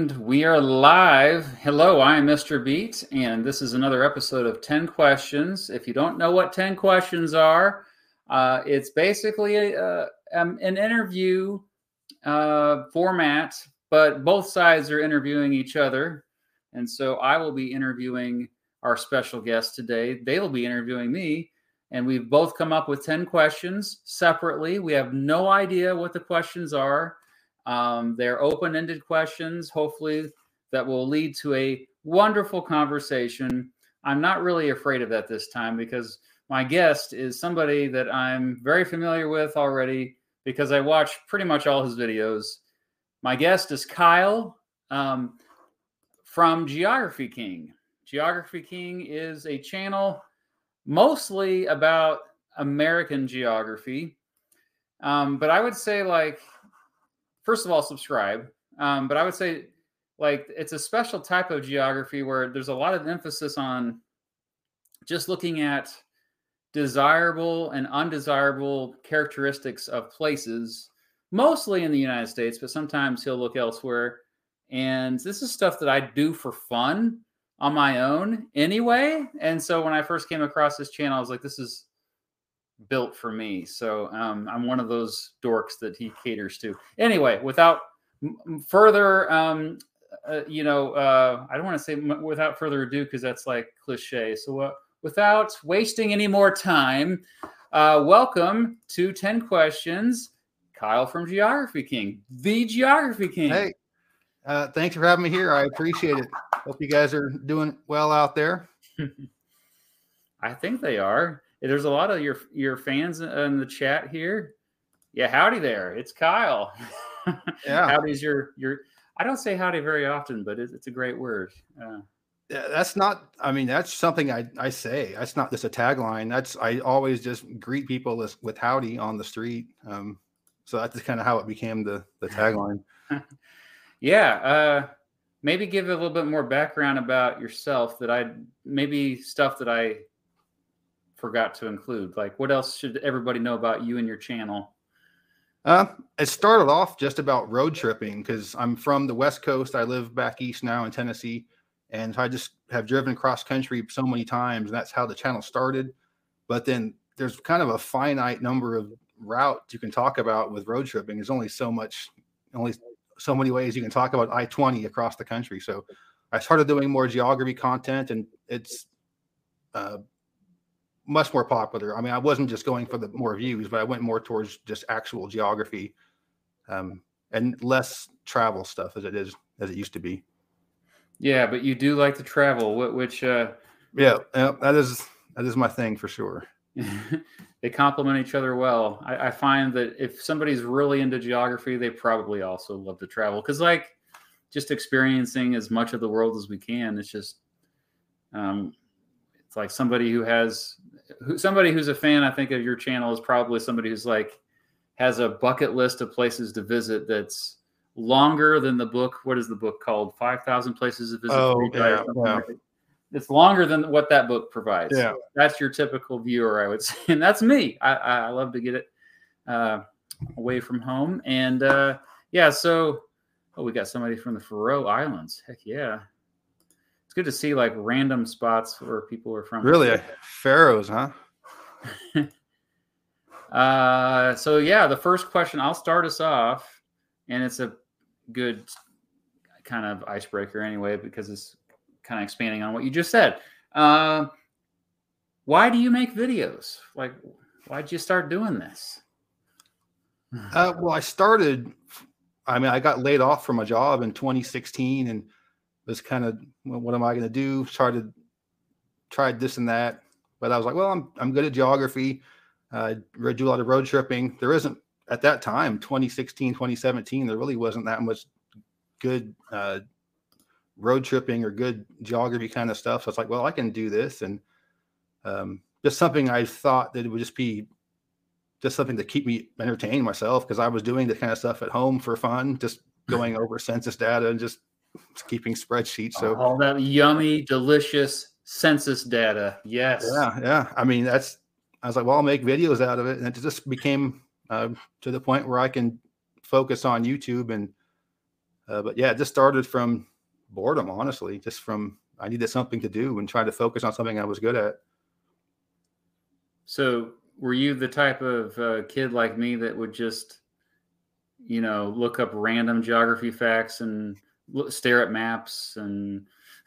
And we are live. Hello, I am Mr. Beat, and this is another episode of 10 Questions. If you don't know what 10 questions are, uh, it's basically a, um, an interview uh, format, but both sides are interviewing each other. And so I will be interviewing our special guest today. They will be interviewing me. And we've both come up with 10 questions separately. We have no idea what the questions are. Um, they're open ended questions, hopefully, that will lead to a wonderful conversation. I'm not really afraid of that this time because my guest is somebody that I'm very familiar with already because I watch pretty much all his videos. My guest is Kyle um, from Geography King. Geography King is a channel mostly about American geography. Um, but I would say, like, first of all, subscribe. Um, but I would say, like, it's a special type of geography where there's a lot of emphasis on just looking at desirable and undesirable characteristics of places, mostly in the United States, but sometimes he'll look elsewhere. And this is stuff that I do for fun on my own anyway. And so when I first came across this channel, I was like, this is built for me. So um, I'm one of those dorks that he caters to. Anyway, without further, um, uh, you know, uh, I don't want to say m- without further ado because that's like cliche. So uh, without wasting any more time, uh, welcome to 10 Questions, Kyle from Geography King, the Geography King. Hey, uh, thanks for having me here. I appreciate it. Hope you guys are doing well out there. I think they are. There's a lot of your your fans in the chat here. Yeah, howdy there. It's Kyle. Yeah. Howdy's your your. I don't say howdy very often, but it's, it's a great word. Uh, Yeah, That's not, I mean, that's something I, I say. That's not just a tagline. That's, I always just greet people with, with howdy on the street. Um, so that's kind of how it became the, the tagline. yeah, uh, maybe give a little bit more background about yourself that I maybe stuff that I forgot to include. Like, what else should everybody know about you and your channel? Uh, it started off just about road tripping because I'm from the West Coast. I live back east now in Tennessee, and I just have driven cross country so many times, and that's how the channel started. But then there's kind of a finite number of routes you can talk about with road tripping. There's only so much, only so many ways you can talk about I-20 across the country. So I started doing more geography content, and it's uh, much more popular. I mean, I wasn't just going for the more views, but I went more towards just actual geography um, and less travel stuff as it is as it used to be. Yeah, but you do like to travel, which uh, Yeah, yeah, that is that is my thing for sure. they complement each other well. I, I find that if somebody's really into geography, they probably also love to travel because, like, just experiencing as much of the world as we can. It's just, um, it's like somebody who has, who, somebody who's a fan. I think of your channel is probably somebody who's like has a bucket list of places to visit that's longer than the book. What is the book called? Five thousand places to visit. Oh, yeah, yeah. like. It's longer than what that book provides. Yeah. that's your typical viewer, I would say, and that's me. I, I I love to get it uh, away from home, and uh, yeah. So, oh, we got somebody from the Faroe Islands. Heck yeah! Good to see like random spots where people are from. Really, Faroes, huh? Uh, so yeah, the first question I'll start us off, and it's a good kind of icebreaker anyway because it's kind of expanding on what you just said. Uh, why do you make videos? Like, why'd you start doing this? Uh, well, I started. I mean, I got laid off from a job in 2016, and was kind of, well, what am I going to do? Started, tried this and that, but I was like, well, I'm I'm good at geography. Uh, I do a lot of road tripping. There isn't at that time, 2016, 2017. There really wasn't that much good uh, road tripping or good geography kind of stuff. So it's like, well, I can do this, and um, just something I thought that it would just be just something to keep me entertaining myself because I was doing the kind of stuff at home for fun, just going over census data and just keeping spreadsheets. So all that yummy, delicious census data. Yes. yeah, yeah. I mean, that's I was like, well, I'll make videos out of it, and it just became uh, to the point where I can focus on YouTube and Uh, but yeah, it just started from boredom, honestly, just from I needed something to do and trying to focus on something I was good at. So, were you the type of uh, kid like me that would just, you know, look up random geography facts and stare at maps and?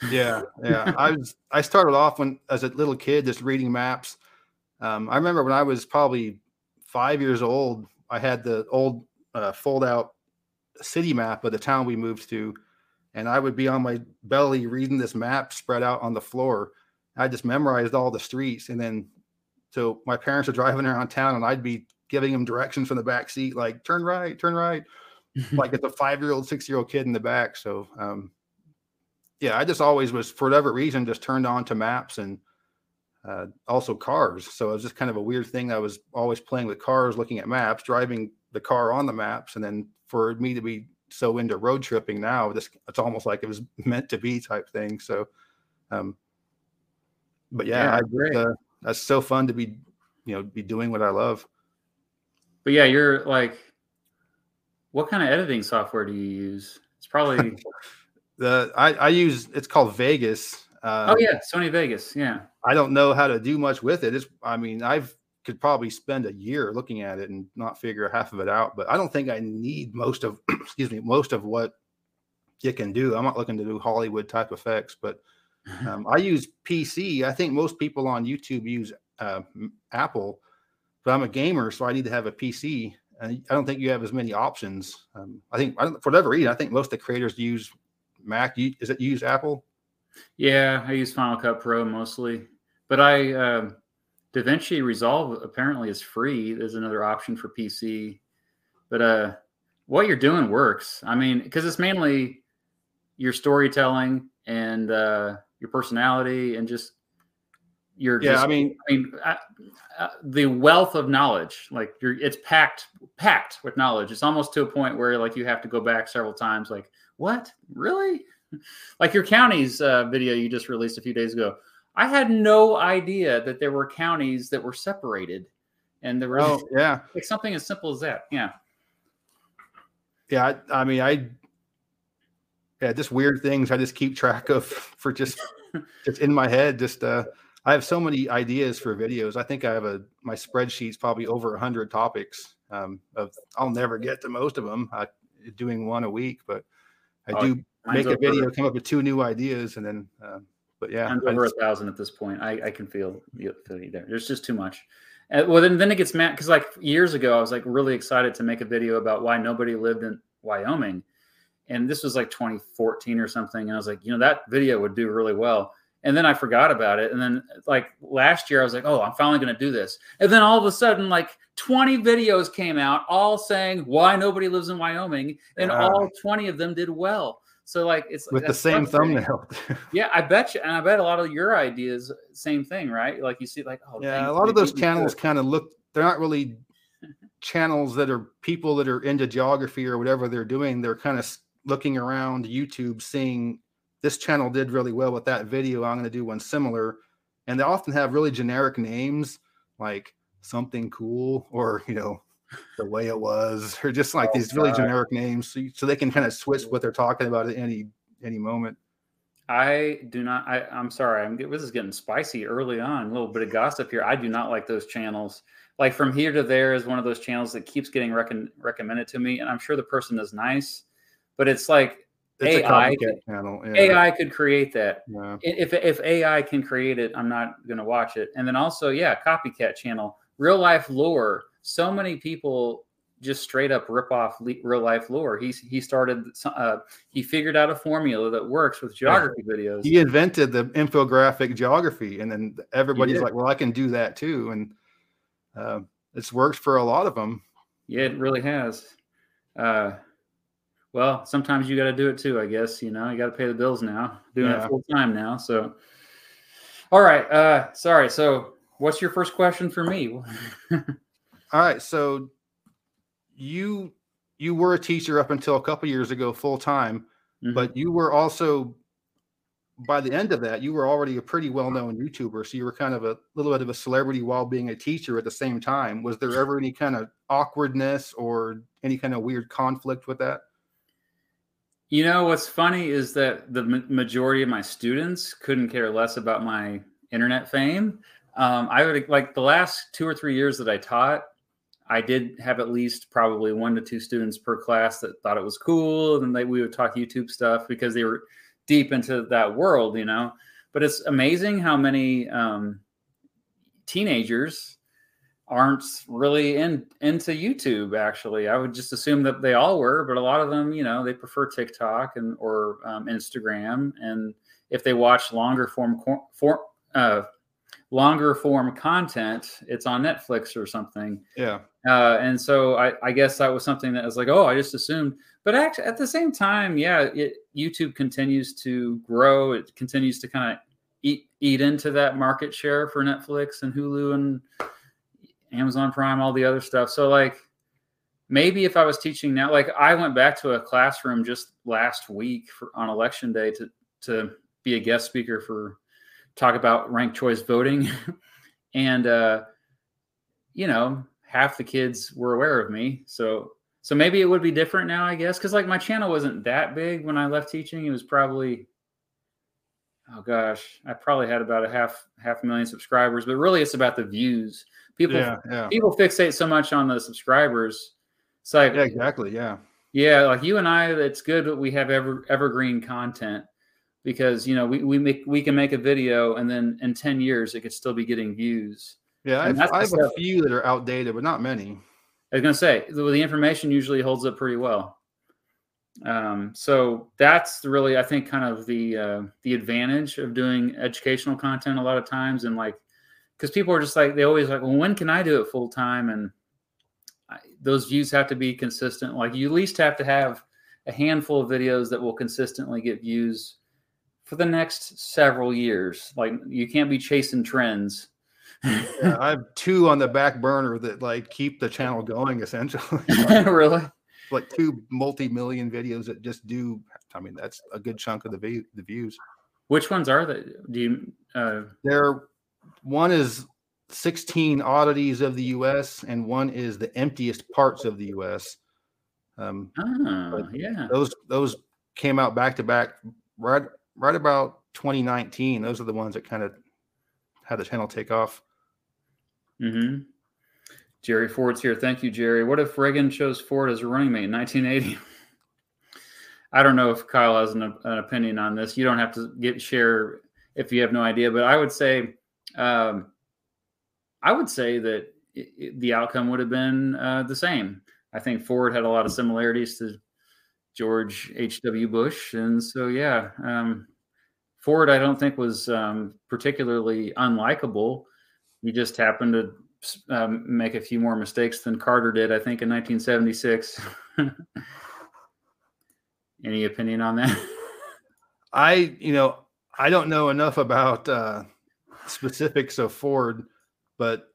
yeah, yeah. I was. I started off when as a little kid just reading maps. Um, I remember when I was probably five years old. I had the old uh, fold out city map of the town we moved to, and I would be on my belly reading this map spread out on the floor. I just memorized all the streets, and then so my parents are driving around town, and I'd be giving them directions from the back seat, like turn right, turn right, like it's a five year old, six year old kid in the back. So, um, yeah, I just always was for whatever reason just turned on to maps and uh, also cars. So it was just kind of a weird thing. I was always playing with cars, looking at maps, driving the car on the maps, and then for me to be so into road tripping now, this it's almost like it was meant to be type thing. So, um, but yeah, yeah I. Uh, that's so fun to be, you know, be doing what I love. But yeah, you're like, what kind of editing software do you use? It's probably the I, I use it's called Vegas. Um, oh yeah, Sony Vegas. Yeah. I don't know how to do much with it. It's I mean I've could probably spend a year looking at it and not figure half of it out. But I don't think I need most of excuse me most of what it can do. I'm not looking to do Hollywood type effects, but um, I use PC. I think most people on YouTube use uh, Apple, but I'm a gamer, so I need to have a PC. I don't think you have as many options. Um, I think I for whatever reason, I think most of the creators use Mac. You, is it use Apple? Yeah, I use Final Cut Pro mostly, but I uh, DaVinci Resolve apparently is free. There's another option for PC, but uh, what you're doing works. I mean, because it's mainly your storytelling and uh, your personality and just your yeah. Just, I mean, I mean, uh, uh, the wealth of knowledge. Like you're, it's packed, packed with knowledge. It's almost to a point where like you have to go back several times. Like, what really? like your counties uh, video you just released a few days ago. I had no idea that there were counties that were separated, and there were oh, yeah, like something as simple as that. Yeah, yeah. I, I mean, I yeah, just weird things I just keep track of for just just in my head. Just uh, I have so many ideas for videos. I think I have a my spreadsheet's probably over a hundred topics. Um, of I'll never get to most of them. I doing one a week, but I oh, do make a video, come up with two new ideas, and then. Uh, but yeah, I'm over just, a thousand at this point. I, I can feel, feel you there. There's just too much. And, well, then then it gets mad because like years ago, I was like really excited to make a video about why nobody lived in Wyoming, and this was like 2014 or something. And I was like, you know, that video would do really well. And then I forgot about it. And then like last year, I was like, oh, I'm finally going to do this. And then all of a sudden, like 20 videos came out, all saying why nobody lives in Wyoming, and uh, all 20 of them did well. So like it's with the same thumbnail. yeah, I bet you, and I bet a lot of your ideas, same thing, right? Like you see, like oh yeah, a lot of those channels kind of look. They're not really channels that are people that are into geography or whatever they're doing. They're kind of looking around YouTube, seeing this channel did really well with that video. I'm going to do one similar, and they often have really generic names like something cool or you know the way it was, or just like oh, these really God. generic names, so, you, so they can kind of switch what they're talking about at any any moment. I do not. I, I'm sorry. I'm. This is getting spicy early on. A little bit of gossip here. I do not like those channels. Like from here to there is one of those channels that keeps getting rec- recommended to me, and I'm sure the person is nice, but it's like it's AI. channel. Yeah. AI could create that. Yeah. If if AI can create it, I'm not going to watch it. And then also, yeah, copycat channel, RealLifeLore so many people just straight up rip off RealLifeLore. He's he started uh, he figured out a formula that works with geography yeah. videos. He invented the infographic geography, and then everybody's like, "Well, I can do that too," and uh, it's worked for a lot of them. Yeah, it really has. Uh, well, sometimes you got to do it too. I guess you know you got to pay the bills now. Doing yeah. it full time now, so. All right. Uh, sorry. So, what's your first question for me? All right, so you you were a teacher up until a couple years ago, full time, mm-hmm. but you were also by the end of that, you were already a pretty well known YouTuber. So you were kind of a little bit of a celebrity while being a teacher at the same time. Was there ever any kind of awkwardness or any kind of weird conflict with that? You know what's funny is that the majority of my students couldn't care less about my internet fame. Um, I would like the last two or three years that I taught, I did have at least probably one to two students per class that thought it was cool, and they we would talk YouTube stuff because they were deep into that world, you know. But it's amazing how many um, teenagers aren't really in into YouTube. Actually, I would just assume that they all were, but a lot of them, you know, they prefer TikTok and or um, Instagram, and if they watch longer form for, uh, longer form content, it's on Netflix or something. Yeah. Uh, and so I, I, guess that was something that was like, oh, I just assumed. But actually, at the same time, yeah, it, YouTube continues to grow. It continues to kind of eat eat into that market share for Netflix and Hulu and Amazon Prime, all the other stuff. So like maybe if I was teaching now, like I went back to a classroom just last week for, on election day to to be a guest speaker for talk about ranked choice voting, and uh, you know half the kids were aware of me. So so maybe it would be different now, I guess, because like my channel wasn't that big when I left teaching. It was probably oh gosh, I probably had about a half half million subscribers, but really it's about the views. People yeah, yeah. people fixate so much on the subscribers. It's like yeah, exactly, yeah. Yeah, like you and I, it's good that we have ever evergreen content because you know we, we make we can make a video and then in 10 years it could still be getting views. Yeah, I have, I have a few that are outdated, but not many. I was gonna say the, the information usually holds up pretty well. Um, so that's really, I think, kind of the uh, the advantage of doing educational content a lot of times, and like, because people are just like they always like, well, when can I do it full time? And I, those views have to be consistent. Like, you at least have to have a handful of videos that will consistently get views for the next several years. Like, you can't be chasing trends. yeah, I have two on the back burner that like keep the channel going essentially. really? like two multi-million videos that just do. I mean, that's a good chunk of the view, the views. Which ones are they? Do you? Uh... There, one is 16 oddities of the U.S. and one is the emptiest parts of the U.S. Um, oh, yeah. Those those came out back to back right right about 2019. Those are the ones that kind of had the channel take off. Hmm. Jerry Ford's here. Thank you, Jerry. What if Reagan chose Ford as a running mate in 1980? I don't know if Kyle has an, an, opinion on this. You don't have to get share if you have no idea, but I would say, um, I would say that it, it, the outcome would have been uh, the same. I think Ford had a lot of similarities to George H.W. Bush, and so yeah, um, Ford I don't think was um, particularly unlikable. He just happened to um, make a few more mistakes than Carter did, I think, in 1976. Any opinion on that? I, you know, I don't know enough about uh, specifics of Ford, but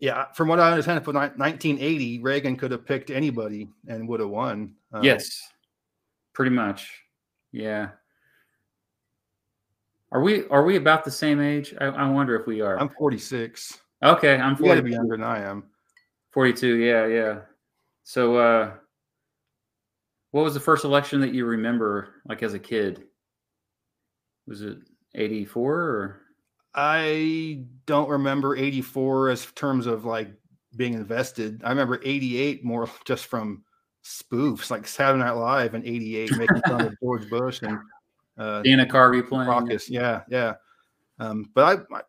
yeah, from what I understand, for 1980, Reagan could have picked anybody and would have won. Um, yes, pretty much. Yeah. Are we are we about the same age? I, I wonder if we are. I'm 46. Okay, I'm 40. to be younger than I am. 42, yeah, yeah. So uh what was the first election that you remember like as a kid? Was it 84 or I don't remember 84 as terms of like being invested. I remember 88 more just from spoofs like Saturday Night Live in 88 making fun of George Bush and uh Dana Carvey playing. Raucous. Yeah, yeah. Um, but I,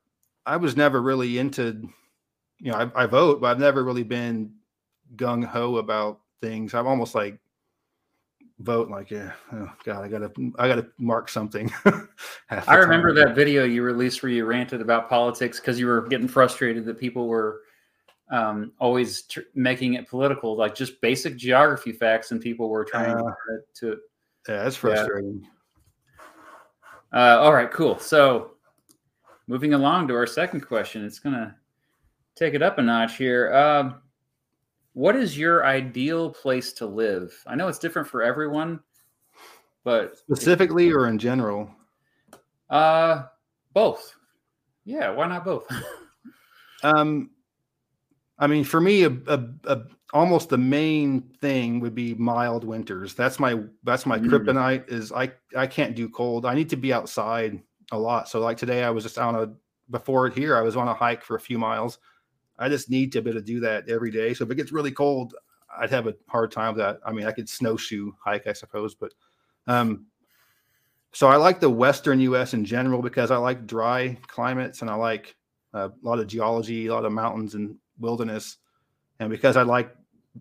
I was never really into, you know, I, I vote, but I've never really been gung ho about things. I'm almost like vote like, yeah, oh God, I gotta, I gotta mark something. I remember that video you released where you ranted about politics because you were getting frustrated that people were um, always tr- making it political, like just basic geography facts, and people were trying uh, to. Yeah, that's frustrating. Yeah. Uh, all right, cool. So moving along to our second question, it's going to take it up a notch here. Um, what is your ideal place to live? I know it's different for everyone, but specifically or in general? Uh, both. Yeah, why not both? um, I mean, for me, a, a, a, almost the main thing would be mild winters. That's my that's my mm. kryptonite. Is I I can't do cold. I need to be outside a lot. So like today, I was just on a before it here. I was on a hike for a few miles. I just need to be able to do that every day. So if it gets really cold, I'd have a hard time with that. I mean, I could snowshoe hike, I suppose, but um, so I like the Western U.S. in general because I like dry climates and I like uh, a lot of geology, a lot of mountains and wilderness, and because I like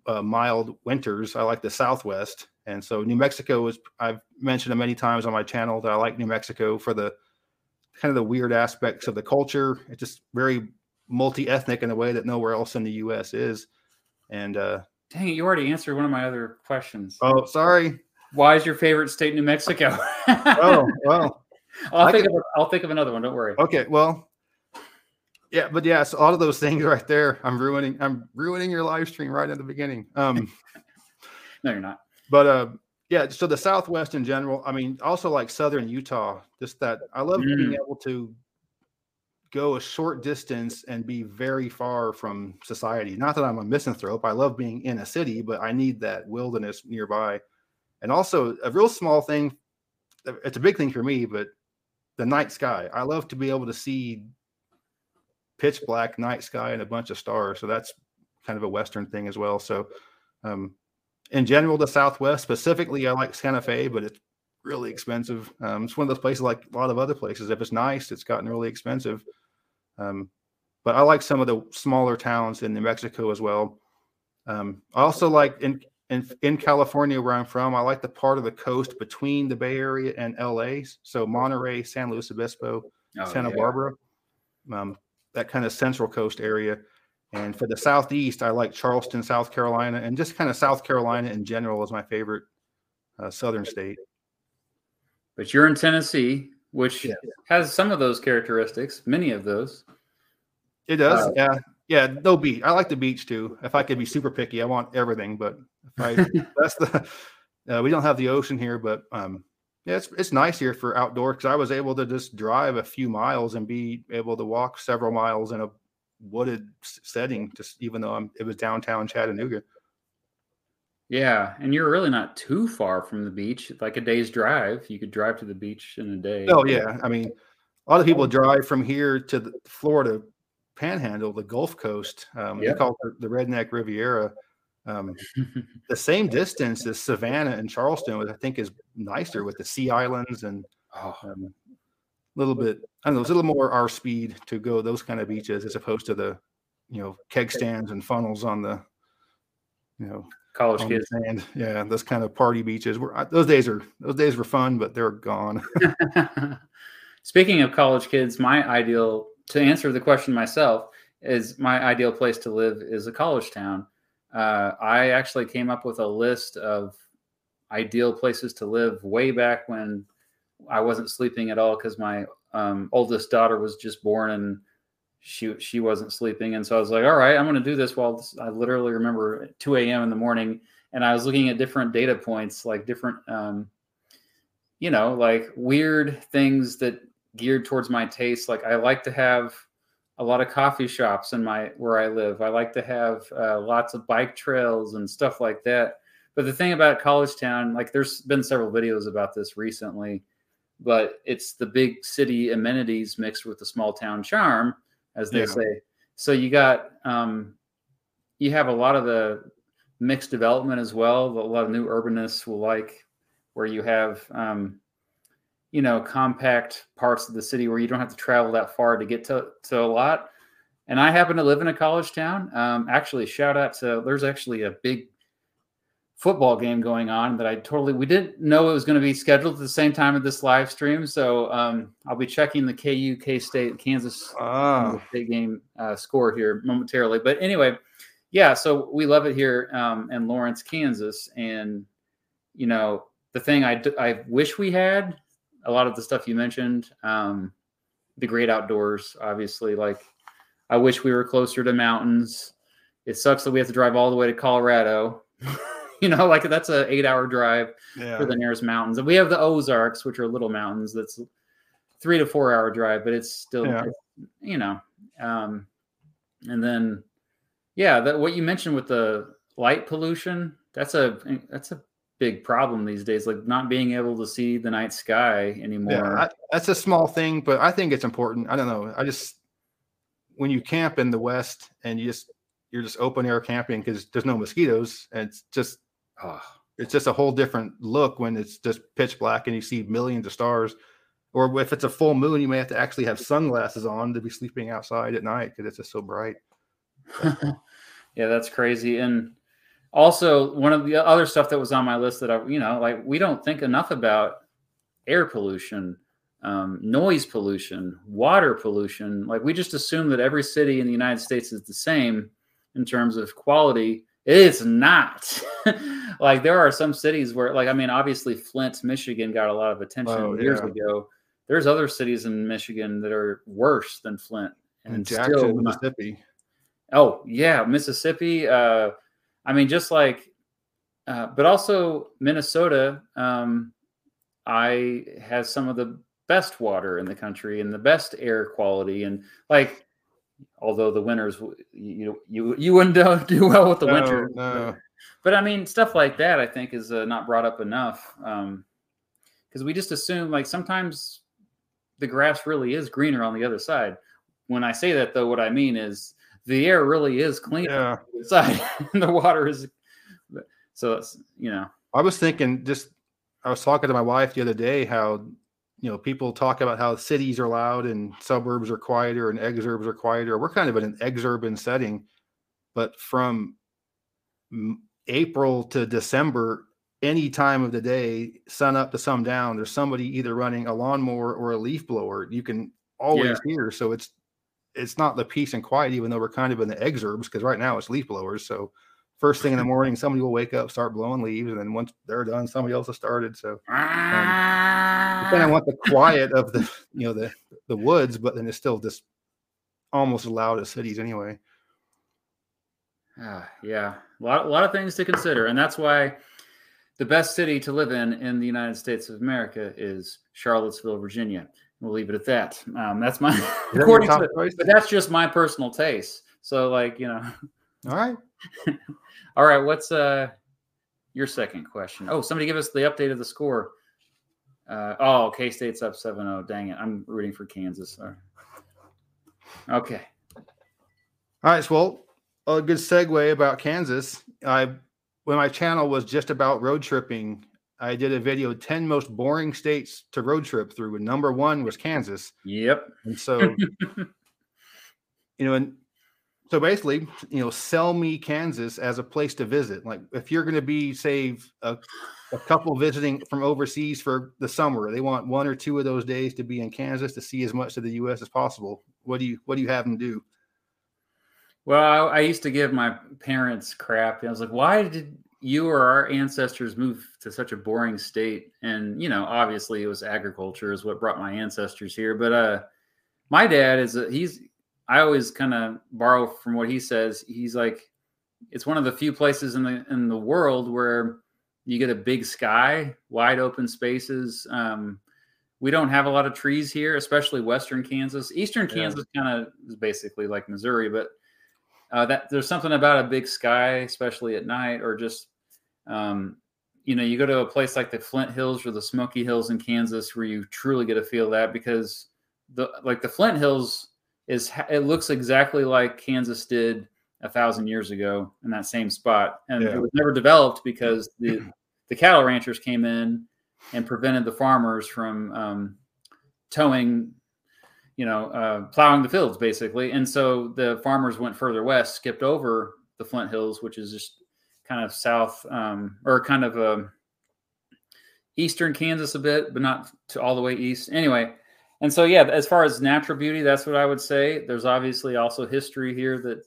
uh, mild winters, I like the Southwest. And so New Mexico is I've mentioned it many times on my channel that I like New Mexico for the kind of the weird aspects of the culture. It's just very multi-ethnic in a way that nowhere else in the U.S. is. And uh, dang it, you already answered one of my other questions. Oh, sorry. Why is your favorite state New Mexico? oh well, I'll I think of I'll think of another one. Don't worry. Okay, well, yeah, but yeah, so all of those things right there, I'm ruining. I'm ruining your live stream right at the beginning. Um, no, you're not. But uh, yeah, so the Southwest in general. I mean, also like Southern Utah. Just that I love mm. being able to go a short distance and be very far from society. Not that I'm a misanthrope. I love being in a city, but I need that wilderness nearby. And also a real small thing. It's a big thing for me, but the night sky. I love to be able to see pitch black night sky and a bunch of stars. So that's kind of a Western thing as well. So, um, in general, the Southwest specifically, I like Santa Fe, but it's really expensive. Um, it's one of those places like a lot of other places. If it's nice, it's gotten really expensive. Um, but I like some of the smaller towns in New Mexico as well. Um, I also like in, in in California where I'm from. I like the part of the coast between the Bay Area and LA. So Monterey, San Luis Obispo, oh, Santa yeah. Barbara, um, that kind of Central Coast area. And for the Southeast, I like Charleston, South Carolina, and just kind of South Carolina in general is my favorite uh, Southern state. But you're in Tennessee, which yeah. has some of those characteristics, many of those. It does, uh, yeah, yeah. No beach. I like the beach too. If I could be super picky, I want everything. But I, that's the uh, we don't have the ocean here, but um, yeah, it's it's nice here for outdoor because I was able to just drive a few miles and be able to walk several miles in a wooded setting, just even though I'm, it was downtown Chattanooga. Yeah, and you're really not too far from the beach. Like a day's drive, you could drive to the beach in a day. Oh yeah, I mean, a lot of people drive from here to the Florida Panhandle, the Gulf Coast. Um, yep. They call it the Redneck Riviera. Um, the same distance as Savannah and Charleston, which I think is nicer with the Sea Islands and oh. um, a little bit. I don't know, it's a little more our speed to go those kind of beaches as opposed to the, you know, keg stands and funnels on the, you know, college kids. Sand. Yeah, those kind of party beaches. Were those days are those days were fun, but they're gone. Speaking of college kids, my ideal to answer the question myself is my ideal place to live is a college town. Uh, I actually came up with a list of ideal places to live way back when I wasn't sleeping at all because my um, oldest daughter was just born and she she wasn't sleeping, and so I was like, all right, I'm going to do this. While this, I literally remember 2 a.m. in the morning, and I was looking at different data points, like different, um, you know, like weird things that geared towards my taste. Like I like to have a lot of coffee shops in my where I live. I like to have uh, lots of bike trails and stuff like that. But the thing about College Town, like there's been several videos about this recently, but it's the big city amenities mixed with the small town charm as they yeah. say. So you got um, you have a lot of the mixed development as well. A lot of new urbanists will like where you have um, you know compact parts of the city where you don't have to travel that far to get to, to a lot. And I happen to live in a college town. Um, actually, shout out to there's actually a big football game going on that I totally we didn't know it was going to be scheduled at the same time of this live stream. So um, I'll be checking the KU K State Kansas oh. State game uh, score here momentarily. But anyway, yeah. So we love it here um, in Lawrence, Kansas, and you know the thing I I wish we had a lot of the stuff you mentioned, um, the great outdoors, obviously. Like I wish we were closer to mountains. It sucks that we have to drive all the way to Colorado. you know, like that's an eight hour drive yeah. for the nearest mountains. And we have the Ozarks, which are little mountains. That's three to four hour drive, but it's still, yeah. you know, um, and then, Yeah, that what you mentioned with the light pollution, that's a that's a big problem these days, like not being able to see the night sky anymore. Yeah, I, that's a small thing, but I think it's important. I don't know. I just when you camp in the West and you just you're just open air camping because there's no mosquitoes, and it's just oh, it's just a whole different look when it's just pitch black and you see millions of stars. Or if it's a full moon, you may have to actually have sunglasses on to be sleeping outside at night because it's just so bright. yeah, that's crazy. And also, one of the other stuff that was on my list that I, you know, like we don't think enough about air pollution, um, noise pollution, water pollution. Like we just assume that every city in the United States is the same in terms of quality. It's not. like there are some cities where, like, I mean, obviously Flint, Michigan got a lot of attention oh, years yeah. ago. There's other cities in Michigan that are worse than Flint, and, and Jackson, still, Mississippi. Oh yeah, Mississippi. Uh, I mean, just like, uh, but also Minnesota. Um, I has some of the best water in the country and the best air quality, and like although the winters you you you wouldn't do well with the no, winter. No. But, I mean, stuff like that I think is uh, not brought up enough because um, we just assume like sometimes the grass really is greener on the other side. When I say that, though, what I mean is the air really is clean yeah. side, and the water is. So it's you know. I was thinking just I was talking to my wife the other day how you know, people talk about how cities are loud and suburbs are quieter and exurbs are quieter. We're kind of in an exurban setting, but from April to December, any time of the day, sun up to sun down, there's somebody either running a lawnmower or a leaf blower. You can always yeah. hear. So it's it's not the peace and quiet, even though we're kind of in the exurbs, because right now it's leaf blowers. So first thing in the morning, somebody will wake up, start blowing leaves, and then once they're done, somebody else has started. So um, you kind of want the quiet of the you know the the woods, but then it's still just almost as loud as cities anyway. Uh, yeah, a lot, a lot of things to consider, and that's why the best city to live in in the United States of America is Charlottesville, Virginia. We'll leave it at that. Um, that's my according to, but that's just my personal taste. So, like you know, all right. All right, what's uh your second question? Oh, somebody give us the update of the score. Uh, oh, K State's up 7 0. Dang it. I'm rooting for Kansas. Sorry. Okay. All right. So, well, a good segue about Kansas. I, when my channel was just about road tripping, I did a video 10 most boring states to road trip through, and number one was Kansas. Yep. And so, you know, and so basically, you know, sell me Kansas as a place to visit. Like if you're going to be, say, a, a, couple visiting from overseas for the summer, they want one or two of those days to be in Kansas to see as much of the U.S. as possible. What do you What do you have them do? Well, I, I used to give my parents crap. I was like, "Why did you or our ancestors move to such a boring state?" And you know, obviously, it was agriculture is what brought my ancestors here. But uh, my dad is a, he's I always kind of borrow from what he says. He's like, it's one of the few places in the in the world where you get a big sky, wide open spaces. Um, we don't have a lot of trees here, especially western Kansas. Eastern yeah. Kansas kind of is basically like Missouri, but uh, that there's something about a big sky, especially at night, or just um, you know, you go to a place like the Flint Hills or the Smoky Hills in Kansas, where you truly get a feel of that because the like the Flint Hills is it looks exactly like Kansas did a thousand years ago in that same spot, and yeah. it was never developed because the the cattle ranchers came in and prevented the farmers from um, towing, you know, uh, plowing the fields basically, and so the farmers went further west, skipped over the Flint Hills, which is just kind of south um, or kind of um, eastern Kansas a bit, but not to all the way east. Anyway, and so yeah as far as natural beauty that's what i would say. There's obviously also history here that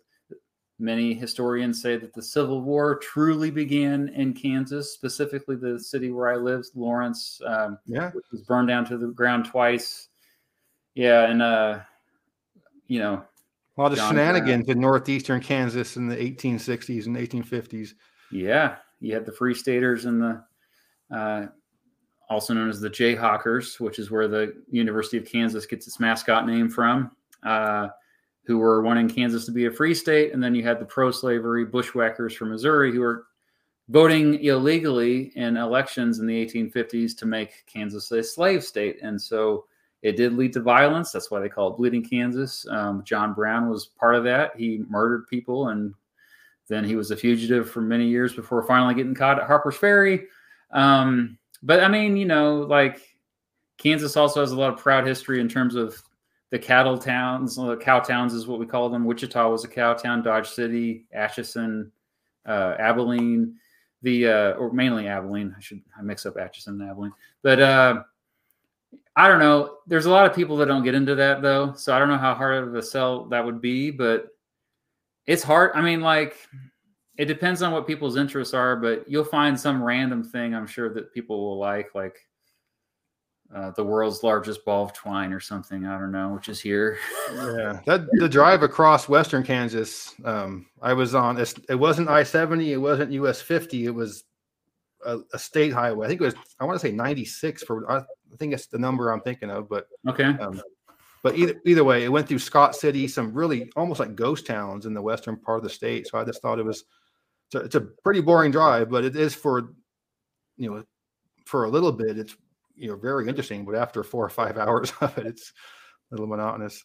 many historians say that the civil war truly began in kansas specifically the city where i live lawrence um, yeah. was burned down to the ground twice yeah and uh you know a lot of John shenanigans Brown. in northeastern kansas in the 1860s and 1850s yeah you had the free staters and the uh, also known as the Jayhawkers, which is where the University of Kansas gets its mascot name from. Uh, who were wanting Kansas to be a free state, and then you had the pro-slavery bushwhackers from Missouri who were voting illegally in elections in the 1850s to make Kansas a slave state, and so it did lead to violence. That's why they call it Bleeding Kansas. Um, John Brown was part of that. He murdered people, and then he was a fugitive for many years before finally getting caught at Harper's Ferry. Um, but I mean, you know, like Kansas also has a lot of proud history in terms of the cattle towns, uh, cow towns is what we call them. Wichita was a cow town, Dodge City, Atchison, uh, Abilene, the uh, or mainly Abilene. I should I mix up Atchison and Abilene, but uh, I don't know. There's a lot of people that don't get into that though, so I don't know how hard of a sell that would be, but it's hard. I mean, like it depends on what people's interests are, but you'll find some random thing I'm sure that people will like, like uh, the world's largest ball of twine or something. I don't know, which is here. yeah, that the drive across western Kansas. Um, I was on. It wasn't I seventy. It wasn't US fifty. It was a, a, state highway. I think it was. I want to say ninety six for. I think it's the number I'm thinking of. But okay. Um, but either either way, it went through Scott City, some really almost like ghost towns in the western part of the state. So I just thought it was it's a, it's a pretty boring drive, but it is for you know for a little bit. It's you know very interesting, but after four or five hours of it, it's a little monotonous.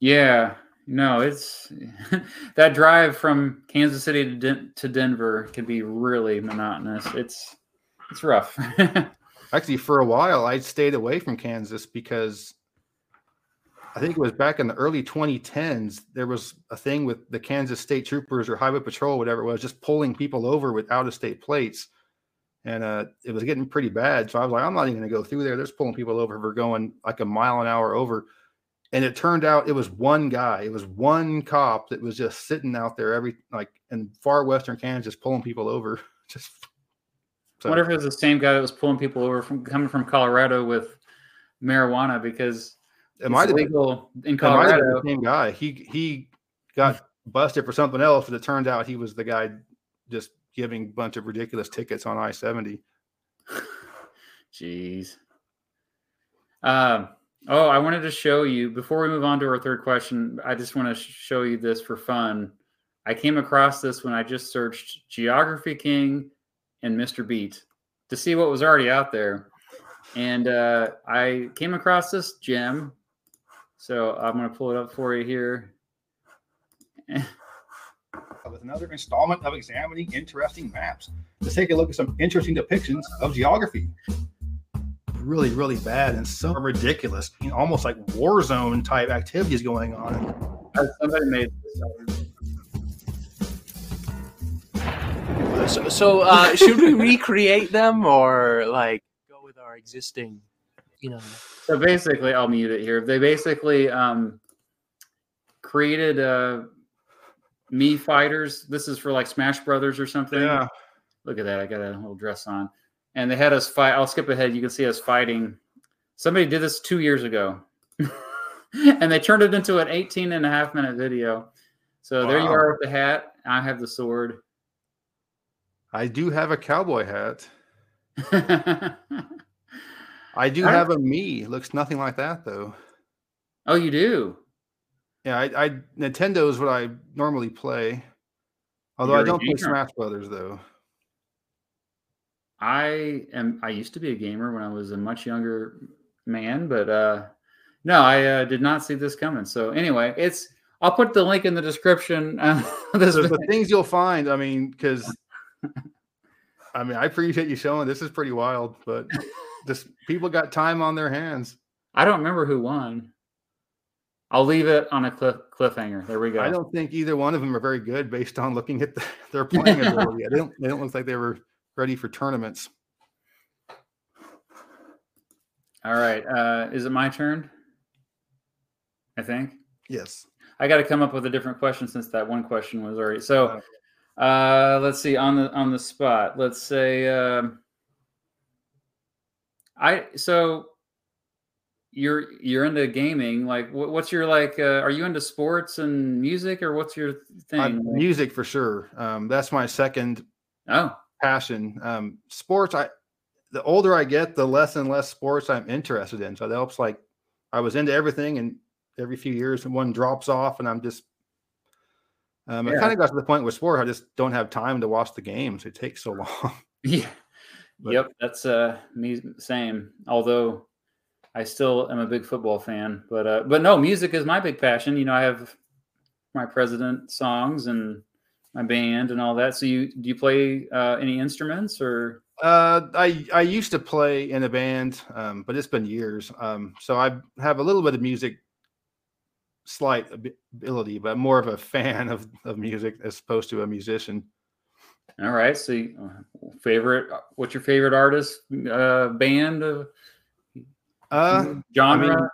Yeah, no, it's that drive from Kansas City to, Den- to Denver can be really monotonous. It's it's rough. Actually, for a while, I stayed away from Kansas because I think it was back in the early 2010s. There was a thing with the Kansas State Troopers or Highway Patrol, whatever it was, just pulling people over with out of state plates. And uh, it was getting pretty bad. So I was like, I'm not even going to go through there. They're just pulling people over for going like a mile an hour over. And it turned out it was one guy. It was one cop that was just sitting out there every like in far western Kansas pulling people over. Just so. I wonder if it was the same guy that was pulling people over from coming from Colorado with marijuana because it might have legal in Colorado. the same guy. He he got busted for something else, but it turned out he was the guy just giving a bunch of ridiculous tickets on I seventy. Jeez. Um. Oh, I wanted to show you before we move on to our third question. I just want to show you this for fun. I came across this when I just searched Geography King and Mr. Beat to see what was already out there. And uh, I came across this gem so I'm going to pull it up for you here. With another installment of examining interesting maps. Let's take a look at some interesting depictions of geography. Really, really bad and so ridiculous, you know, almost like war zone type activities going on. Somebody made this. So, so uh, should we recreate them or like go with our existing, you know? So basically, I'll mute it here. They basically um, created uh, Mii fighters. This is for like Smash Brothers or something. Yeah. Look at that. I got a little dress on. And they had us fight. I'll skip ahead. You can see us fighting. Somebody did this two years ago. and they turned it into an 18 and a half minute video. So wow. there you are with the hat. I have the sword. I do have a cowboy hat. I do have a Mii. It looks nothing like that though. Oh, you do? Yeah, I, I Nintendo is what I normally play. Although You're I don't play Smash Brothers though. I am. I used to be a gamer when I was a much younger man, but uh, no, I uh, did not see this coming. So anyway, it's. I'll put the link in the description. Uh, this the things you'll find. I mean, because I mean, I appreciate you showing. This is pretty wild, but just people got time on their hands. I don't remember who won. I'll leave it on a cliff, cliffhanger. There we go. I don't think either one of them are very good based on looking at the, their playing ability. They don't. They don't look like they were ready for tournaments. All right. Uh, is it my turn? I think. Yes. I got to come up with a different question since that one question was already. So, uh, let's see on the on the spot. Let's say. Um, I so you're you're into gaming. Like, what's your like? Uh, are you into sports and music, or what's your thing? Uh, music for sure. Um, that's my second oh passion. Um, sports. I the older I get, the less and less sports I'm interested in. So that helps. Like, I was into everything, and every few years, one drops off, and I'm just. Um, Yeah. I kind of got to the point with sport. I just don't have time to watch the games. It takes so long. Yeah. But- yep, that's uh me same. Although I still am a big football fan, but uh but no, music is my big passion. You know, I have my president songs and my band and all that. So you do you play uh any instruments or Uh, I I used to play in a band, um, but it's been years. Um, so I have a little bit of music, slight ability, but more of a fan of of music as opposed to a musician. all right, so you, uh, favorite what's your favorite artist uh band uh, Uh, genre? mean,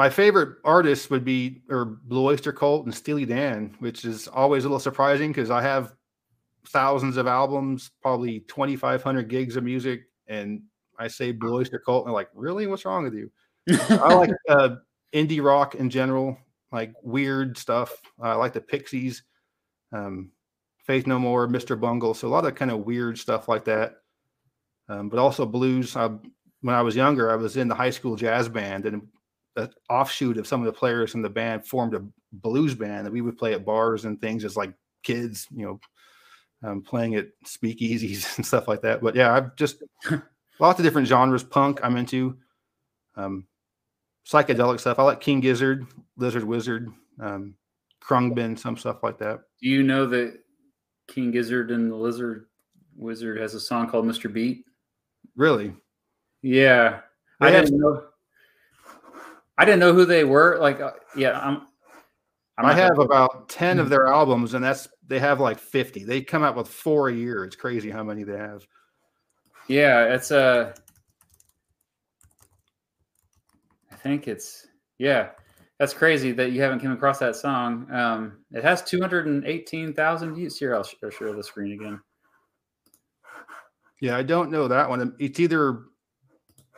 my favorite artists would be or Blue Oyster Cult and Steely Dan, which is always a little surprising because I have thousands of albums, probably 2,500 gigs of music, and I say Blue Oyster Cult, and like, really? What's wrong with you? I like uh, indie rock in general, like weird stuff. I like the Pixies, um, Faith No More, Mr. Bungle. So a lot of kind of weird stuff like that. Um, but also blues. I, when I was younger, I was in the high school jazz band, and an offshoot of some of the players in the band formed a blues band that we would play at bars and things as like kids, you know, um, playing at speakeasies and stuff like that. But yeah, I've just lots of different genres. Punk, I'm into. Um, psychedelic stuff. I like King Gizzard, Lizard Wizard, um, Khruangbin, some stuff like that. Do you know that King Gizzard and the Lizard Wizard has a song called Mr. Beat? Really, Yeah, I have- didn't know. I didn't know who they were. Like, uh, yeah, I'm. I'm I have gonna- about ten of their albums, and that's they have like fifty. They come out with four a year. It's crazy how many they have. Yeah, it's Uh, I think it's yeah. That's crazy that you haven't come across that song. Um, it has two hundred and eighteen thousand views. Here, I'll, sh- I'll share the screen again. Yeah, I don't know that one. It's either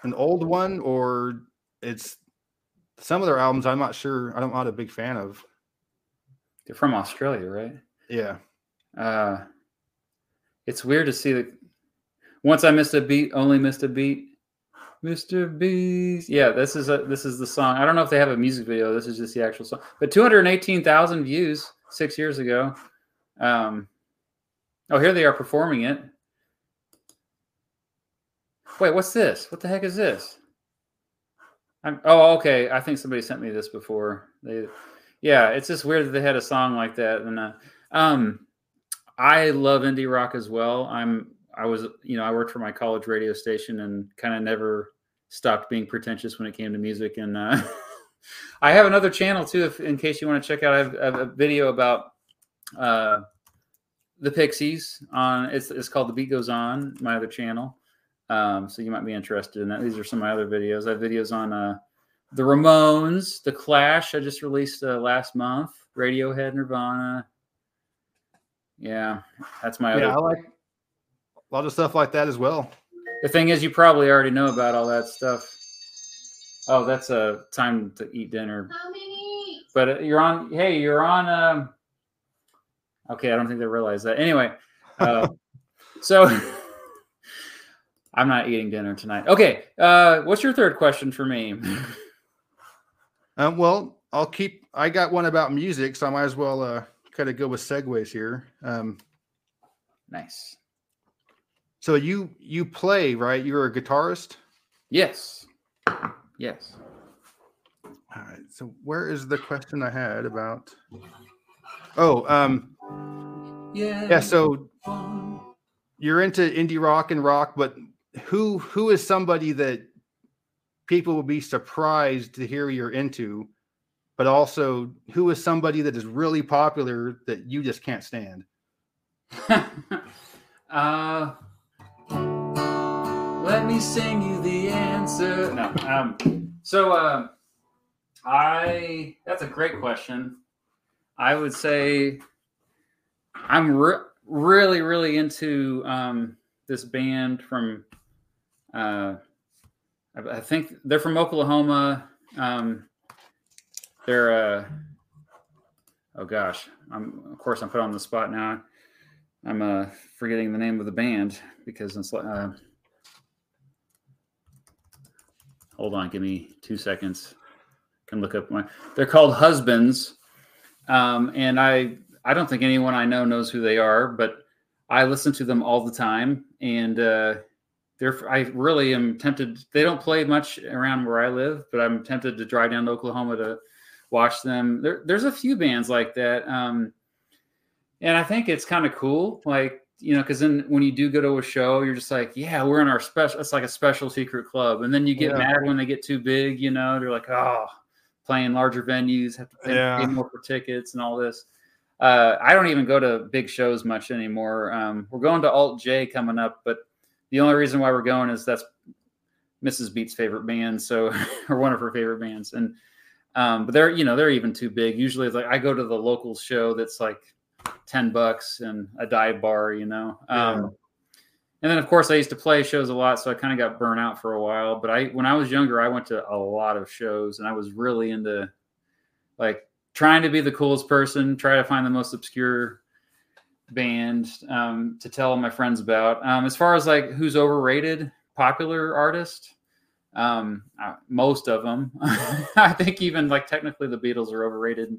an old one or it's some of their albums. I'm not sure. I'm not a big fan of. They're from Australia, right? Yeah, Uh, it's weird to see that. Once I missed a beat, only missed a beat. Mr. Beast. Yeah, this is a this is the song. I don't know if they have a music video. This is just the actual song. But 218,000 views six years ago. Um, oh, here they are performing it. Wait, what's this? What the heck is this? I'm, oh, okay. I think somebody sent me this before. They, yeah, it's just weird that they had a song like that. And uh, um, I love indie rock as well. I'm I was you know I worked for my college radio station and kind of never stopped being pretentious when it came to music. And uh, I have another channel too, if in case you want to check out. I have, I have a video about uh, the Pixies on it's it's called The Beat Goes On. My other channel. Um, so you might be interested in that. These are some of my other videos. I have videos on uh, the Ramones, the Clash. I just released uh, last month. Radiohead, Nirvana. Yeah, that's my yeah, I like a lot of stuff like that as well. The thing is, you probably already know about all that stuff. Oh, that's a uh, time to eat dinner. How many? But uh, you're on. Hey, you're on. Um, okay, I don't think they realize that. Anyway, uh, so I'm not eating dinner tonight. Okay, uh, what's your third question for me? Um, well, I'll keep. I got one about music, so I might as well uh, kind of go with segues here. Um, nice. so you you play right? You're a guitarist. Yes. Yes. All right. So where is the question I had about? Oh, um, Yeah. yeah. So you're into indie rock and rock, but who who is somebody that people will be surprised to hear you're into, but also who is somebody that is really popular that you just can't stand? uh, let me sing you the answer. No. Um, so uh, I that's a great question. I would say I'm re- really really into um, this band from uh, I, I think they're from Oklahoma. Um, they're uh, oh gosh, I'm of course I'm put on the spot now. I'm uh, forgetting the name of the band because it's. Uh, hold on, give me two seconds. can look up my. They're called Husbands, um, and I I don't think anyone I know knows who they are, but I listen to them all the time, and uh, they're I really am tempted. They don't play much around where I live, but I'm tempted to drive down to Oklahoma to watch them. There, there's a few bands like that, um, and I think it's kind of cool. Like you know, because then when you do go to a show, you're just like, yeah, we're in our special. It's like a special secret club, and then you get Yeah. mad when they get too big. You know, they're like, oh, playing larger venues, have to pay, Yeah. pay more for tickets and all this. Uh, I don't even go to big shows much anymore. Um, we're going to Alt J coming up, but the only reason why we're going is that's Mrs. Beat's favorite band, so or one of her favorite bands, and um, but they're you know they're even too big. Usually, like I go to the local show that's like ten bucks and a dive bar, you know. Um, Yeah. And then of course I used to play shows a lot, so I kind of got burnt out for a while. But I when I was younger, I went to a lot of shows, and I was really into like trying to be the coolest person, try to find the most obscure band um, to tell my friends about. Um, as far as like who's overrated, popular artist, um, uh, most of them. I think even like technically the Beatles are overrated.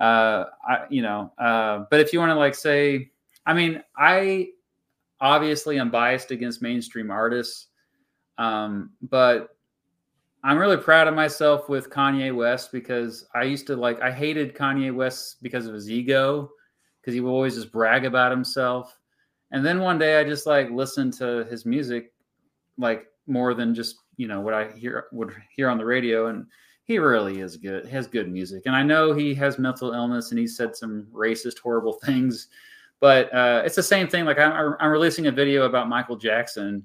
Uh, I, you know, uh, but if you want to like say, I mean, I obviously am biased against mainstream artists, um, but I'm really proud of myself with Kanye West because I used to like I hated Kanye West because of his ego because he would always just brag about himself. And then one day I just like listened to his music like more than just, you know, what I hear would hear on the radio and he really is good. Has good music. And I know he has mental illness and he said some racist horrible things, but uh, it's the same thing like I'm I'm releasing a video about Michael Jackson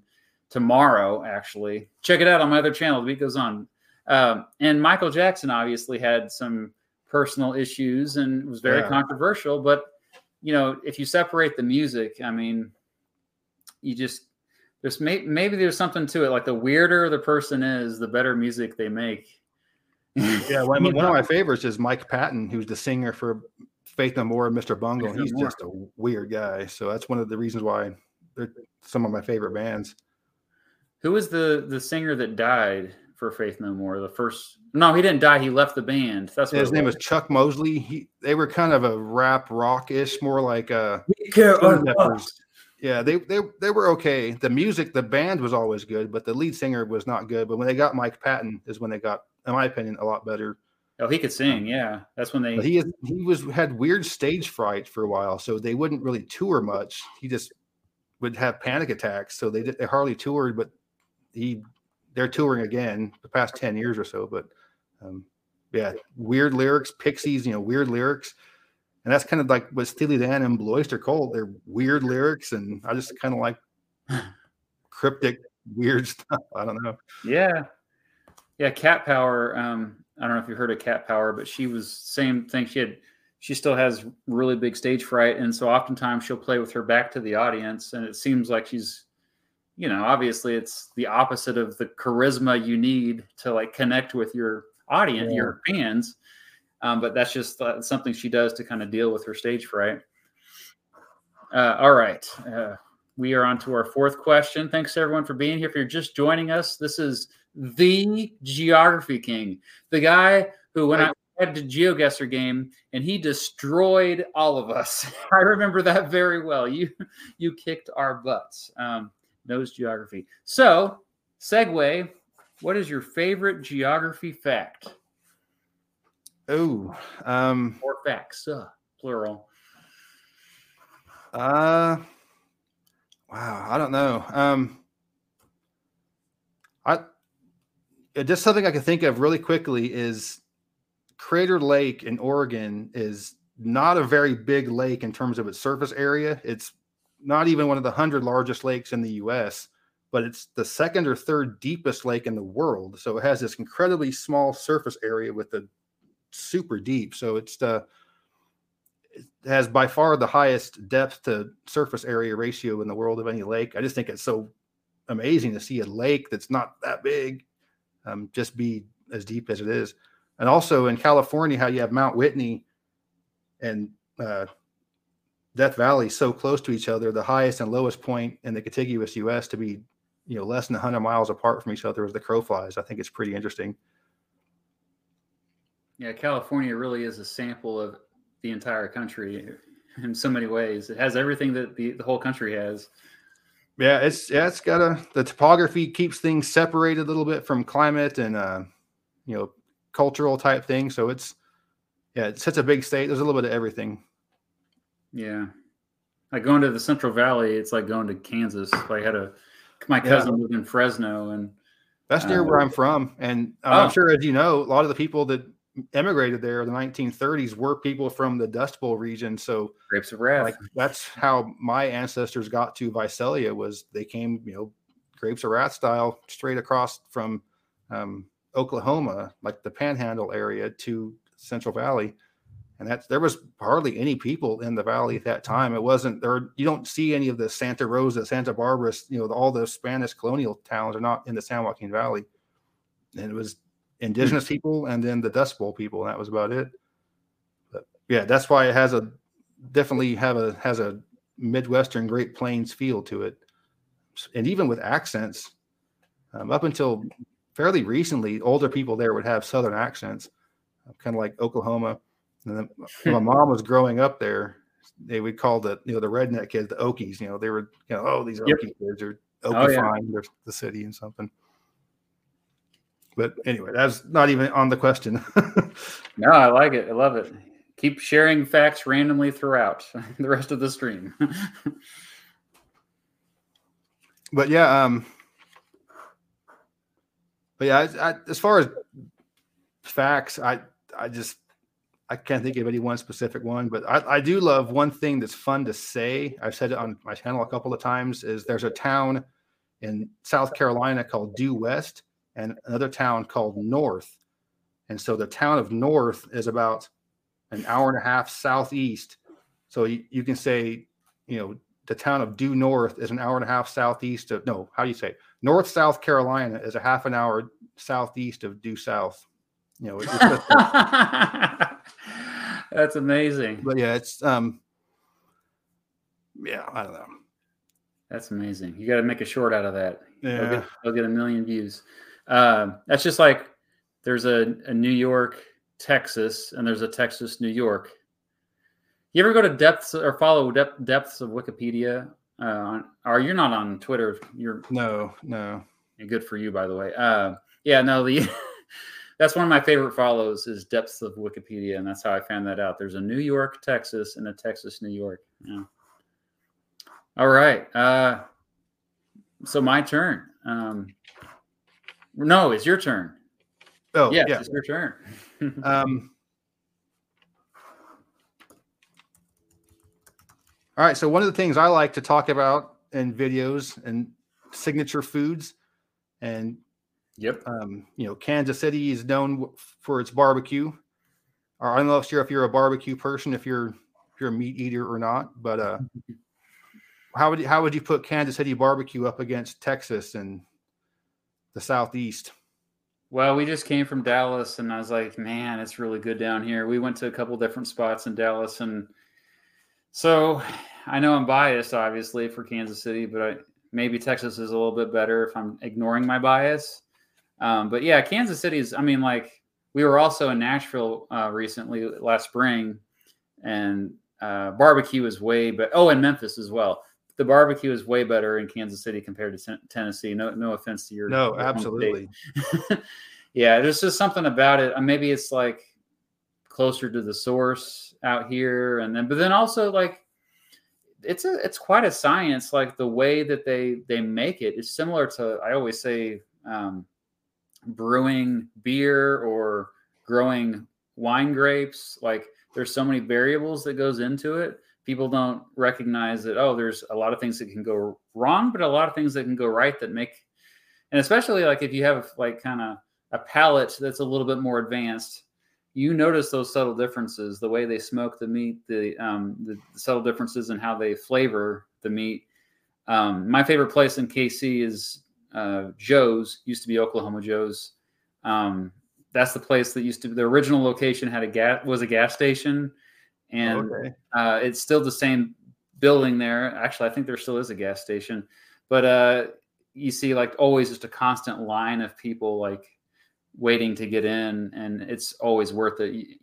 tomorrow actually. Check it out on my other channel. The beat goes on. Um, and Michael Jackson obviously had some personal issues and was very Yeah. controversial, but you know, if you separate the music, I mean, you just there's may, maybe there's something to it. Like the weirder the person is, the better music they make. Yeah, one, You one of my favorites is Mike Patton, who's the singer for Faith No More and Mr. Bungle. He's just a weird guy. So that's one of the reasons why they're some of my favorite bands. Who was the the singer that died for Faith No More? The first no, he didn't die. He left the band. That's what His name was Chuck Mosley. He they were kind of a rap rock ish, more like uh Stone Yeah, they they they were okay. The music, the band was always good, but the lead singer was not good. But when they got Mike Patton, is when they got, in my opinion, a lot better. Oh, he could sing. Yeah, that's when they. But he is, he was had weird stage fright for a while, so they wouldn't really tour much. He just would have panic attacks, so they did, they hardly toured. But he they're touring again the past ten years or so. But um, yeah, weird lyrics, Pixies, you know, weird lyrics, and that's kind of like what Steely Dan and Blue Oyster Cult. They're weird lyrics, and I just kind of like cryptic, weird stuff. I don't know. Yeah, yeah. Cat Power. Um, I don't know if you heard of Cat Power, but she was same thing. She had, she still has really big stage fright, and so oftentimes she'll play with her back to the audience, and it seems like she's, you know, obviously it's the opposite of the charisma you need to like connect with your audience, Yeah. your fans. Um, but that's just uh, something she does to kind of deal with her stage fright. Uh, all right. Uh, we are on to our fourth question. Thanks everyone for being here. If you're just joining us, this is the Geography King, the guy who when I had the GeoGuessr game and he destroyed all of us. I remember that very well. You you kicked our butts. Um, knows geography. So, segue. What is your favorite geography fact Oh, um, or facts, uh, plural? Uh, wow, I don't know. Um, I uh, just something I can think of really quickly is Crater Lake in Oregon is not a very big lake in terms of its surface area. It's not even one of the hundred largest lakes in the U.S., but it's the second or third deepest lake in the world. So it has this incredibly small surface area with a super deep. So it's the it has by far the highest depth to surface area ratio in the world of any lake. I just think it's so amazing to see a lake that's not that big um, just be as deep as it is. And also in California, how you have Mount Whitney and uh, Death Valley so close to each other, the highest and lowest point in the contiguous U.S. to be, you know, less than 100 miles apart from each other as the crow flies. I think it's pretty interesting. Yeah, California really is a sample of the entire country in so many ways. It has everything that the, the whole country has. Yeah, it's yeah, it's got a the topography keeps things separated a little bit from climate and uh, you know, cultural type thing. So it's yeah, it's such a big state. There's a little bit of everything. Yeah, like going to the Central Valley, it's like going to Kansas. I had a my cousin yeah. lived in Fresno, and that's near uh, where I'm from. And uh, oh. I'm sure, as you know, a lot of the people that emigrated there in the 1930s were people from the Dust Bowl region. So grapes of wrath. Like that's how my ancestors got to Visalia was they came, you know, grapes of wrath style straight across from um, Oklahoma, like the Panhandle area, to Central Valley, and that's there was hardly any people in the valley at that time. It wasn't there. You don't see any of the Santa Rosa, Santa Barbara, you know, all the Spanish colonial towns are not in the San Joaquin Valley, and it was indigenous people and then the Dust Bowl people, and that was about it. But yeah, that's why it has a definitely have a has a Midwestern Great Plains feel to it, and even with accents. Um, up until fairly recently, older people there would have Southern accents, kind of like Oklahoma. And then my mom was growing up there, they would call the you know the redneck kids the Okies. You know they were you know oh these yep. Okie kids are Okiefying oh, yeah. the city and something. But anyway, that's not even on the question. no, I like it. I love it. Keep sharing facts randomly throughout the rest of the stream. but yeah, um, but yeah, I, I, as far as facts, I I just I can't think of any one specific one, but I, I do love one thing that's fun to say. I've said it on my channel a couple of times. Is there's a town in South Carolina called Due West, and another town called North. And so the town of North is about an hour and a half southeast. So you, you can say, you know, the town of Due North is an hour and a half southeast of no, how do you say? North South Carolina is a half an hour southeast of Due South. You know, that's amazing. But yeah, it's um, yeah, I don't know. That's amazing. You got to make a short out of that. Yeah, they'll get, they'll get a million views. Um, that's just like there's a, a New York, Texas, and there's a Texas, New York. You ever go to depths or follow depth, depths of Wikipedia? Uh, or you're not on Twitter. You're no, no. Good for you, by the way. Uh, yeah, no. The that's one of my favorite follows is depths of Wikipedia, and that's how I found that out. There's a New York, Texas, and a Texas, New York. Yeah. All right. Uh, so my turn. Um, no, it's your turn. Oh, yes, yeah, it's your turn. um, all right. So one of the things I like to talk about in videos and signature foods, and yep, um, you know, Kansas City is known for its barbecue. Or I'm not sure if you're a barbecue person, if you're if you're a meat eater or not, but uh, how would you, how would you put Kansas City barbecue up against Texas and the southeast? Well, we just came from Dallas, and I was like, man, it's really good down here. We went to a couple different spots in Dallas, and so I know I'm biased, obviously, for Kansas City, but I, maybe Texas is a little bit better if I'm ignoring my bias. Um, but yeah, Kansas City is. I mean, like we were also in Nashville uh, recently last spring, and uh, barbecue is way, but oh, and Memphis as well the barbecue is way better in Kansas City compared to Tennessee. No, no offense to your no, your absolutely. yeah, there's just something about it. Uh, maybe it's like closer to the source out here, and then but then also like it's a it's quite a science. Like the way that they they make it is similar to I always say um, brewing beer or growing wine grapes. Like there's so many variables that goes into it people don't recognize that oh there's a lot of things that can go wrong but a lot of things that can go right that make and especially like if you have like kind of a palate that's a little bit more advanced you notice those subtle differences the way they smoke the meat the um the, subtle differences in how they flavor the meat um my favorite place in kc is uh joe's used to be oklahoma joe's um that's the place that used to be the original location had a gas was a gas station and okay. uh, it's still the same building there. Actually, I think there still is a gas station, but uh, you see like always just a constant line of people like waiting to get in, and it's always worth it.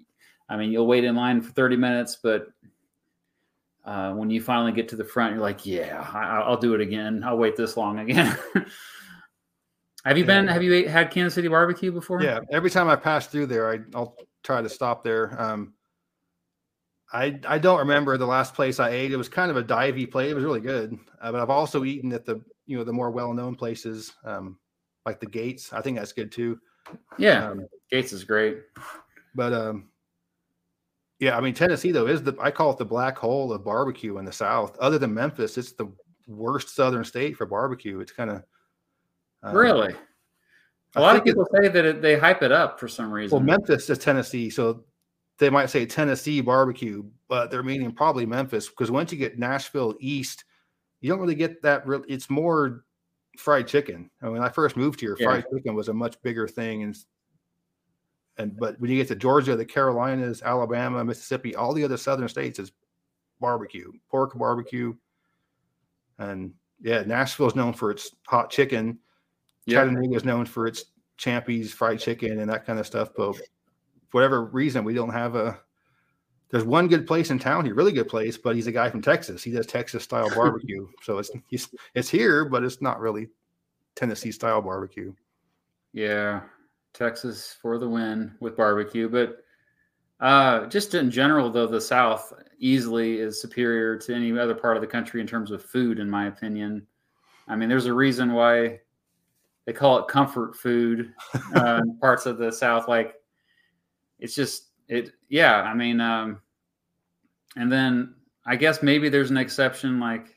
I mean, you'll wait in line for 30 minutes, but uh, when you finally get to the front, you're like, yeah, I, will do it again. I'll wait this long again. have you been? Have you had Kansas City barbecue before? Yeah, every time I pass through there, I, will try to stop there. Um, I I don't remember the last place I ate. It was kind of a divey place. It was really good, uh, but I've also eaten at the you know the more well known places um, like the Gates. I think that's good too. Yeah, um, Gates is great. But um, yeah, I mean Tennessee though is the I call it the black hole of barbecue in the South. Other than Memphis, it's the worst Southern state for barbecue. It's kind of really. Uh, a lot of people say that it, they hype it up for some reason. Well, Memphis is Tennessee, so they might say Tennessee barbecue, but they're meaning probably Memphis because once you get Nashville east, you don't really get that. Real, it's more fried chicken. I mean, when I first moved here, yeah. fried chicken was a much bigger thing, and and but when you get to Georgia, the Carolinas, Alabama, Mississippi, all the other southern states is barbecue, pork barbecue, and yeah, Nashville is known for its hot chicken. Yeah. Chattanooga is known for its Champy's fried chicken and that kind of stuff. But for whatever reason, we don't have a. There's one good place in town here, really good place, but he's a guy from Texas. He does Texas style barbecue, so it's he's, it's here, but it's not really Tennessee style barbecue. Yeah, Texas for the win with barbecue. But uh, just in general, though, the South easily is superior to any other part of the country in terms of food, in my opinion. I mean, there's a reason why they call it comfort food. Uh, parts of the South, like it's just it. Yeah, I mean, um, and then I guess maybe there's an exception, like.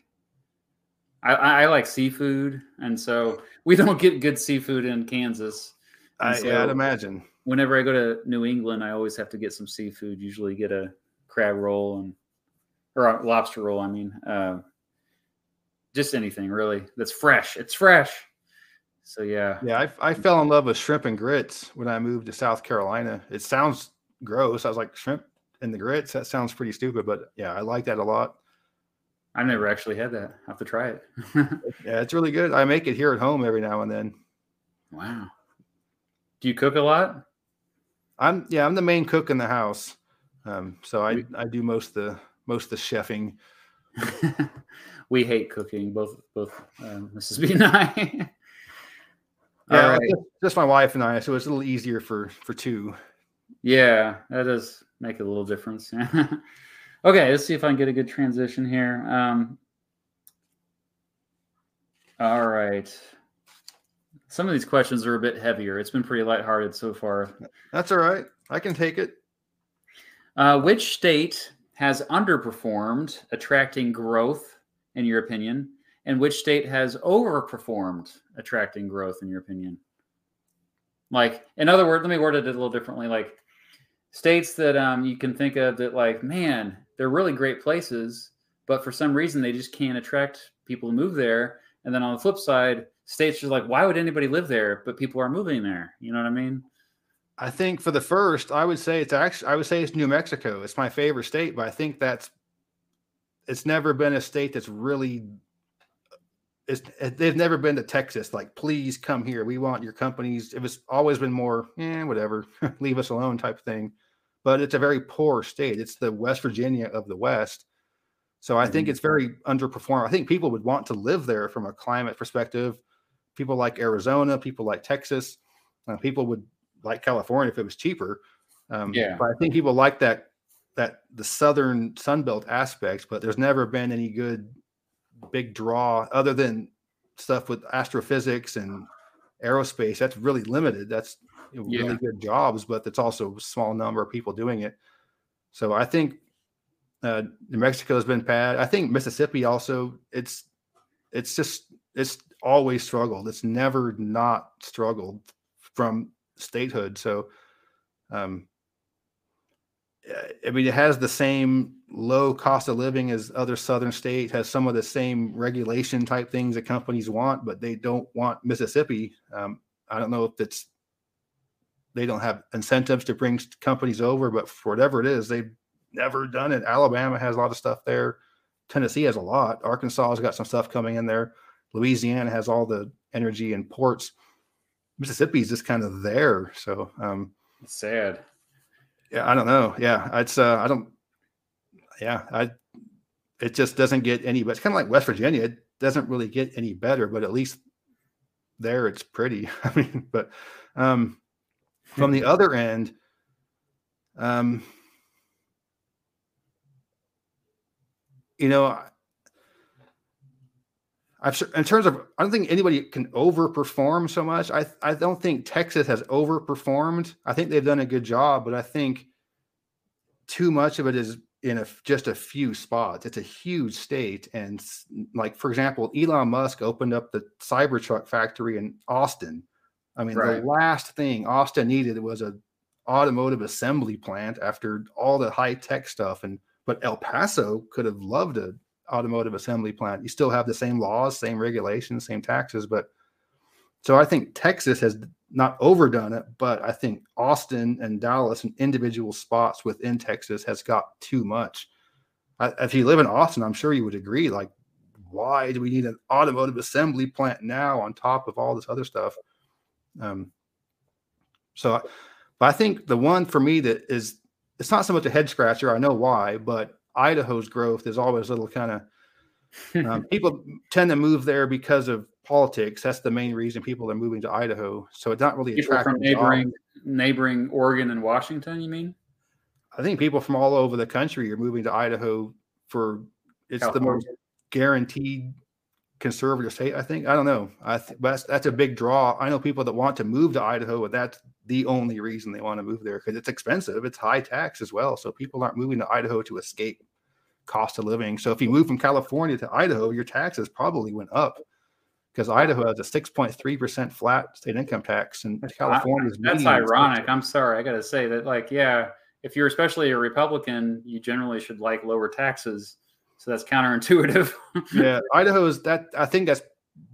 I, I like seafood, and so we don't get good seafood in Kansas. I, so I'd imagine. Whenever I go to New England, I always have to get some seafood. Usually, get a crab roll and or a lobster roll. I mean, uh, just anything really that's fresh. It's fresh. So yeah, yeah. I, I fell in love with shrimp and grits when I moved to South Carolina. It sounds gross. I was like shrimp and the grits. That sounds pretty stupid, but yeah, I like that a lot. I've never actually had that. I have to try it. yeah, it's really good. I make it here at home every now and then. Wow. Do you cook a lot? I'm yeah, I'm the main cook in the house. Um, so I, I do most the most the chefing. we hate cooking, both both um, Mrs. B and I. yeah, right. just, just, my wife and I, so it's a little easier for for two. Yeah, that does make a little difference. okay, let's see if I can get a good transition here. Um, all right. Some of these questions are a bit heavier. It's been pretty lighthearted so far. That's all right. I can take it. Uh, which state has underperformed, attracting growth, in your opinion? And which state has overperformed, attracting growth, in your opinion? Like, in other words, let me word it a little differently. Like, states that um, you can think of that, like, man, they're really great places, but for some reason they just can't attract people to move there. And then on the flip side, states are like, why would anybody live there? But people are moving there. You know what I mean? I think for the first, I would say it's actually I would say it's New Mexico. It's my favorite state, but I think that's it's never been a state that's really it's they've never been to Texas. Like, please come here. We want your companies. It was always been more, yeah, whatever, leave us alone type thing. But it's a very poor state. It's the West Virginia of the West. So I think mm-hmm. it's very underperformed. I think people would want to live there from a climate perspective people like Arizona, people like Texas, uh, people would like California if it was cheaper. Um, yeah, but I think people like that that the southern Sunbelt aspects. But there's never been any good big draw other than stuff with astrophysics and aerospace. That's really limited. That's really good jobs, but it's also a small number of people doing it. So I think uh, New Mexico has been bad. I think Mississippi also. It's it's just it's always struggled. It's never not struggled from statehood. So, um, I mean, it has the same low cost of living as other southern states. Has some of the same regulation type things that companies want, but they don't want Mississippi. Um, I don't know if it's they don't have incentives to bring companies over, but for whatever it is, they've never done it. Alabama has a lot of stuff there. Tennessee has a lot. Arkansas has got some stuff coming in there. Louisiana has all the energy and ports. Mississippi is just kind of there. So um, sad. Yeah, I don't know. Yeah, it's uh, I don't. Yeah, I. It just doesn't get any. But it's kind of like West Virginia. It doesn't really get any better. But at least there, it's pretty. I mean, but um, from the other end, um, you know, I've in terms of I don't think anybody can overperform so much. I I don't think Texas has overperformed. I think they've done a good job, but I think too much of it is in a, just a few spots. It's a huge state, and like for example, Elon Musk opened up the Cybertruck factory in Austin. I mean, Right. the last thing Austin needed was a automotive assembly plant after all the high tech stuff. And but El Paso could have loved a automotive assembly plant. You still have the same laws, same regulations, same taxes, but so I think Texas has not overdone it, but I think Austin and Dallas and individual spots within Texas has got too much. I, if you live in Austin, I'm sure you would agree. Like, why do we need an automotive assembly plant now on top of all this other stuff? Um, so, but I think the one for me that is it's not so much a head scratcher. I know why, but Idaho's growth is always a little kind of um, people tend to move there because of politics. That's the main reason people are moving to Idaho. So it's not really People from neighboring neighboring Oregon and Washington, you mean? I think people from all over the country are moving to Idaho for it's the most guaranteed conservative state. I think I don't know. I th- that's, that's a big draw. I know people that want to move to Idaho, but that's the only reason they want to move there because it's expensive. It's high tax as well. So people aren't moving to Idaho to escape cost of living. So if you move from California to Idaho, your taxes probably went up because Idaho has a six point three percent flat state income tax, and California's That's ironic. I'm sorry. I got to say that, like, yeah, if you're especially a Republican, you generally should like lower taxes. So that's counterintuitive. yeah, Idaho is that. I think that's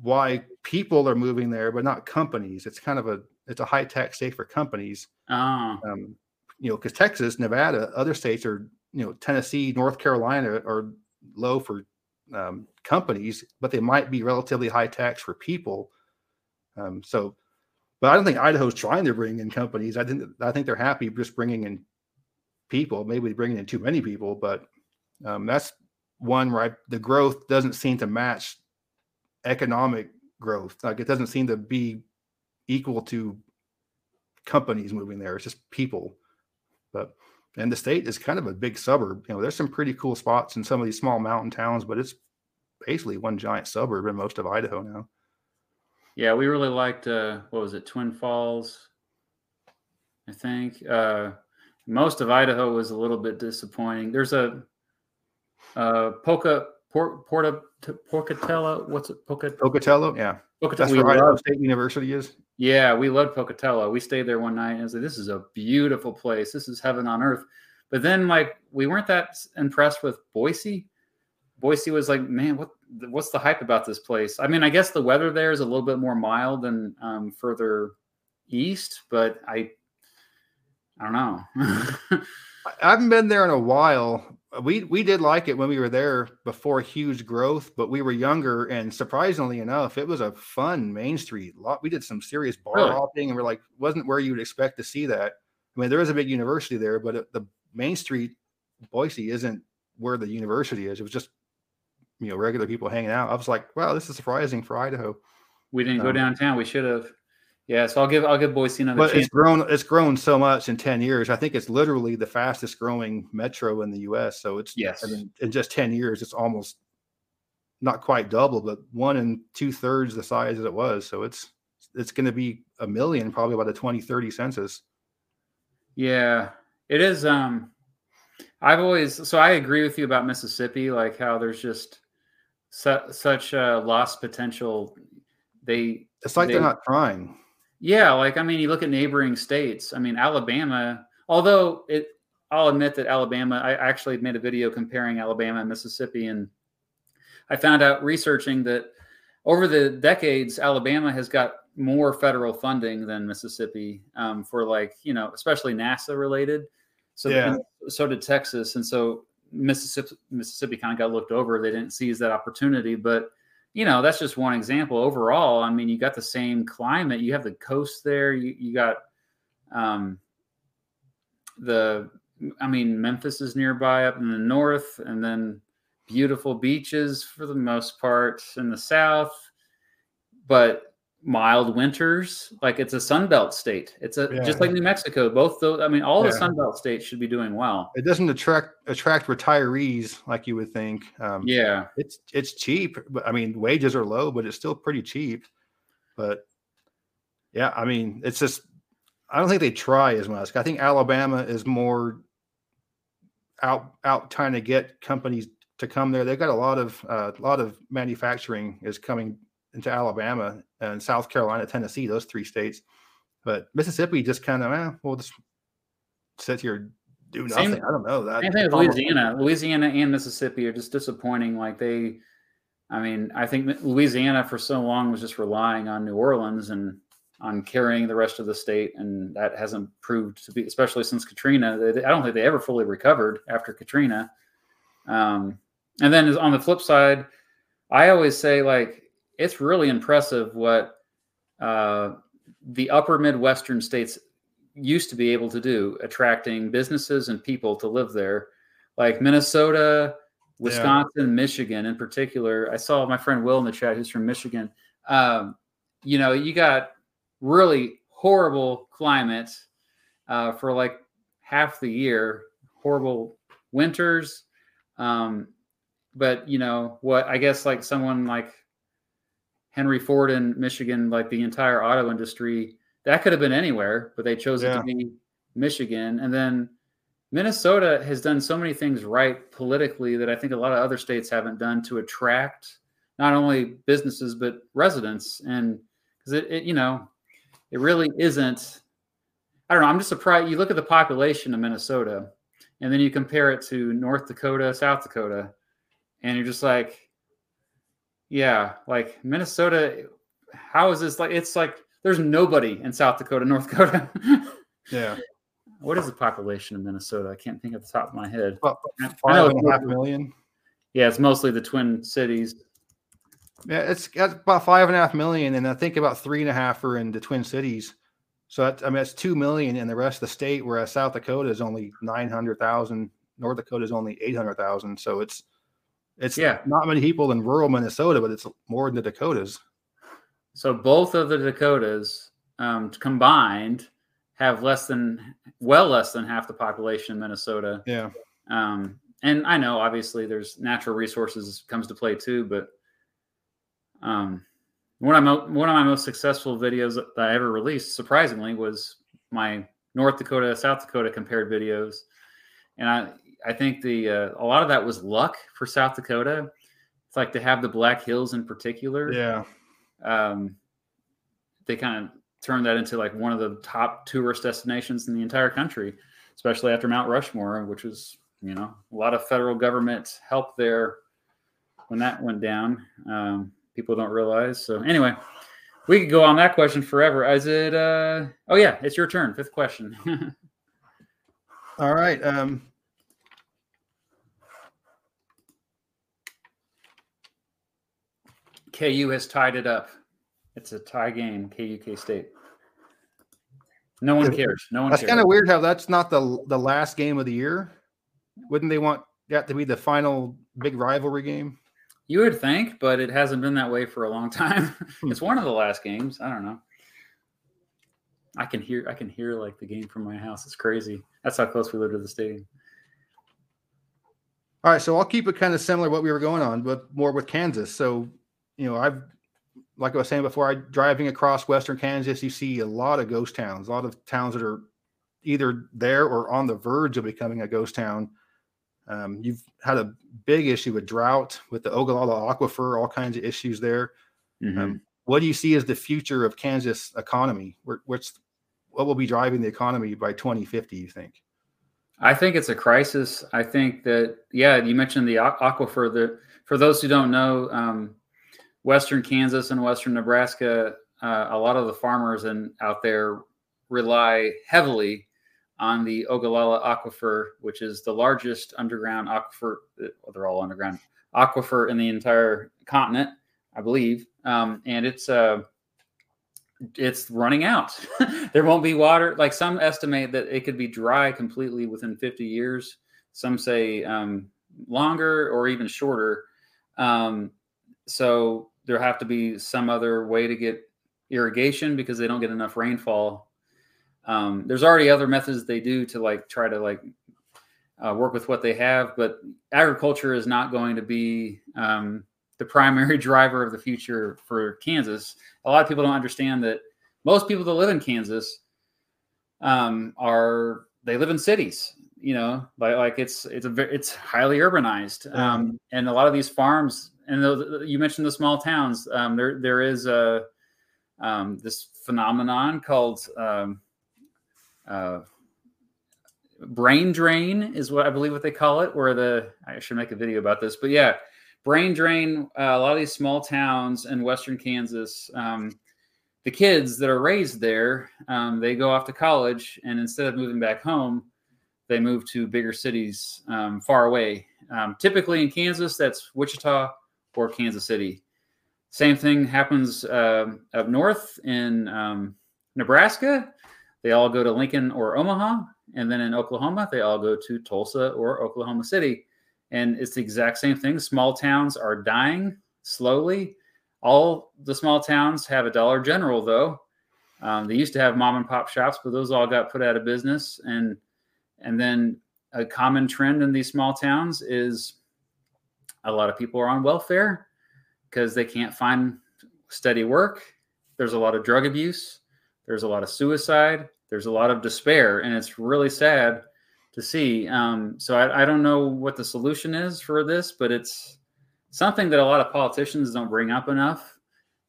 why people are moving there, but not companies. It's kind of a it's a high tax state for companies. oh, Um, you know, because Texas, Nevada, other states are you know Tennessee, North Carolina are low for um, companies, but they might be relatively high tax for people. Um, so, but I don't think Idaho's trying to bring in companies. I think I think they're happy just bringing in people. Maybe bringing in too many people, but um, that's one I, the growth doesn't seem to match economic growth. Like it doesn't seem to be equal to companies moving there. It's just people. But and the state is kind of a big suburb. You know, there's some pretty cool spots in some of these small mountain towns, but it's basically one giant suburb in most of Idaho now. yeah, we really liked, uh, what was it, Twin Falls, I think. Uh, most of Idaho was a little bit disappointing. There's a uh, Poca, Port, Porta, Pocatello, what's it, Poca, Pocatello, yeah, Pocatello. that's we where Idaho State University is. Yeah, we loved Pocatello. We stayed there one night and I was like, this is a beautiful place. This is heaven on earth. But then like we weren't that impressed with Boise. Boise was like, man, what what's the hype about this place? I mean, I guess the weather there is a little bit more mild than um, further east, but I I don't know. I haven't been there in a while. We we did like it when we were there before huge growth, but we were younger, and surprisingly enough, it was a fun main street. Lot we did some serious bar Really? hopping, and we're like, wasn't where you would expect to see that. I mean, there is a big university there, but it, the main street, Boise, isn't where the university is. It was just you know regular people hanging out. I was like, wow, this is surprising for Idaho. we didn't go Um, downtown. We should have. Yeah, so I'll give I'll give Boise another But chance. it's grown. It's grown so much in ten years. I think it's literally the fastest growing metro in the U.S. So it's Yes. I mean, in just ten years, it's almost not quite double, but one and two thirds the size as it was. So it's it's going to be a million probably by the 2030 census. Yeah, it is. Um, I've always so I agree with you about Mississippi, like how there's just su- such uh, lost potential. They, It's like They- they're not trying. Yeah, like I mean, you look at neighboring states. I mean, Alabama. Although it, I'll admit that Alabama. I actually made a video comparing Alabama and Mississippi, and I found out researching that over the decades, Alabama has got more federal funding than Mississippi um, for like you know, especially NASA related. So Yeah. so did Texas, and so Mississippi Mississippi kind of got looked over. They didn't seize that opportunity, but you know, that's just one example. Overall, I mean, you got the same climate. You have the coast there. You you got um, the, I mean, Memphis is nearby up in the north, and then beautiful beaches for the most part in the south, but mild winters. Like it's a sunbelt state. It's a Yeah. just like New Mexico. Both those, I mean, all the Yeah. sunbelt states should be doing well. It doesn't attract attract retirees like you would think. Um, Yeah. it's it's cheap, but I mean wages are low, but it's still pretty cheap. But yeah, I mean it's just I don't think they try as much. I think Alabama is more out out trying to get companies to come there. They've got a lot of uh, a lot of manufacturing is coming into Alabama and South Carolina, Tennessee, those three states. But Mississippi just kind of, eh, we'll just sit here do Same- nothing. I don't know that. Same thing with Louisiana. Louisiana and Mississippi are just disappointing. Like they, I mean, I think Louisiana for so long was just relying on New Orleans and on carrying the rest of the state, and that hasn't proved to be, especially since Katrina. They- I don't think they ever fully recovered after Katrina. Um, and then on the flip side, I always say like it's really impressive what uh, the upper Midwestern states used to be able to do, attracting businesses and people to live there, like Minnesota, Wisconsin, Michigan in particular. I saw my friend Will in the chat, who's from Michigan. Um, you know, you got really horrible climate uh, for like half the year, horrible winters. Um, but you know what? I guess like someone like Henry Ford in Michigan, like the entire auto industry, that could have been anywhere, but they chose it to be Michigan. And then Minnesota has done so many things right politically that I think a lot of other states haven't done to attract not only businesses but residents. And because it, it, you know, it really isn't. I don't know. I'm just surprised. You look at the population of Minnesota, and then you compare it to North Dakota, South Dakota, and you're just like, yeah, like Minnesota. How is this like? It's like there's nobody in South Dakota, North Dakota. Yeah. what is the population of Minnesota? I can't think at the top of my head. About I five and a half million. Yeah, it's mostly the Twin Cities. Yeah, it's about five and a half million, and I think about three and a half are in the Twin Cities. So that, I mean, it's two million in the rest of the state, whereas South Dakota is only nine hundred thousand. North Dakota is only eight hundred thousand. So it's it's Yeah. not many people in rural Minnesota, but it's more than the Dakotas. So both of the Dakotas um, combined have less than, well, less than half the population in Minnesota. Yeah, Um, and I know obviously there's natural resources comes to play too, but um, one of my one of my most successful videos that I ever released, surprisingly, was my North Dakota South Dakota compared videos, and I I think the uh, a lot of that was luck for South Dakota. It's like to have the Black Hills in particular yeah, um, they kind of turned that into like one of the top tourist destinations in the entire country, especially after Mount Rushmore, which was you know a lot of federal government help there when that went down. Um, people don't realize. So anyway, we could go on that question forever. Is it? Uh, oh yeah, it's your turn. Fifth question. All right. Um, KU has tied it up. It's a tie game. KU K State. No one cares. No one cares. that's kind of weird how that's not the the last game of the year. Wouldn't they want that to be the final big rivalry game? You would think, but it hasn't been that way for a long time. Hmm. it's one of the last games. I don't know. I can hear I can hear like the game from my house. It's crazy. That's how close we live to the stadium. All right, so I'll keep it kind of similar to what we were going on, but more with Kansas. So, you know, I've like I was saying before, I driving across western Kansas, you see a lot of ghost towns, a lot of towns that are either there or on the verge of becoming a ghost town. Um, you've had a big issue with drought, with the Ogallala Aquifer, all kinds of issues there. Um, what do you see as the future of Kansas economy? What's what will be driving the economy by 2050? You think? I think it's a crisis. I think that yeah, you mentioned the aquifer. The for those who don't know, um, Western Kansas and Western Nebraska, uh, a lot of the farmers and out there rely heavily on the Ogallala Aquifer, which is the largest underground aquifer. Well, they're all underground aquifer in the entire continent. I believe, um, and it's uh, it's running out. there won't be water. Like some estimate that it could be dry completely within 50 years. Some say um, longer or even shorter. Um, so there have to be some other way to get irrigation because they don't get enough rainfall. Um, there's already other methods they do to like try to like uh, work with what they have, but agriculture is not going to be um, the primary driver of the future for Kansas. A lot of people don't understand that most people that live in Kansas um, are they live in cities. You know, like like it's it's a it's highly urbanized, um, and a lot of these farms. And you mentioned the small towns. Um, there there is a um, this phenomenon called um, uh, brain drain is what I believe what they call it. Where the I should make a video about this, but yeah, brain drain. Uh, a lot of these small towns in western Kansas, um, the kids that are raised there, um, they go off to college, and instead of moving back home, they move to bigger cities um, far away. Um, typically in Kansas, that's Wichita or Kansas City. Same thing happens uh, up north in um, Nebraska. They all go to Lincoln or Omaha. And then in Oklahoma, they all go to Tulsa or Oklahoma City. And it's the exact same thing. Small towns are dying slowly. All the small towns have a Dollar General, though. Um, they used to have mom and pop shops, but those all got put out of business. And and then a common trend in these small towns is a lot of people are on welfare because they can't find steady work. There's a lot of drug abuse. There's a lot of suicide. There's a lot of despair, and it's really sad to see. Um, so I, I don't know what the solution is for this, but it's something that a lot of politicians don't bring up enough.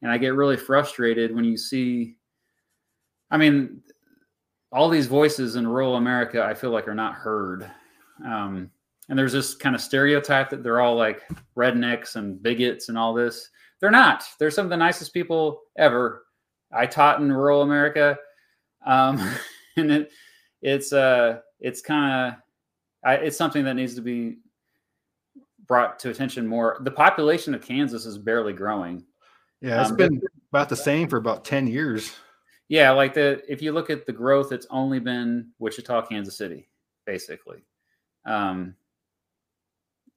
And I get really frustrated when you see, I mean, all these voices in rural America, I feel like are not heard. Um, and there's this kind of stereotype that they're all like rednecks and bigots and all this. They're not. They're some of the nicest people ever. I taught in rural America, um, and it, it's uh, it's kind of it's something that needs to be brought to attention more. The population of Kansas is barely growing. Yeah, it's um, been about the same for about ten years. Yeah, like the if you look at the growth, it's only been Wichita, Kansas City, basically. Um,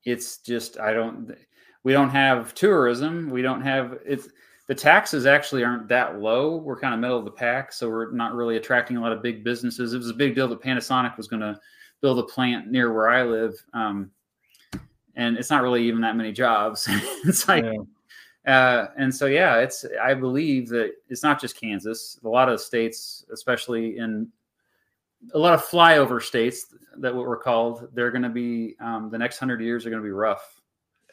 it's just I don't. We don't have tourism. We don't have it's the taxes actually aren't that low. We're kind of middle of the pack, so we're not really attracting a lot of big businesses. It was a big deal that Panasonic was going to build a plant near where I live, um, and it's not really even that many jobs. it's like, yeah. uh, and so yeah, it's. I believe that it's not just Kansas. A lot of states, especially in a lot of flyover states, that what we're called, they're going to be um, the next hundred years are going to be rough.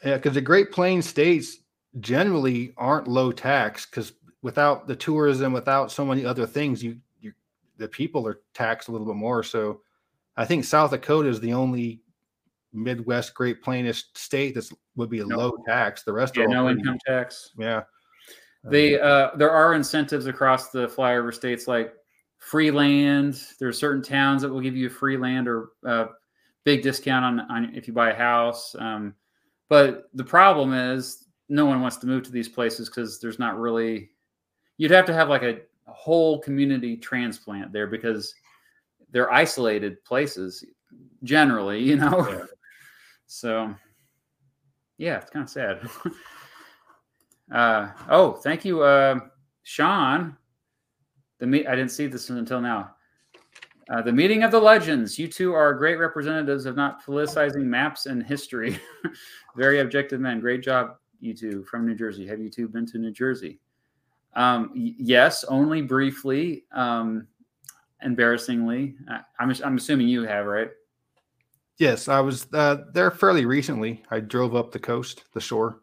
Yeah, because the Great Plains states generally aren't low tax because without the tourism, without so many other things, you you the people are taxed a little bit more. So I think South Dakota is the only Midwest Great Plains state that would be a no. low tax. The rest yeah, are no income tax. Yeah. They uh, there are incentives across the flyover states like free land. There are certain towns that will give you a free land or uh, big discount on, on if you buy a house. Um, but the problem is no one wants to move to these places because there's not really you'd have to have like a, a whole community transplant there because they're isolated places generally you know yeah. so yeah it's kind of sad uh oh thank you uh sean the meet i didn't see this until now uh, the meeting of the legends. You two are great representatives of not politicizing maps and history. Very objective men. Great job, you two from New Jersey. Have you two been to New Jersey? Um, yes, only briefly. Um, embarrassingly, I, I'm I'm assuming you have, right? Yes, I was uh, there fairly recently. I drove up the coast, the shore.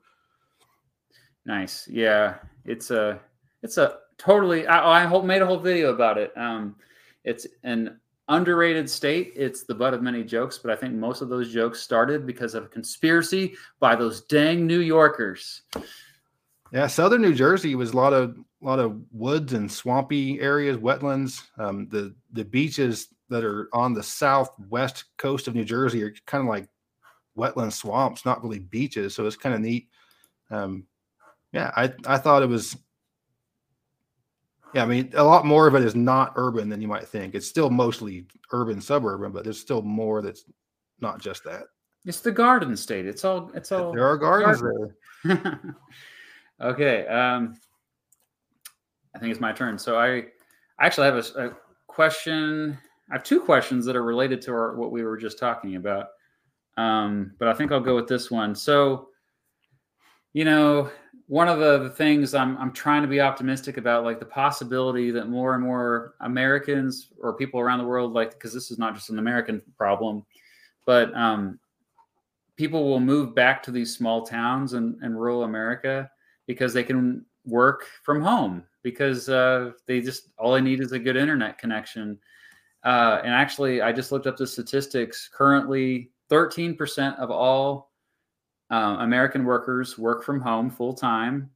Nice. Yeah, it's a it's a totally. I, I made a whole video about it. Um, it's an underrated state. It's the butt of many jokes, but I think most of those jokes started because of a conspiracy by those dang New Yorkers. Yeah, southern New Jersey was a lot of lot of woods and swampy areas, wetlands. Um, the the beaches that are on the southwest coast of New Jersey are kind of like wetland swamps, not really beaches. So it's kind of neat. Um, Yeah, I I thought it was. Yeah, I mean, a lot more of it is not urban than you might think. It's still mostly urban, suburban, but there's still more that's not just that. It's the Garden State. It's all. It's all. There are gardens there. okay. Um, I think it's my turn. So I, I actually have a, a question. I have two questions that are related to our, what we were just talking about. Um, but I think I'll go with this one. So, you know, one of the, the things I'm, I'm trying to be optimistic about, like the possibility that more and more Americans or people around the world, like, because this is not just an American problem, but um, people will move back to these small towns in, in rural America because they can work from home because uh, they just all they need is a good internet connection. Uh, and actually, I just looked up the statistics. Currently, 13% of all uh, American workers work from home full time.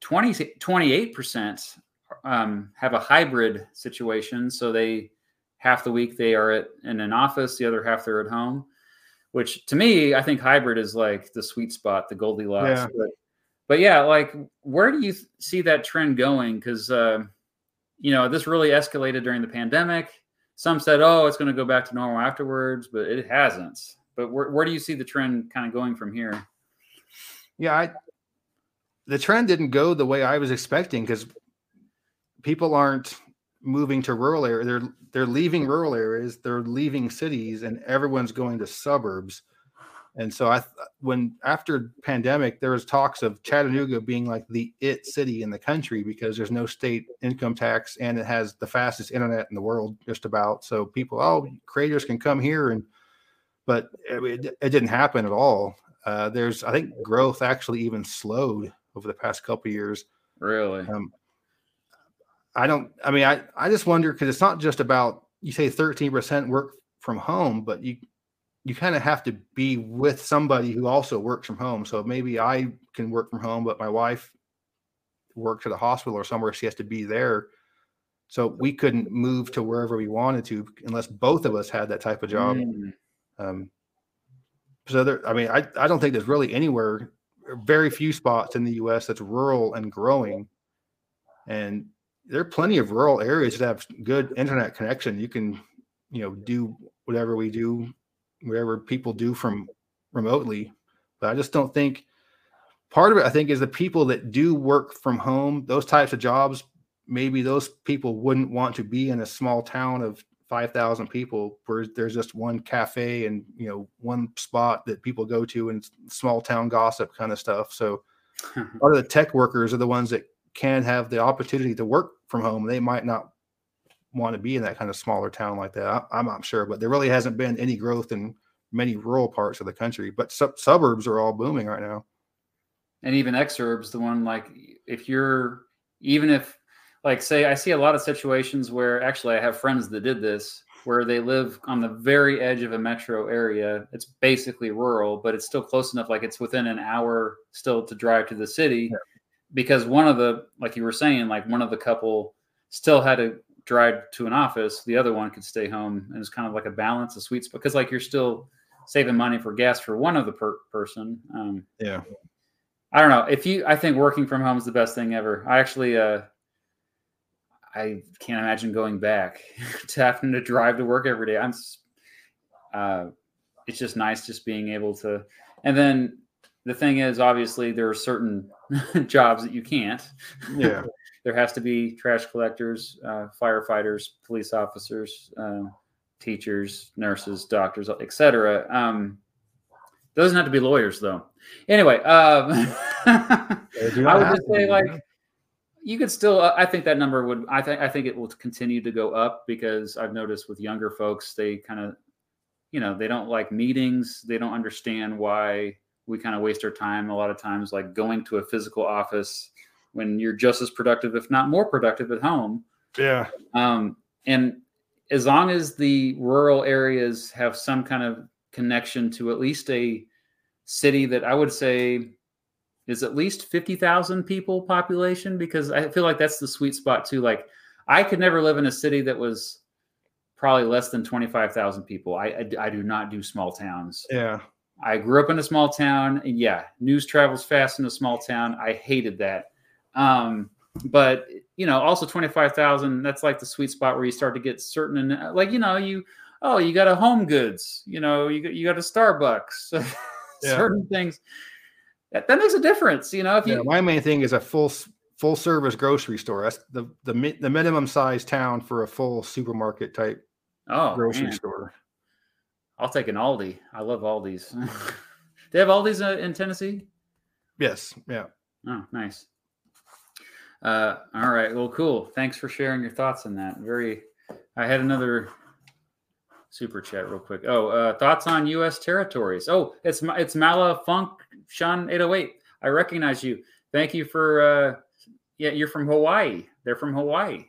20, 28% um, have a hybrid situation. So they half the week they are at, in an office, the other half they're at home. Which to me, I think hybrid is like the sweet spot, the Goldilocks. Yeah. But, but yeah, like where do you th- see that trend going? Because uh, you know this really escalated during the pandemic. Some said, "Oh, it's going to go back to normal afterwards," but it hasn't. But where, where do you see the trend kind of going from here? Yeah, I the trend didn't go the way I was expecting because people aren't moving to rural areas. They're they're leaving rural areas. They're leaving cities, and everyone's going to suburbs. And so I, when after pandemic, there was talks of Chattanooga being like the it city in the country because there's no state income tax and it has the fastest internet in the world, just about. So people, oh, creators can come here, and but it, it didn't happen at all. Uh, there's, I think, growth actually even slowed over the past couple of years. Really? Um, I don't. I mean, I I just wonder because it's not just about you say 13% work from home, but you you kind of have to be with somebody who also works from home. So maybe I can work from home, but my wife works at a hospital or somewhere. She has to be there. So we couldn't move to wherever we wanted to unless both of us had that type of job. Mm. Um, so there, I mean, I, I don't think there's really anywhere, very few spots in the U.S. that's rural and growing, and there are plenty of rural areas that have good internet connection. You can, you know, do whatever we do, whatever people do from remotely. But I just don't think part of it. I think is the people that do work from home, those types of jobs. Maybe those people wouldn't want to be in a small town of 5,000 people where there's just one cafe and you know one spot that people go to and small town gossip kind of stuff. So a lot of the tech workers are the ones that can have the opportunity to work from home. They might not want to be in that kind of smaller town like that. I, i'm not sure but there really hasn't been any growth in many rural parts of the country but sub- suburbs are all booming right now. And even exurbs the one like if you're even if like say i see a lot of situations where actually i have friends that did this where they live on the very edge of a metro area it's basically rural but it's still close enough like it's within an hour still to drive to the city Yeah. because one of the like you were saying like one of the couple still had to drive to an office the other one could stay home and it's kind of like a balance a sweet spot because like you're still saving money for gas for one of the per- person um yeah I don't know. If you, I think working from home is the best thing ever. I actually, uh, I can't imagine going back to having to drive to work every day. I'm, uh, it's just nice just being able to. And then the thing is, obviously, there are certain jobs that you can't. yeah There has to be trash collectors, uh, firefighters, police officers, um, teachers, nurses, doctors, etc. Um, doesn't have to be lawyers, though. Anyway, um, I would just say like. You could still. uh, I think that number would. I think I think it will continue to go up because I've noticed with younger folks, they kind of, you know, they don't like meetings. They don't understand why we kind of waste our time a lot of times, like going to a physical office when you're just as productive, if not more productive, at home. yeah Um, and as long as the rural areas have some kind of connection to at least a city that I would say is at least 50,000 people population, because I feel like that's the sweet spot too. Like I could never live in a city that was probably less than 25,000 people. I, I, I do not do small towns. yeah I grew up in a small town. And yeah, news travels fast in a small town. I hated that. Um, but you know, also twenty five thousand. That's like the sweet spot where you start to get certain, and like you know, you oh, you got a Home Goods. You know, you got you got a Starbucks. Yeah. certain things that, that makes a difference. You know, if you Yeah, my main thing is a full full service grocery store. That's the the the minimum size town for a full supermarket type oh grocery man, store. I'll take an Aldi. I love Aldi's. they have Aldi's uh, in Tennessee. Yes, yeah. Oh, nice. Uh, all right. Well, cool. Thanks for sharing your thoughts on that. Very. I had another super chat real quick. Oh, uh, thoughts on U.S. territories. Oh, it's it's Mala Funk Sean eight hundred eight. I recognize you. Thank you for. Uh, yeah, you're from Hawaii. They're from Hawaii.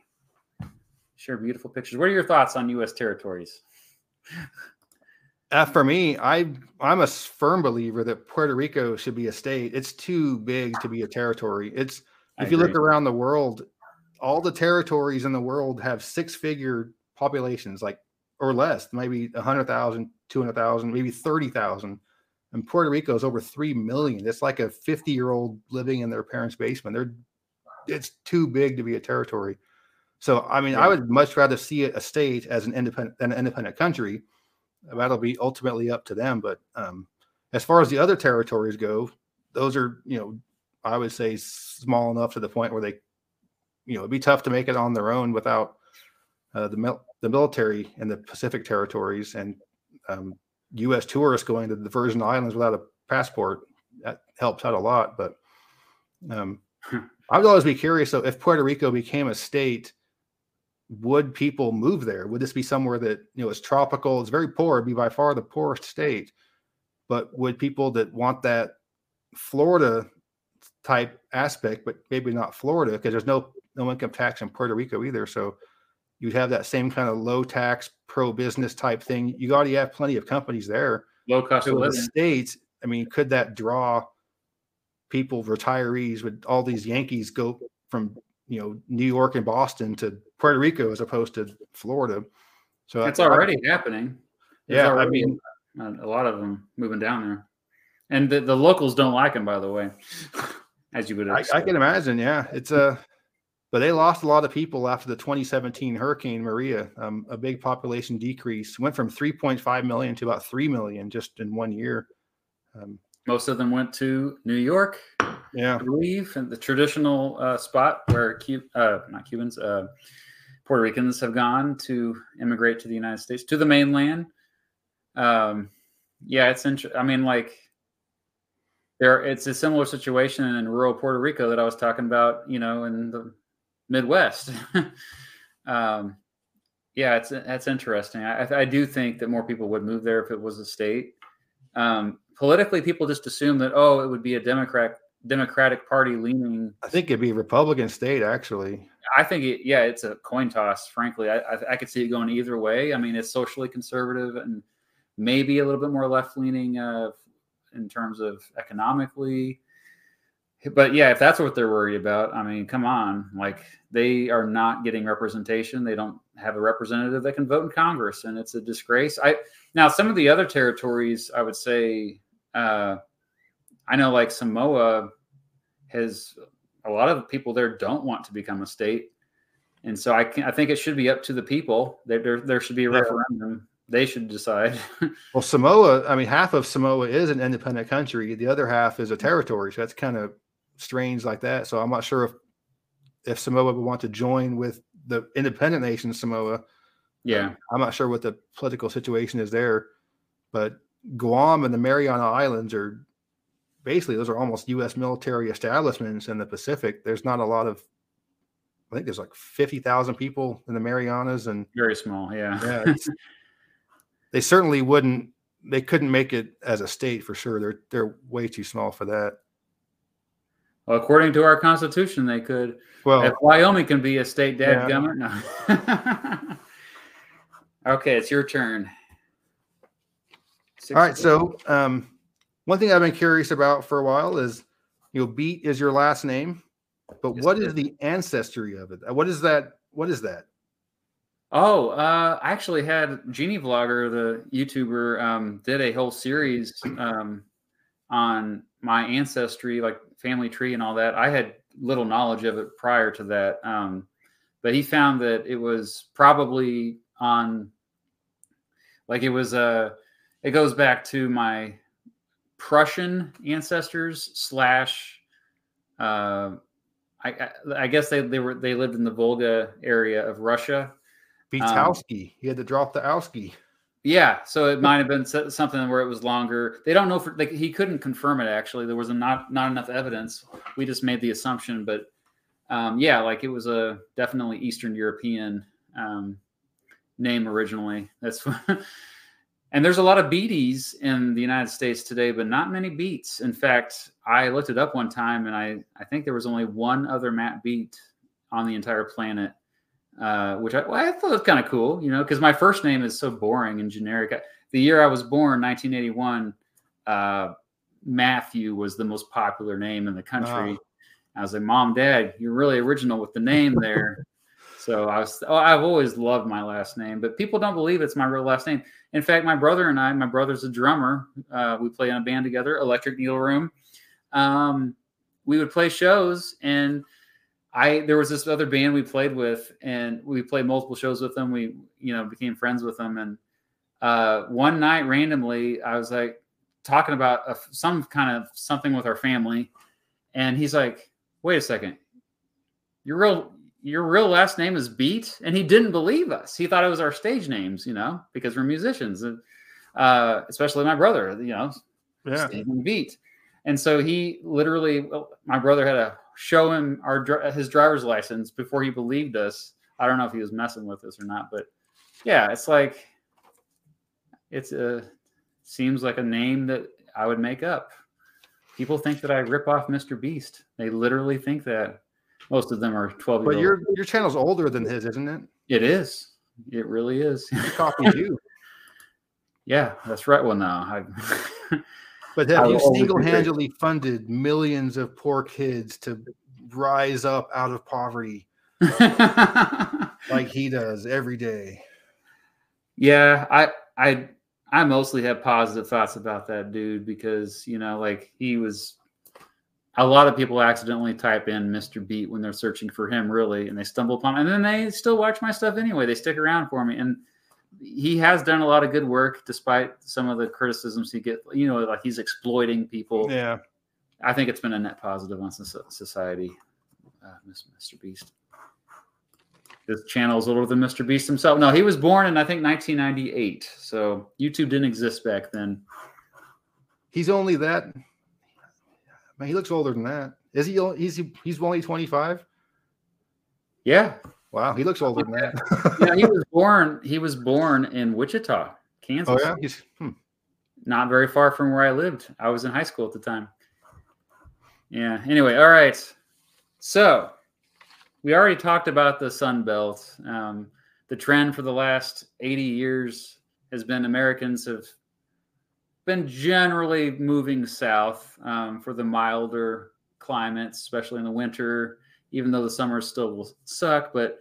Share beautiful pictures. What are your thoughts on U.S. territories? Uh, for me, I I'm a firm believer that Puerto Rico should be a state. It's too big to be a territory. It's if you look around the world, all the territories in the world have six figure populations, like or less, maybe 100,000, 200,000, maybe 30,000. And Puerto Rico is over 3 million. It's like a 50 year old living in their parents' basement. They're it's too big to be a territory. So, I mean, Yeah. I would much rather see a state as an independent an independent country. That'll be ultimately up to them. But um, as far as the other territories go, those are, you know, I would say small enough to the point where they, you know, it'd be tough to make it on their own without uh, the the military in the Pacific territories and um, U.S. tourists going to the Virgin Islands without a passport. That helps out a lot. But um, I would always be curious So if Puerto Rico became a state, would people move there? Would this be somewhere that you know is tropical? It's very poor. It'd be by far the poorest state. But would people that want that Florida type aspect, but maybe not Florida, because there's no no income tax in Puerto Rico either. So you'd have that same kind of low tax, pro business type thing. You already have plenty of companies there. Low cost of So living. states, I mean, could that draw people, retirees, would all these Yankees go from you know New York and Boston to Puerto Rico as opposed to Florida? So I- It's already happening. There's yeah. I mean, a, a lot of them moving down there, and the, the locals don't like them, by the way, as you would I, I can imagine. Yeah, it's a. But they lost a lot of people after the 2017 Hurricane Maria. Um, a big population decrease went from 3.5 million to about 3 million just in one year. Um, Most of them went to New York, yeah, I believe, and the traditional uh, spot where Cu- uh, not Cubans, uh, Puerto Ricans have gone to immigrate to the United States, to the mainland. Um, yeah, it's interesting. I mean, like, there, it's a similar situation in rural Puerto Rico that I was talking about, you know, in the Midwest. um, yeah, it's that's interesting. I, I do think that more people would move there if it was a state. Um, politically, people just assume that oh, it would be a Democrat Democratic Party leaning. I think it'd be a Republican state actually. I think it, yeah, it's a coin toss. Frankly, I, I I could see it going either way. I mean, it's socially conservative and maybe a little bit more left leaning uh, in terms of economically. But yeah, if that's what they're worried about, I mean, come on. Like they are not getting representation. They don't have a representative that can vote in Congress, and it's a disgrace. I now some of the other territories, I would say, uh, I know like Samoa has a lot of people there don't want to become a state, and so I can I think it should be up to the people. There there, there should be a Yeah. referendum. They should decide. Well, Samoa, I mean, half of Samoa is an independent country. The other half is a territory. So that's kind of strange like that. So I'm not sure if if Samoa would want to join with the independent nation Samoa. yeah, I'm not sure what the political situation is there, but Guam and the Mariana Islands are basically those are almost U.S. military establishments in the Pacific. There's not a lot of, I think there's like fifty thousand people in the Marianas, and very small. Yeah, yeah, they certainly wouldn't. They couldn't make it as a state for sure. They're they're way too small for that. Well, according to our constitution, they could. Well, if Wyoming can be a state, dad Yeah. no. okay, it's your turn. all right. So um, one thing I've been curious about for a while is, you know, Beat is your last name, but Yes, what is. the ancestry of it? What is that? What is that? Oh, uh, I actually had Genie Vlogger, the YouTuber, um, did a whole series um, on my ancestry, like family tree and all that. I had little knowledge of it prior to that, um, but he found that it was probably on, like it was uh, it goes back to my Prussian ancestors slash. Uh, I, I guess they, they were they lived in the Volga area of Russia, Beats um, He had to drop the Owski. Yeah, so it might have been something where it was longer. They don't know for like he couldn't confirm it. Actually, there was not not enough evidence. We just made the assumption, but um, yeah, like it was a definitely Eastern European um, name originally. That's and there's a lot of beaties in the United States today, but not many beats. In fact, I looked it up one time, and I I think there was only one other Matt Beat on the entire planet uh, which I, well, I thought was kind of cool, you know, because my first name is so boring and generic. I, the year I was born, 1981, uh, Matthew was the most popular name in the country. Wow. I was like, Mom, Dad, you're really original with the name there. so I was, oh, I've always loved my last name, but people don't believe it's my real last name. In fact, my brother and I, my brother's a drummer. Uh, we play in a band together, Electric Needle Room. Um, we would play shows and I there was this other band we played with, and we played multiple shows with them. We you know became friends with them, and uh, one night randomly, I was like talking about a, some kind of something with our family, and he's like, "Wait a second, your real your real last name is Beat," and he didn't believe us. He thought it was our stage names, you know, because we're musicians, and uh, especially my brother, you know, yeah. Beat. And so he literally, my brother had a show him our his driver's license before he believed us. I don't know if he was messing with us or not, but yeah, it's like it's a seems like a name that I would make up. People think that I rip off Mr. Beast. They literally think that. Most of them are 12 But your your channel's older than his, isn't it? It is. It really is. He copied you. Yeah, that's right. Well, no, I But have you single-handedly funded millions of poor kids to rise up out of poverty like he does every day? Yeah, I I I mostly have positive thoughts about that dude because you know, like he was. A lot of people accidentally type in Mr. Beat when they're searching for him, really, and they stumble upon, and then they still watch my stuff anyway. They stick around for me, and he has done a lot of good work despite some of the criticisms he get. You know, like he's exploiting people. Yeah, I think it's been a net positive on society. Uh, Mr. Beast. His channel is older than Mr. Beast himself. No, he was born in I think 1998. So YouTube didn't exist back then. He's only that. Man, he looks older than that. Is he? He's he's only 25. Yeah, Wow, he looks older than that. yeah, he was born. He was born in Wichita, Kansas. Oh yeah, he's hmm. not very far from where I lived. I was in high school at the time. Yeah. Anyway, all right. So we already talked about the Sun Belt. Um, the trend for the last 80 years has been Americans have been generally moving south um, for the milder climates, especially in the winter even though the summers still will suck. But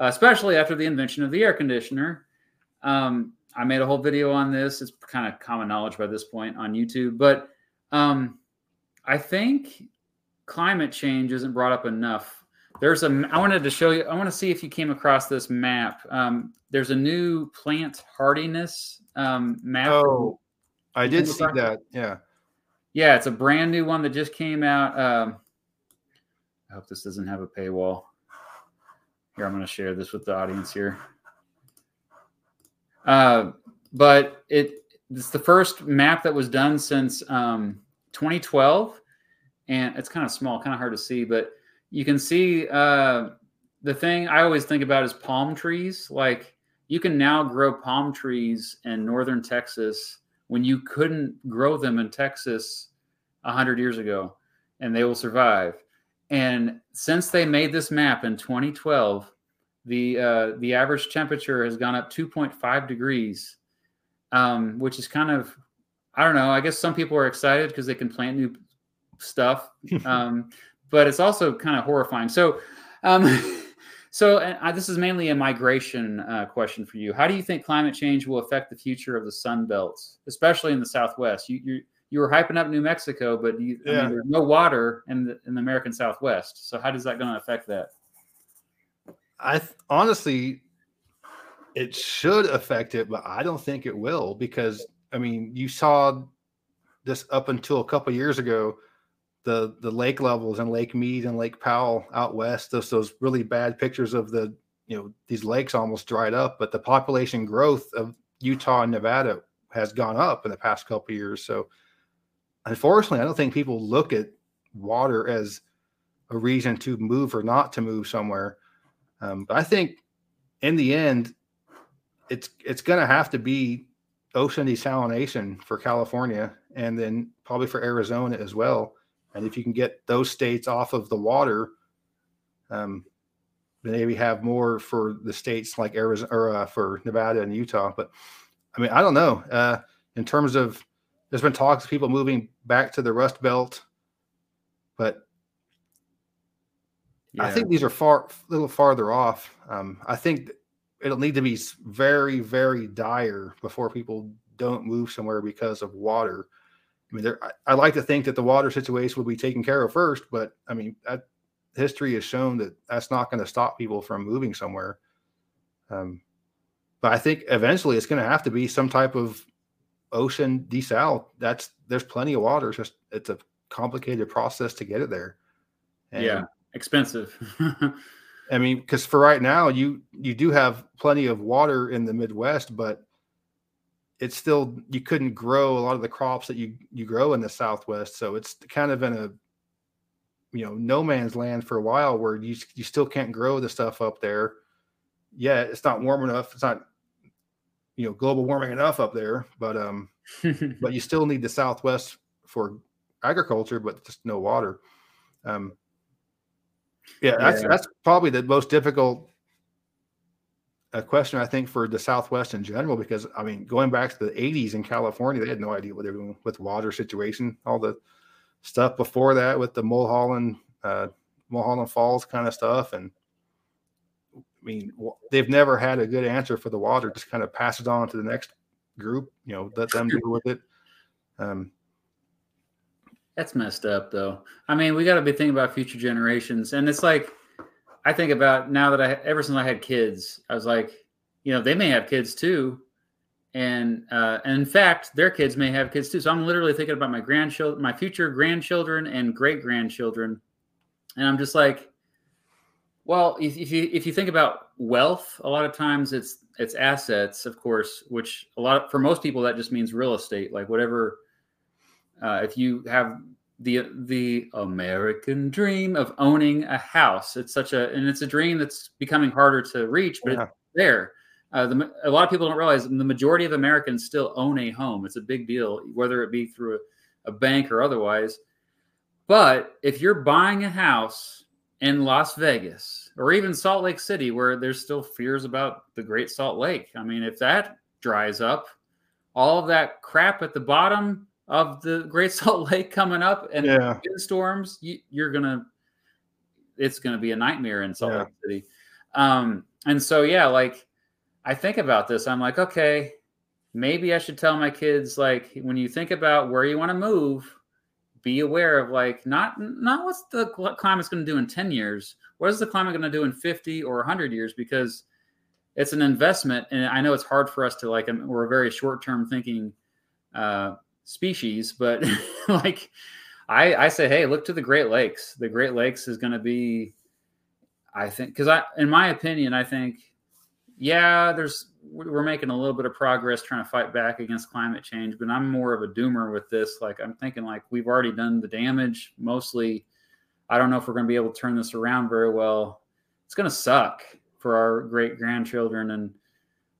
uh, especially after the invention of the air conditioner, um, I made a whole video on this. It's kind of common knowledge by this point on YouTube, but um, I think climate change isn't brought up enough. There's a. I wanted to show you. I want to see if you came across this map. Um, there's a new plant hardiness um, map. Oh, I did see that. Yeah. Yeah, it's a brand new one that just came out. Um, I hope this doesn't have a paywall. Here, I'm going to share this with the audience here. Uh, but it it's the first map that was done since um, 2012, and it's kind of small, kind of hard to see, but you can see uh, the thing I always think about is palm trees. Like you can now grow palm trees in northern Texas when you couldn't grow them in Texas 100 years ago, and they will survive. And since they made this map in 2012, the uh, the average temperature has gone up 2.5 degrees, um, which is kind of I don't know. I guess some people are excited because they can plant new stuff, um, but it's also kind of horrifying. So, um, So uh, this is mainly a migration uh, question for you. How do you think climate change will affect the future of the Sun Belt, especially in the Southwest? You you, you were hyping up New Mexico, but you, yeah. I mean, there's no water in the in the American Southwest. So how does that going to affect that? I th- honestly, it should affect it, but I don't think it will because I mean, you saw this up until a couple years ago the the lake levels in Lake Mead and Lake Powell out west. Those those really bad pictures of the you know these lakes almost dried up, but the population growth of Utah and Nevada has gone up in the past couple years. So unfortunately, I don't think people look at water as a reason to move or not to move somewhere. Um, but I think in the end, it's it's going to have to be ocean desalination for California, and then probably for Arizona as well and if you can get those states off of the water, um, maybe have more for the states like Arizona or uh, for Nevada and Utah. But I mean, I don't know. Uh, in terms of, there's been talks of people moving back to the Rust Belt, but yeah. I think these are far, a little farther off. Um, I think it'll need to be very, very dire before people don't move somewhere because of water. I mean, there, I, I, like to think that the water situation will be taken care of first, but I mean, that, history has shown that that's not going to stop people from moving somewhere. Um, but I think eventually it's going to have to be some type of ocean desal. That's there's plenty of water. It's just it's a complicated process to get it there. And, yeah, expensive. I mean, because for right now, you you do have plenty of water in the Midwest, but it's still you couldn't grow a lot of the crops that you you grow in the southwest so it's kind of in a you know no man's land for a while where you you still can't grow the stuff up there yeah it's not warm enough it's not you know global warming enough up there but um but you still need the southwest for agriculture but just no water um yeah that's yeah. that's probably the most difficult a question I think for the Southwest in general, because I mean, going back to the 80s in California, they had no idea what they were doing with water situation. All the stuff before that with the Mulholland, uh, Mulholland Falls kind of stuff, and mean, they've never had a good answer for the water. Just kind of pass it on to the next group. You know, let them deal with it. Um, That's messed up, though. I mean, we got to be thinking about future generations, and it's like I think about now that I ever since I had kids, I was like, you know, they may have kids too, and uh, and in fact, their kids may have kids too. So I'm literally thinking about my grandchildren, my future grandchildren and great grandchildren, and I'm just like, well, if, if you if you think about wealth, a lot of times it's it's assets, of course, which a lot of, for most people that just means real estate, like whatever. Uh, if you have the the American dream of owning a house. It's such a and it's a dream that's becoming harder to reach, but yeah. it's there. Uh, the, a lot of people don't realize the majority of Americans still own a home. It's a big deal, whether it be through a, a bank or otherwise. But if you're buying a house in Las Vegas or even Salt Lake City, where there's still fears about the Great Salt Lake, I mean, if that dries up, all of that crap at the bottom of the Great Salt Lake coming up and yeah. storms, you, are gonna it's gonna be a nightmare in Salt yeah. Lake City. Um, and so yeah, like I think about this, I'm like, okay, maybe I should tell my kids like when you think about where you want to move, be aware of like not not what's the climate's going to do in 10 years. What is the climate going to do in 50 or 100 years? Because it's an investment, and I know it's hard for us to like. We're a very short term thinking uh, species, but like I, I say, hey, look to the Great Lakes. The Great Lakes is going to be, I think, because I, in my opinion, I think, yeah, there's we're making a little bit of progress trying to fight back against climate change, but I'm more of a doomer with this. Like I'm thinking, like we've already done the damage. Mostly, I don't know if we're going to be able to turn this around very well. It's going to suck for our great grandchildren and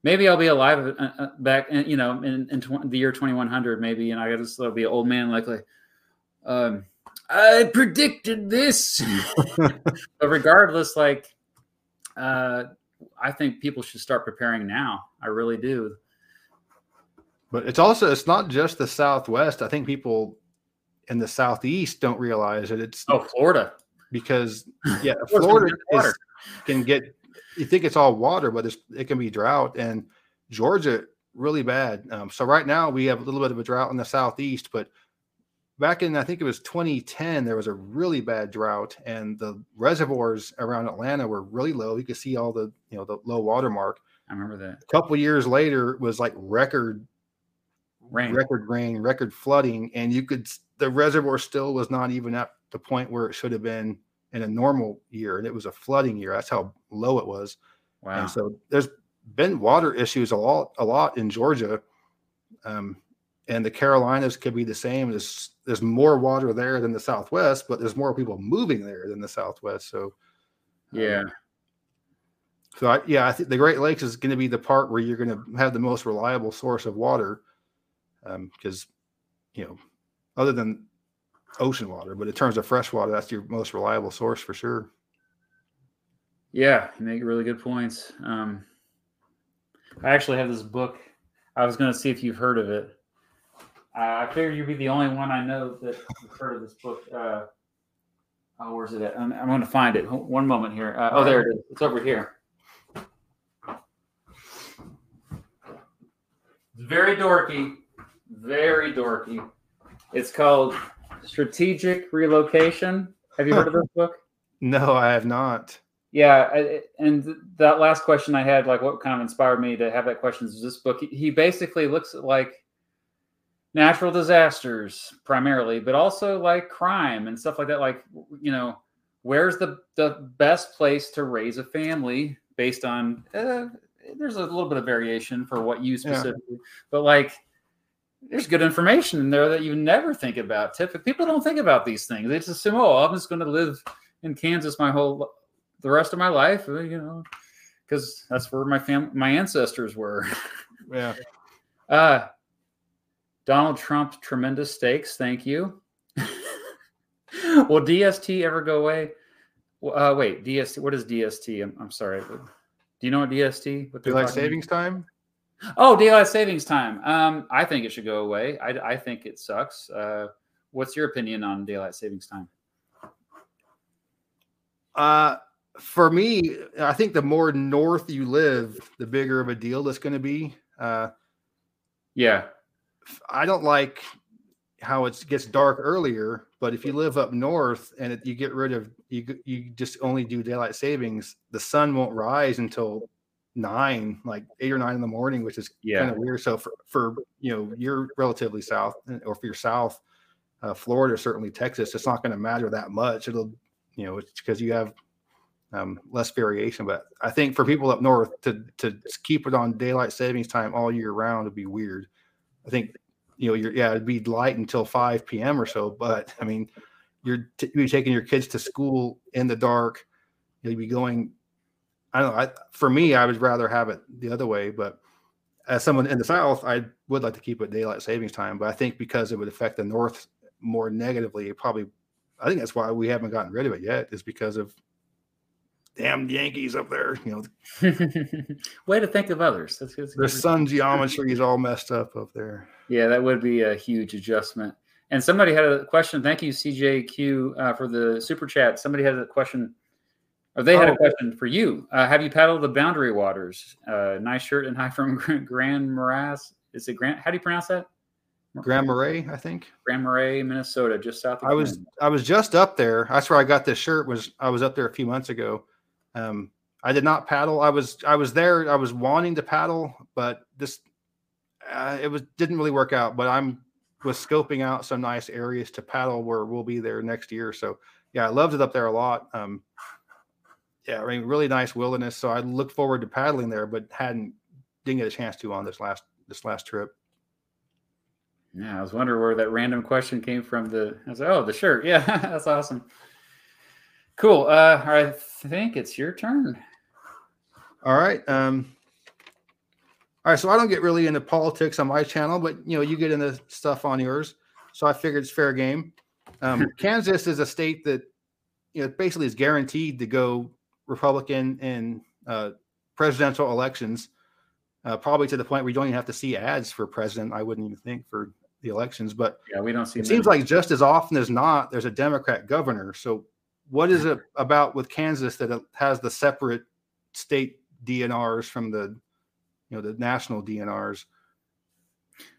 maybe I'll be alive uh, uh back, in, you know, in, in tw- the year 2100, maybe, and I just will be an old man like, like um, I predicted this. but regardless, like, uh, I think people should start preparing now. I really do. But it's also it's not just the Southwest. I think people in the Southeast don't realize that it's oh Florida because yeah, Florida is, can get you think it's all water, but it's, it can be drought. And Georgia really bad. Um, so right now we have a little bit of a drought in the southeast, but back in I think it was 2010, there was a really bad drought, and the reservoirs around Atlanta were really low. You could see all the you know the low water mark. I remember that. A couple years later, it was like record Rain. record rain, record flooding, and you could the reservoir still was not even at the point where it should have been in a normal year, and it was a flooding year. That's how low it was. Wow. And so there's been water issues a lot, a lot in Georgia, um, and the Carolinas could be the same. There's there's more water there than the Southwest, but there's more people moving there than the Southwest. So um, yeah. so I, yeah, I think the Great Lakes is going to be the part where you're going to have the most reliable source of water, because you know, other than ocean water, but in terms of fresh water, that's your most reliable source for sure. Yeah, you make really good points. Um, I actually have this book. I was going to see if you've heard of it. Uh, I figure you'd be the only one I know that heard of this book. Uh, oh, where's it at? I'm, I'm going to find it. One moment here. Uh, oh, there it is. It's over here. It's very dorky. Very dorky. It's called Strategic Relocation. Have you heard of this book? No, I have not. Yeah, I, and that last question I had, like, what kind of inspired me to have that question is this book. He basically looks like natural disasters primarily, but also like crime and stuff like that. Like, you know, where's the the best place to raise a family based on? Uh, there's a little bit of variation for what you specifically, yeah. but like, there's good information in there that you never think about. Typically, people don't think about these things. They just assume, oh, I'm just going to live in Kansas my whole the rest of my life, uh, you know, because that's where my fam my ancestors were. Yeah. Uh Donald Trump tremendous stakes. Thank you. Will DST ever go away? Uh, wait, DST. What is DST? I'm, I'm sorry. Do you know what DST? What daylight savings time. Oh, daylight savings time. Um, I think it should go away. I, I think it sucks. Uh, what's your opinion on daylight savings time? Uh, for me, I think the more north you live, the bigger of a deal that's going to be. Uh, yeah, I don't like how it gets dark earlier, but if you live up north and it, you get rid of you, you just only do daylight savings, the sun won't rise until nine, like eight or nine in the morning, which is yeah. kind of weird. So for for you know you're relatively south, or if you're south, uh, Florida, certainly Texas, it's not going to matter that much. It'll you know it's because you have um, less variation. But I think for people up north to to keep it on daylight savings time all year round would be weird. I think you know you're yeah it'd be light until 5 p.m. or so. But I mean you're t- you'd be taking your kids to school in the dark. You'd be going. I don't know. I, for me, I would rather have it the other way. But as someone in the South, I would like to keep it daylight savings time. But I think because it would affect the North more negatively, it probably. I think that's why we haven't gotten rid of it yet, is because of damn Yankees up there. You know, way to think of others. That's, that's Their sun geometry is all messed up up there. Yeah, that would be a huge adjustment. And somebody had a question. Thank you, CJQ, uh, for the super chat. Somebody had a question, or they had oh. a question for you. Uh, have you paddled the Boundary Waters? Uh, nice shirt and hi from Grand Morass. Is it Grand? How do you pronounce that? Grand Marais, I think. Grand Marais, Minnesota, just south. of I was I was just up there. That's where I got this shirt. Was I was up there a few months ago, um, I did not paddle. I was I was there. I was wanting to paddle, but this uh, it was didn't really work out. But I'm was scoping out some nice areas to paddle where we'll be there next year. So yeah, I loved it up there a lot. Um, yeah, I mean, really nice wilderness. So I look forward to paddling there, but hadn't didn't get a chance to on this last this last trip. Yeah, I was wondering where that random question came from. The I was like, oh, the shirt. Yeah, that's awesome. Cool. Uh, I think it's your turn. All right. Um, all right. So I don't get really into politics on my channel, but you know, you get into stuff on yours. So I figured it's fair game. Um, Kansas is a state that you know basically is guaranteed to go Republican in uh, presidential elections. Uh, probably to the point where you don't even have to see ads for president. I wouldn't even think for the elections, but yeah, we don't see. It seems like just as often as not, there's a Democrat governor. So what is it about with Kansas that it has the separate state DNRs from the you know the national DNRs.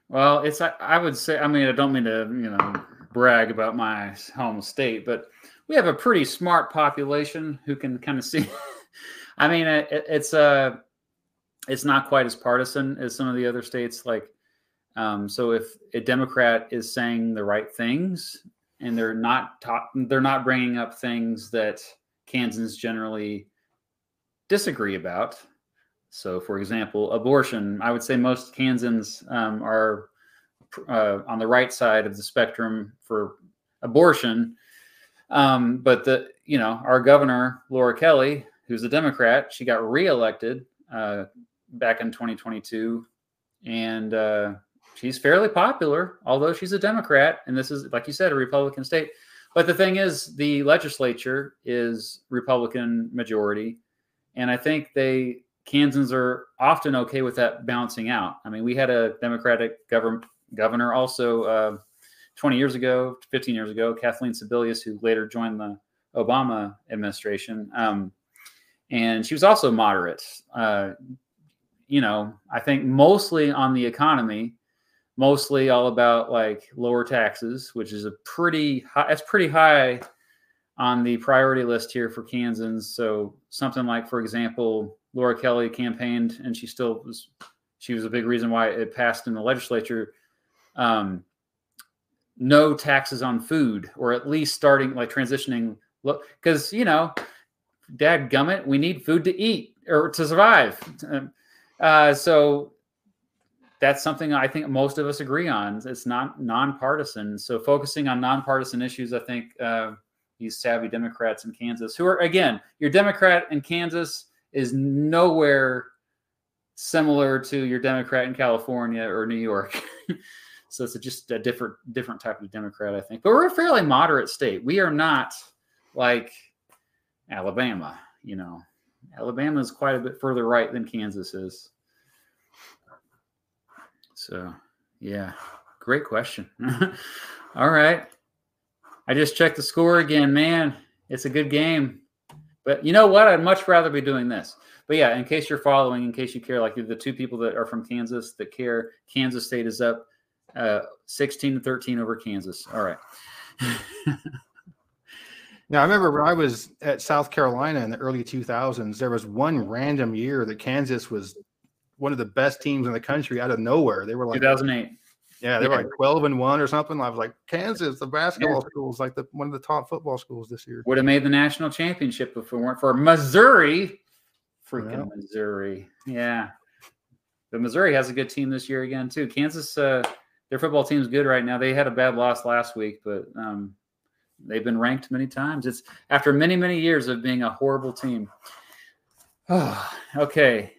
Well, it's I, would say I mean I don't mean to you know brag about my home state, but we have a pretty smart population who can kind of see. I mean, it, it's a uh, it's not quite as partisan as some of the other states. Like, um, so if a Democrat is saying the right things and they're not ta- they're not bringing up things that Kansans generally disagree about. So, for example, abortion. I would say most Kansans um, are uh, on the right side of the spectrum for abortion. Um, but the you know our governor Laura Kelly, who's a Democrat, she got reelected uh, back in 2022, and uh, she's fairly popular, although she's a Democrat, and this is like you said, a Republican state. But the thing is, the legislature is Republican majority, and I think they Kansans are often okay with that balancing out. I mean, we had a Democratic government governor also uh, 20 years ago, 15 years ago, Kathleen Sebelius, who later joined the Obama administration. Um, and she was also moderate. Uh, you know, I think mostly on the economy, mostly all about like lower taxes, which is a pretty high, that's pretty high on the priority list here for Kansans. So something like, for example, Laura Kelly campaigned and she still was, she was a big reason why it passed in the legislature um, no taxes on food, or at least starting like transitioning. Because you know, Dad gummit, we need food to eat or to survive. Uh, so that's something I think most of us agree on. It's not nonpartisan. So focusing on nonpartisan issues, I think uh, these savvy Democrats in Kansas, who are again, your Democrat in Kansas is nowhere similar to your Democrat in California or New York. So it's a, just a different different type of Democrat, I think. But we're a fairly moderate state. We are not like Alabama. You know, Alabama is quite a bit further right than Kansas is. So, yeah, great question. All right. I just checked the score again. Man, it's a good game. But you know what? I'd much rather be doing this. But yeah, in case you're following, in case you care, like the two people that are from Kansas that care, Kansas State is up uh, 16 to 13 over Kansas. All right. now, I remember when I was at South Carolina in the early 2000s, there was one random year that Kansas was one of the best teams in the country out of nowhere. They were like 2008. Yeah, they were like 12 and 1 or something. I was like, Kansas, the basketball yeah. school is like the one of the top football schools this year. Would have made the national championship if it weren't for Missouri. Freaking yeah. Missouri. Yeah. But Missouri has a good team this year again, too. Kansas uh, their football team's good right now. They had a bad loss last week, but um, they've been ranked many times. It's after many, many years of being a horrible team. Oh, okay.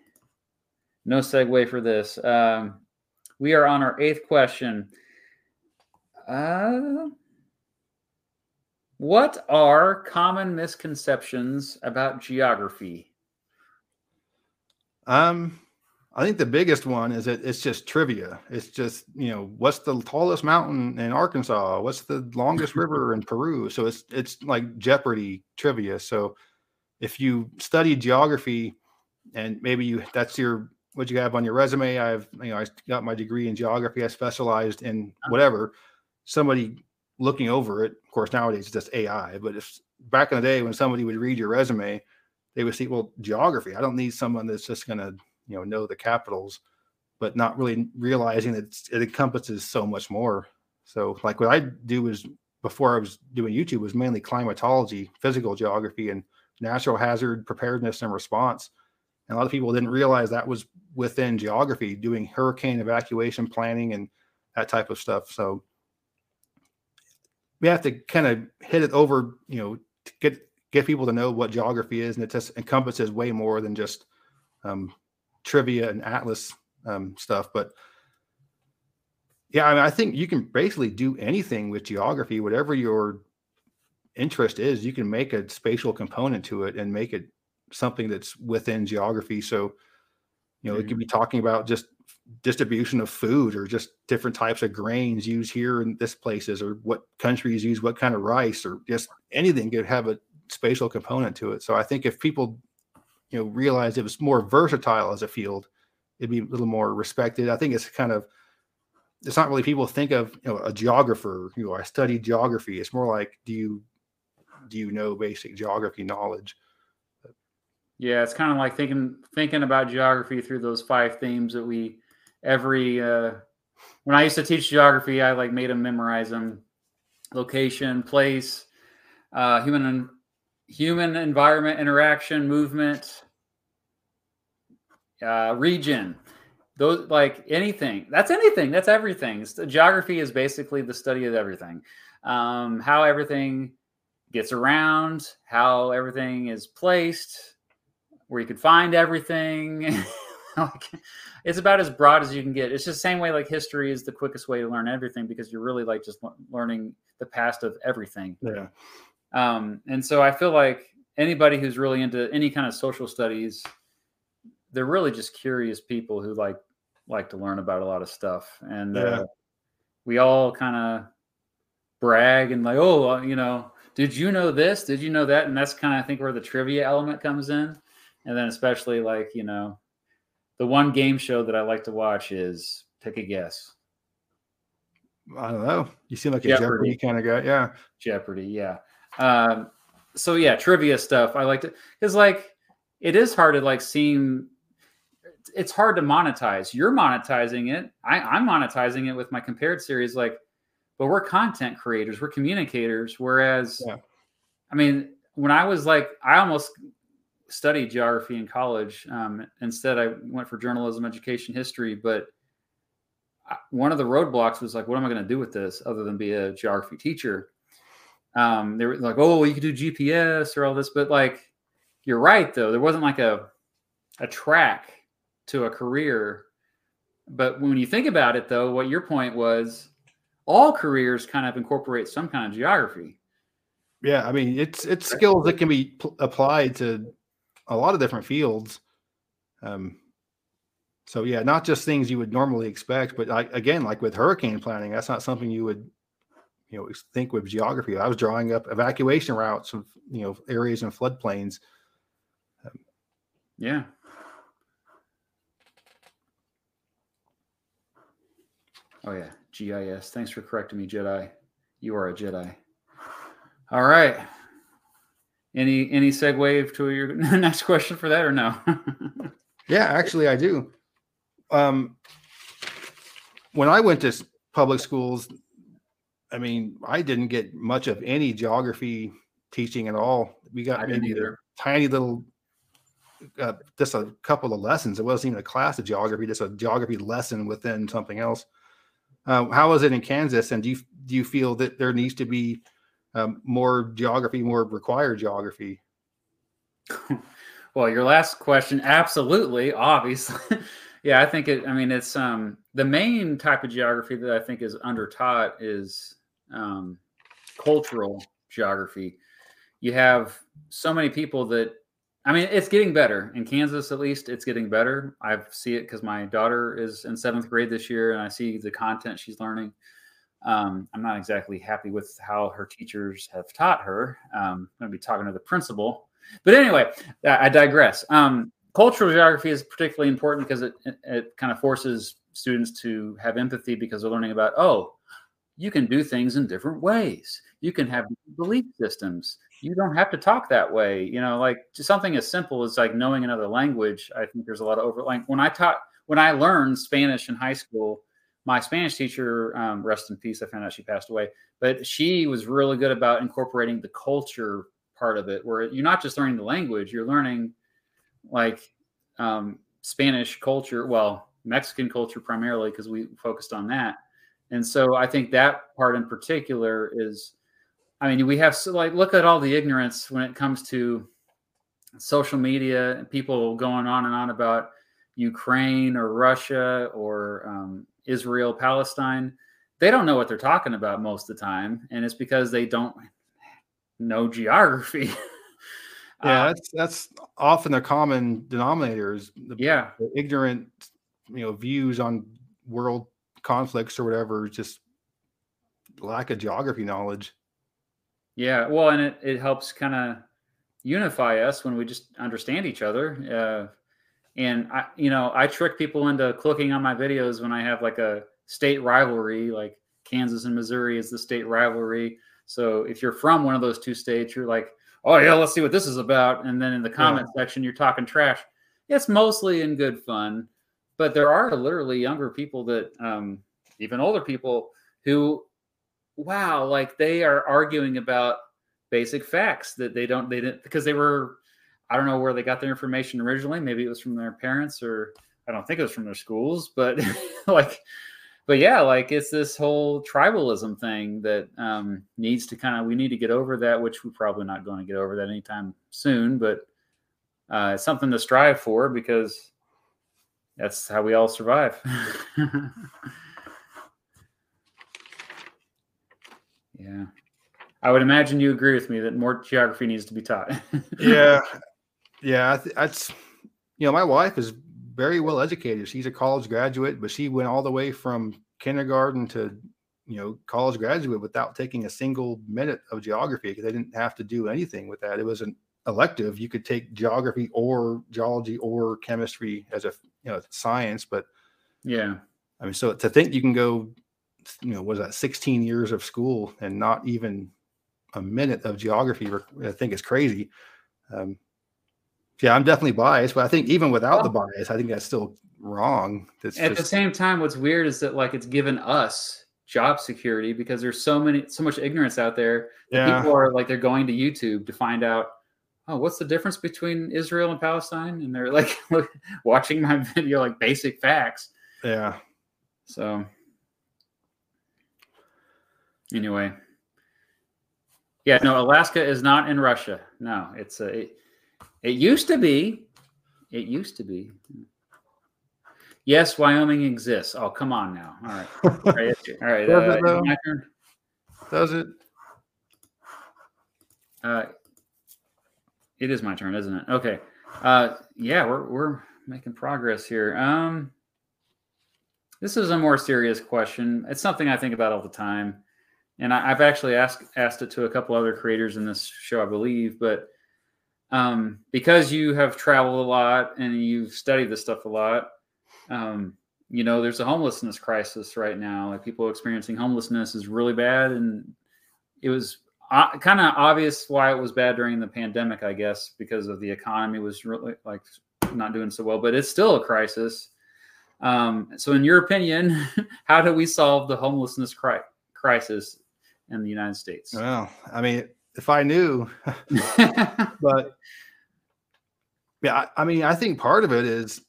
No segue for this. Um, we are on our eighth question. Uh, what are common misconceptions about geography? Um, I think the biggest one is that it's just trivia. It's just, you know, what's the tallest mountain in Arkansas? What's the longest river in Peru? So it's it's like Jeopardy trivia. So if you study geography and maybe you that's your what you have on your resume, I've you know, I got my degree in geography, I specialized in uh-huh. whatever. Somebody looking over it, of course nowadays it's just AI, but if back in the day when somebody would read your resume, they would see, well, geography. I don't need someone that's just gonna you know know the capitals but not really realizing that it encompasses so much more so like what i do is before i was doing youtube was mainly climatology physical geography and natural hazard preparedness and response and a lot of people didn't realize that was within geography doing hurricane evacuation planning and that type of stuff. So we have to kind of hit it over you know get get people to know what geography is and it just encompasses way more than just um, trivia and atlas um, stuff but yeah I, mean, I think you can basically do anything with geography whatever your interest is you can make a spatial component to it and make it something that's within geography. So you know mm-hmm. it could be talking about just distribution of food or just different types of grains used here in this places or what countries use what kind of rice or just anything could have a spatial component to it so i think if people you know realized it was more versatile as a field, it'd be a little more respected. I think it's kind of it's not really people think of you know a geographer. You know, I study geography. It's more like do you do you know basic geography knowledge? Yeah, it's kind of like thinking thinking about geography through those five themes that we every uh, when I used to teach geography, I like made them memorize them: location, place, uh, human and human environment interaction, movement, uh, region. Those like anything. That's anything. That's everything. Geography is basically the study of everything. Um, how everything gets around, how everything is placed, where you could find everything. like, it's about as broad as you can get. It's just the same way like history is the quickest way to learn everything because you're really like just learning the past of everything. Yeah. Um, and so I feel like anybody who's really into any kind of social studies, they're really just curious people who like like to learn about a lot of stuff. And Yeah. uh, we all kind of brag and like, oh, uh, you know, did you know this? Did you know that? And that's kind of I think where the trivia element comes in. And then especially like you know, the one game show that I like to watch is Take a Guess. I don't know. You seem like a Jeopardy. Jeopardy kind of guy. Yeah. Jeopardy, yeah. Um, so yeah, trivia stuff. I like to because like it is hard to like seem. It's hard to monetize. You're monetizing it. I, I'm monetizing it with my compared series. Like, but we're content creators. We're communicators. Whereas, Yeah. I mean, when I was like, I almost studied geography in college. Um, instead, I went for journalism, education, history. But I- one of the roadblocks was like, what am I going to do with this other than be a geography teacher? um, they were like, "Oh, you could do GPS or all this," but like, you're right though. There wasn't like a a track to a career. But when you think about it, though, what your point was, all careers kind of incorporate some kind of geography. Yeah. I mean, it's it's skills that can be pl- applied to a lot of different fields. Um, so yeah, not just things you would normally expect, but I, again, like with hurricane planning, that's not something you would, you know, think with geography. I was drawing up evacuation routes of you know areas and floodplains. Yeah. Oh yeah, GIS. Thanks for correcting me, Jedi. You are a Jedi. All right. Any any segue to your next question for that or no? Yeah, actually, I do. Um, when I went to public schools, I mean, I didn't get much of any geography teaching at all. We got I didn't maybe either. tiny little, uh, just a couple of lessons. It wasn't even a class of geography, just a geography lesson within something else. Um, how is it in Kansas? And do you do you feel that there needs to be um, more geography, more required geography? well, your last question, absolutely, obviously. yeah, I think it. I mean, it's um the main type of geography that I think is under taught is um, cultural geography. You have so many people that. I mean, it's getting better in Kansas. At least it's getting better. I see it because my daughter is in seventh grade this year, and I see the content she's learning. Um, I'm not exactly happy with how her teachers have taught her. Um, I'm going to be talking to the principal but anyway, I digress. Um, cultural geography is particularly important because it, it, it kind of forces students to have empathy because they're learning about, oh, you can do things in different ways. You can have belief systems. You don't have to talk that way. You know, like just something as simple as like knowing another language. I think there's a lot of over. Like when I taught, when I learned Spanish in high school, my Spanish teacher, um, rest in peace, I found out she passed away, but she was really good about incorporating the culture part of it where you're not just learning the language you're learning like um, spanish culture well mexican culture primarily because we focused on that. And so i think that part in particular is i mean we have so like look at all the ignorance when it comes to social media and people going on and on about ukraine or russia or um, israel palestine they don't know what they're talking about most of the time and it's because they don't know geography. Yeah, Uh, that's that's often the common denominators. The, yeah, the ignorant, you know, views on world conflicts or whatever. Just lack of geography knowledge. yeah. Well, and it, it helps kind of unify us when we just understand each other. Uh, and I, you know, I trick people into clicking on my videos when I have like a state rivalry, like Kansas and Missouri is the state rivalry. So if you're from one of those two states, you're like, oh yeah, let's see what this is about. And then in the comment yeah. section, you're talking trash. It's mostly in good fun, but there are literally younger people that, um, even older people who, wow, like they are arguing about basic facts that they don't, they didn't, because they were, I don't know where they got their information originally. Maybe it was from their parents or I don't think it was from their schools, but like, but yeah, like it's this whole tribalism thing that um, needs to kind of we need to get over that, which we're probably not going to get over that anytime soon. But uh, it's something to strive for because that's how we all survive. yeah, I would imagine you agree with me that more geography needs to be taught. yeah, yeah, that's you know my wife is very well educated. She's a college graduate, but she went all the way from kindergarten to you know college graduate without taking a single minute of geography because they didn't have to do anything with that. It was an elective. You could take geography or geology or chemistry as a you know science, but yeah, I mean, so to think you can go, you know, was that 16 years of school and not even a minute of geography, I think is crazy. Um, yeah, I'm definitely biased, but I think even without the oh. bias, I think that's still wrong. That's At just... the same time, what's weird is that like it's given us job security because there's so many so much ignorance out there. Yeah. People are like they're going to YouTube to find out, oh, what's the difference between Israel and Palestine? And they're like watching my video like basic facts. Yeah. So anyway. Yeah, no, Alaska is not in Russia. No, it's a it, it used to be. It used to be. Yes, Wyoming exists. Oh, come on now. All right. All right. All right. Does, uh, it, my turn. Does it? Uh, it is my turn, isn't it? Okay. Uh, yeah, we're we're making progress here. Um, this is a more serious question. It's something I think about all the time, and I, have actually asked asked it to a couple other creators in this show, I believe. But um, because you have traveled a lot and you've studied this stuff a lot, um, you know, there's a homelessness crisis right now. Like people experiencing homelessness is really bad, and it was uh, kind of obvious why it was bad during the pandemic, I guess, because of the economy was really like not doing so well. But it's still a crisis. Um, so, in your opinion, how do we solve the homelessness cri- crisis in the United States? Well, I mean, if I knew, but yeah, I, I, mean, I think part of it is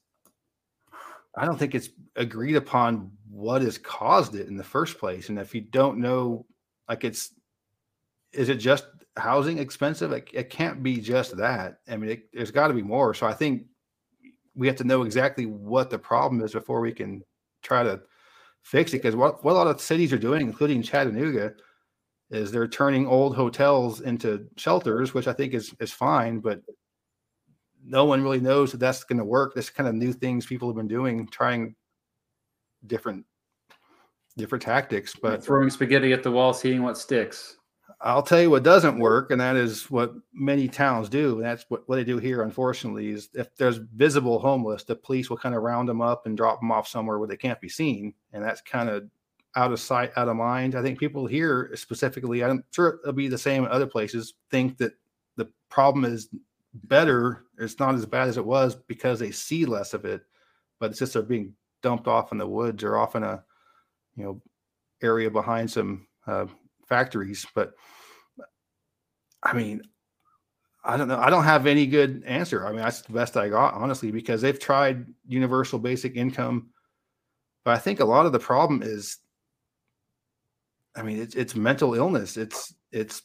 I don't think it's agreed upon what has caused it in the first place. And if you don't know, like it's, is it just housing expensive? It, it can't be just that. I mean, it, there's got to be more. So I think we have to know exactly what the problem is before we can try to fix it. Because what, what a lot of cities are doing, including Chattanooga, is they're turning old hotels into shelters, which I think is is fine, but no one really knows that that's going to work. This kind of new things people have been doing, trying different different tactics, but throwing spaghetti at the wall, seeing what sticks. I'll tell you what doesn't work, and that is what many towns do. And that's what, what they do here, unfortunately, is if there's visible homeless, the police will kind of round them up and drop them off somewhere where they can't be seen. And that's kind of out of sight, out of mind. I think people here specifically, I'm sure it'll be the same in other places, think that the problem is better, it's not as bad as it was because they see less of it, but it's just they're being dumped off in the woods or off in a you know area behind some uh, factories. But I mean, I don't know. I don't have any good answer. I mean, that's the best I got, honestly, because they've tried universal basic income. But I think a lot of the problem is I mean, it's it's mental illness. It's it's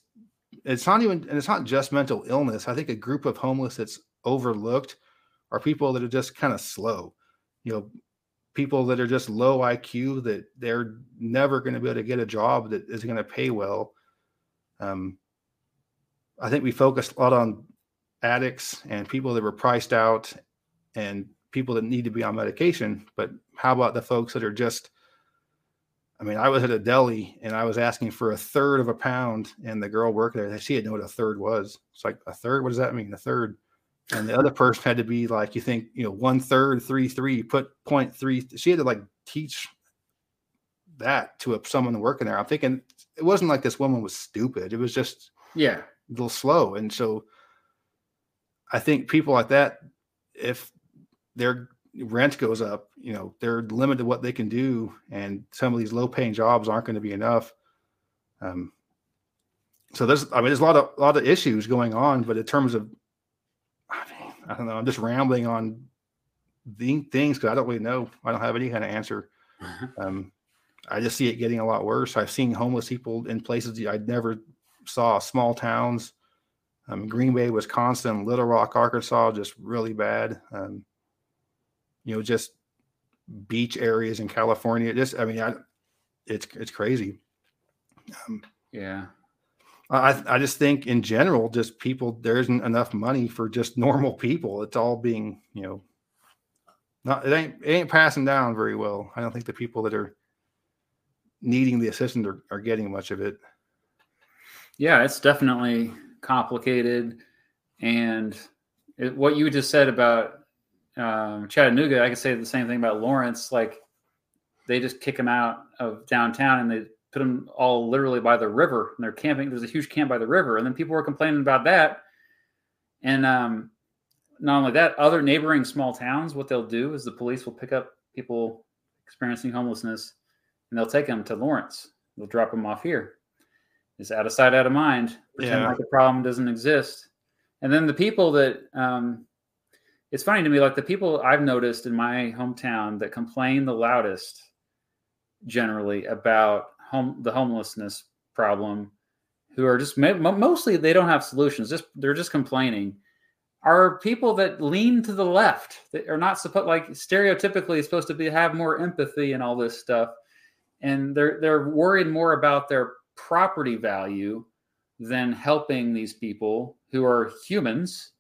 it's not even and it's not just mental illness. I think a group of homeless that's overlooked are people that are just kind of slow. You know, people that are just low IQ that they're never going to be able to get a job that is going to pay well. Um, I think we focused a lot on addicts and people that were priced out and people that need to be on medication. But how about the folks that are just I mean, I was at a deli and I was asking for a third of a pound, and the girl working there, she didn't know what a third was. It's like a third. What does that mean? A third. And the other person had to be like, you think, you know, one third, three, three, put point three. She had to like teach that to a, someone working there. I'm thinking it wasn't like this woman was stupid. It was just yeah, a little slow. And so I think people like that, if their rent goes up, you know, they're limited what they can do, and some of these low paying jobs aren't going to be enough. Um, so there's, I mean, there's a lot of a lot of issues going on, but in terms of, I mean, I don't know, I'm just rambling on the things because I don't really know. I don't have any kind of answer. Um, I just see it getting a lot worse. I've seen homeless people in places I never saw, small towns. Um, Green Bay, Wisconsin, Little Rock, Arkansas, just really bad. Um, you know, just beach areas in California. Just, I mean, I, it's it's crazy. Um, yeah, I I just think in general, just people there isn't enough money for just normal people. It's all being, you know, not it ain't it ain't passing down very well. I don't think the people that are needing the assistance are, are getting much of it. Yeah, it's definitely complicated. And it, what you just said about um, Chattanooga, I could say the same thing about Lawrence. Like they just kick them out of downtown and they put them all literally by the river and they're camping. There's a huge camp by the river. And then people were complaining about that. And um, not only that, other neighboring small towns, what they'll do is the police will pick up people experiencing homelessness and they'll take them to Lawrence. They'll drop them off here. It's out of sight, out of mind. Pretend yeah. like the problem doesn't exist. And then the people that, um, it's funny to me, like the people I've noticed in my hometown that complain the loudest generally about home the homelessness problem, who are just mostly they don't have solutions. Just they're just complaining. Are people that lean to the left that are not supposed like stereotypically supposed to be have more empathy and all this stuff and they're they're worried more about their property value than helping these people who are humans.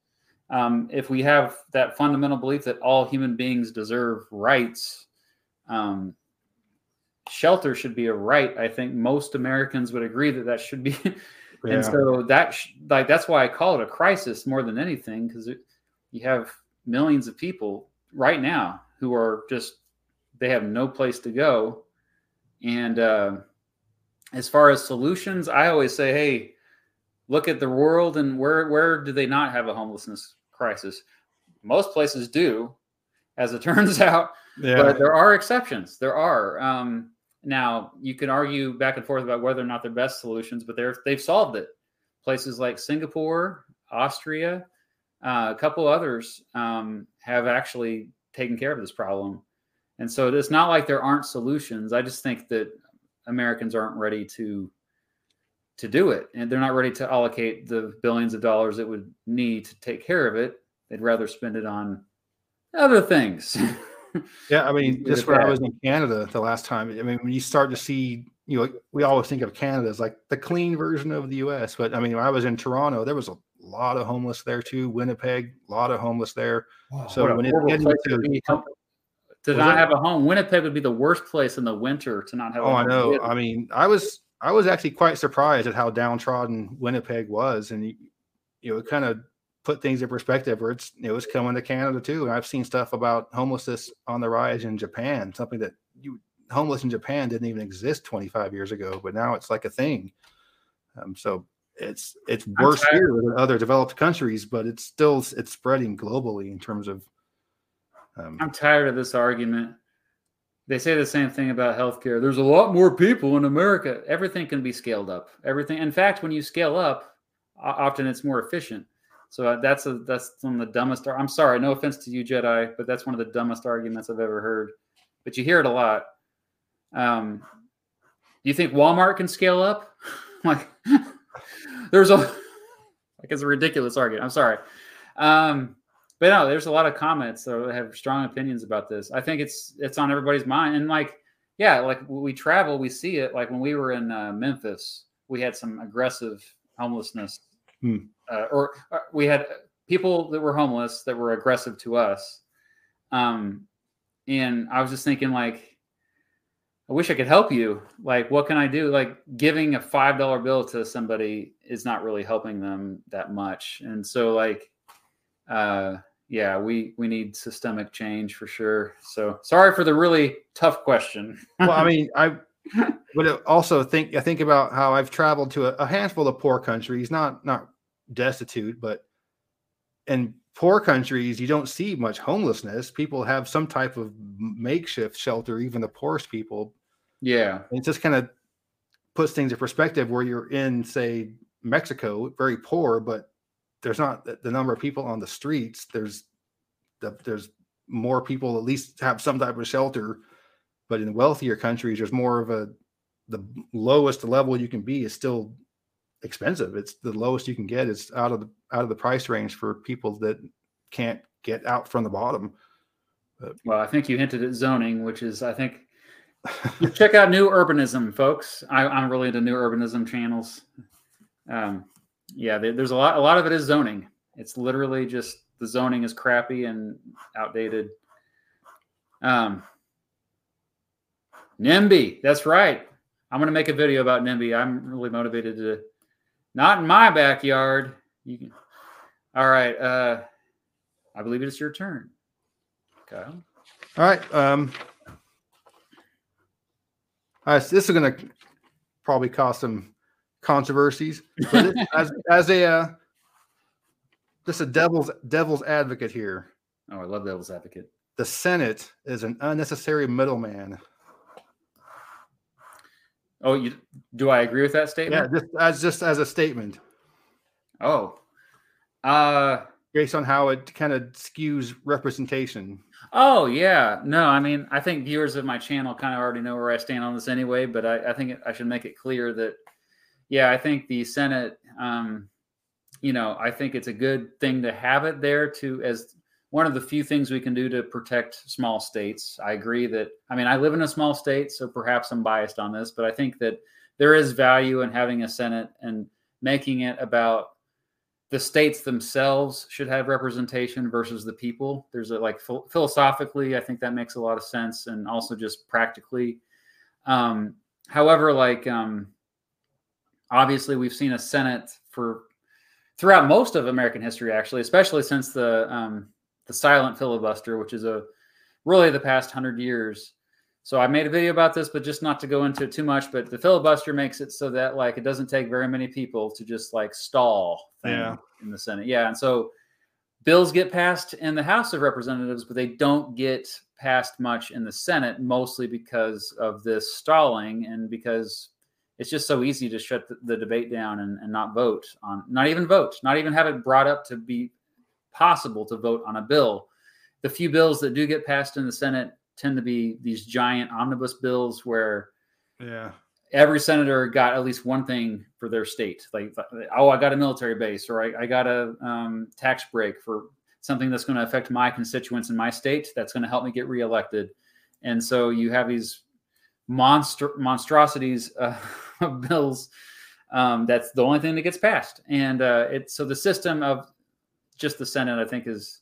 Um, if we have that fundamental belief that all human beings deserve rights, um, shelter should be a right. I think most Americans would agree that that should be. Yeah. and so that sh- like that's why I call it a crisis more than anything because you have millions of people right now who are just they have no place to go and uh, as far as solutions, I always say, hey, look at the world and where where do they not have a homelessness crisis? Most places do, as it turns out. Yeah. But there are exceptions. There are. Um, now you can argue back and forth about whether or not they're best solutions, but they're they've solved it. Places like Singapore, Austria, uh, a couple others um, have actually taken care of this problem. And so it's not like there aren't solutions. I just think that Americans aren't ready to to do it, and they're not ready to allocate the billions of dollars it would need to take care of it. They'd rather spend it on other things. yeah, I mean, just when I was in Canada the last time, I mean, when you start to see, you know, we always think of Canada as like the clean version of the U.S., but I mean, when I was in Toronto, there was a lot of homeless there too. Winnipeg, a lot of homeless there. Wow, so when it gets into to not have a home. Winnipeg would be the worst place in the winter to not have. Oh, I know. I mean, I was I was actually quite surprised at how downtrodden Winnipeg was, and you, you know, it kind of put things in perspective. Where it's it was coming to Canada too, and I've seen stuff about homelessness on the rise in Japan, something that you homeless in Japan didn't even exist 25 years ago, but now it's like a thing. Um, so it's it's worse here than other developed countries, but it's still it's spreading globally in terms of um, I'm tired of this argument. They say the same thing about healthcare. There's a lot more people in America. Everything can be scaled up. Everything. In fact, when you scale up, often it's more efficient. So uh, that's a that's one of the dumbest. I'm sorry, no offense to you, Jedi, but that's one of the dumbest arguments I've ever heard. But you hear it a lot. Um, do you think Walmart can scale up? like, there's a like it's a ridiculous argument. I'm sorry. Um, but no, there's a lot of comments that have strong opinions about this. I think it's it's on everybody's mind, and like, yeah, like we travel, we see it. Like when we were in uh, Memphis, we had some aggressive homelessness, hmm. uh, or, or, uh, we had people that were homeless that were aggressive to us. Um, and I was just thinking, like, I wish I could help you. Like, what can I do? Like, giving a five dollar bill to somebody is not really helping them that much. And so, like, uh, yeah, we we need systemic change for sure. So sorry for the really tough question. well, I mean, I but also think I think about how I've traveled to a, a handful of poor countries, not not destitute, but in poor countries you don't see much homelessness. People have some type of makeshift shelter, even the poorest people. Yeah, and it just kind of puts things in perspective where you're in, say, Mexico, very poor, but there's not the number of people on the streets. There's the, there's more people at least have some type of shelter, but in wealthier countries, there's more of a the lowest level you can be is still expensive. It's the lowest you can get is out of the out of the price range for people that can't get out from the bottom. But, well, I think you hinted at zoning, which is I think check out New Urbanism, folks. I, am really into New Urbanism channels. Um, yeah, there's a lot. A lot of it is zoning. It's literally just the zoning is crappy and outdated. Um, NIMBY, that's right. I'm going to make a video about NIMBY. I'm really motivated to. Not in my backyard. You can. All right. Uh, I believe it's your turn, Kyle. All right. Um, all right, this is going to probably cause some controversies. But as as a uh, just a devil's devil's advocate here. Oh, I love devil's advocate. The Senate is an unnecessary middleman. Oh, you, do I agree with that statement? Yeah, just as just as a statement. Oh, uh, based on how it kind of skews representation. Oh yeah, no, I mean, I think viewers of my channel kind of already know where I stand on this anyway. But I, I think I should make it clear that yeah, I think the Senate, um, you know, I think it's a good thing to have it there to as one of the few things we can do to protect small states. I agree that, I mean, I live in a small state, so perhaps I'm biased on this, but I think that there is value in having a Senate and making it about the states themselves should have representation versus the people. There's a like philosophically, I think that makes a lot of sense, and also just practically. Um, however, like um, obviously we've seen a Senate for throughout most of American history, actually, especially since the um, the silent filibuster, which is a really the past hundred years. So I made a video about this, but just not to go into it too much. But the filibuster makes it so that like it doesn't take very many people to just like stall yeah. in the Senate. Yeah, and so bills get passed in the House of Representatives, but they don't get passed much in the Senate, mostly because of this stalling and because it's just so easy to shut the, the debate down and, and, not vote on, not even vote, not even have it brought up to be possible to vote on a bill. The few bills that do get passed in the Senate tend to be these giant omnibus bills where yeah. every senator got at least one thing for their state. Like oh i got a military base or i, I got a um, tax break for something that's going to affect my constituents in my state that's going to help me get reelected. And so you have these monster monstrosities uh, bills. Um, that's the only thing that gets passed, and uh, it's so the system of just the Senate, I think, is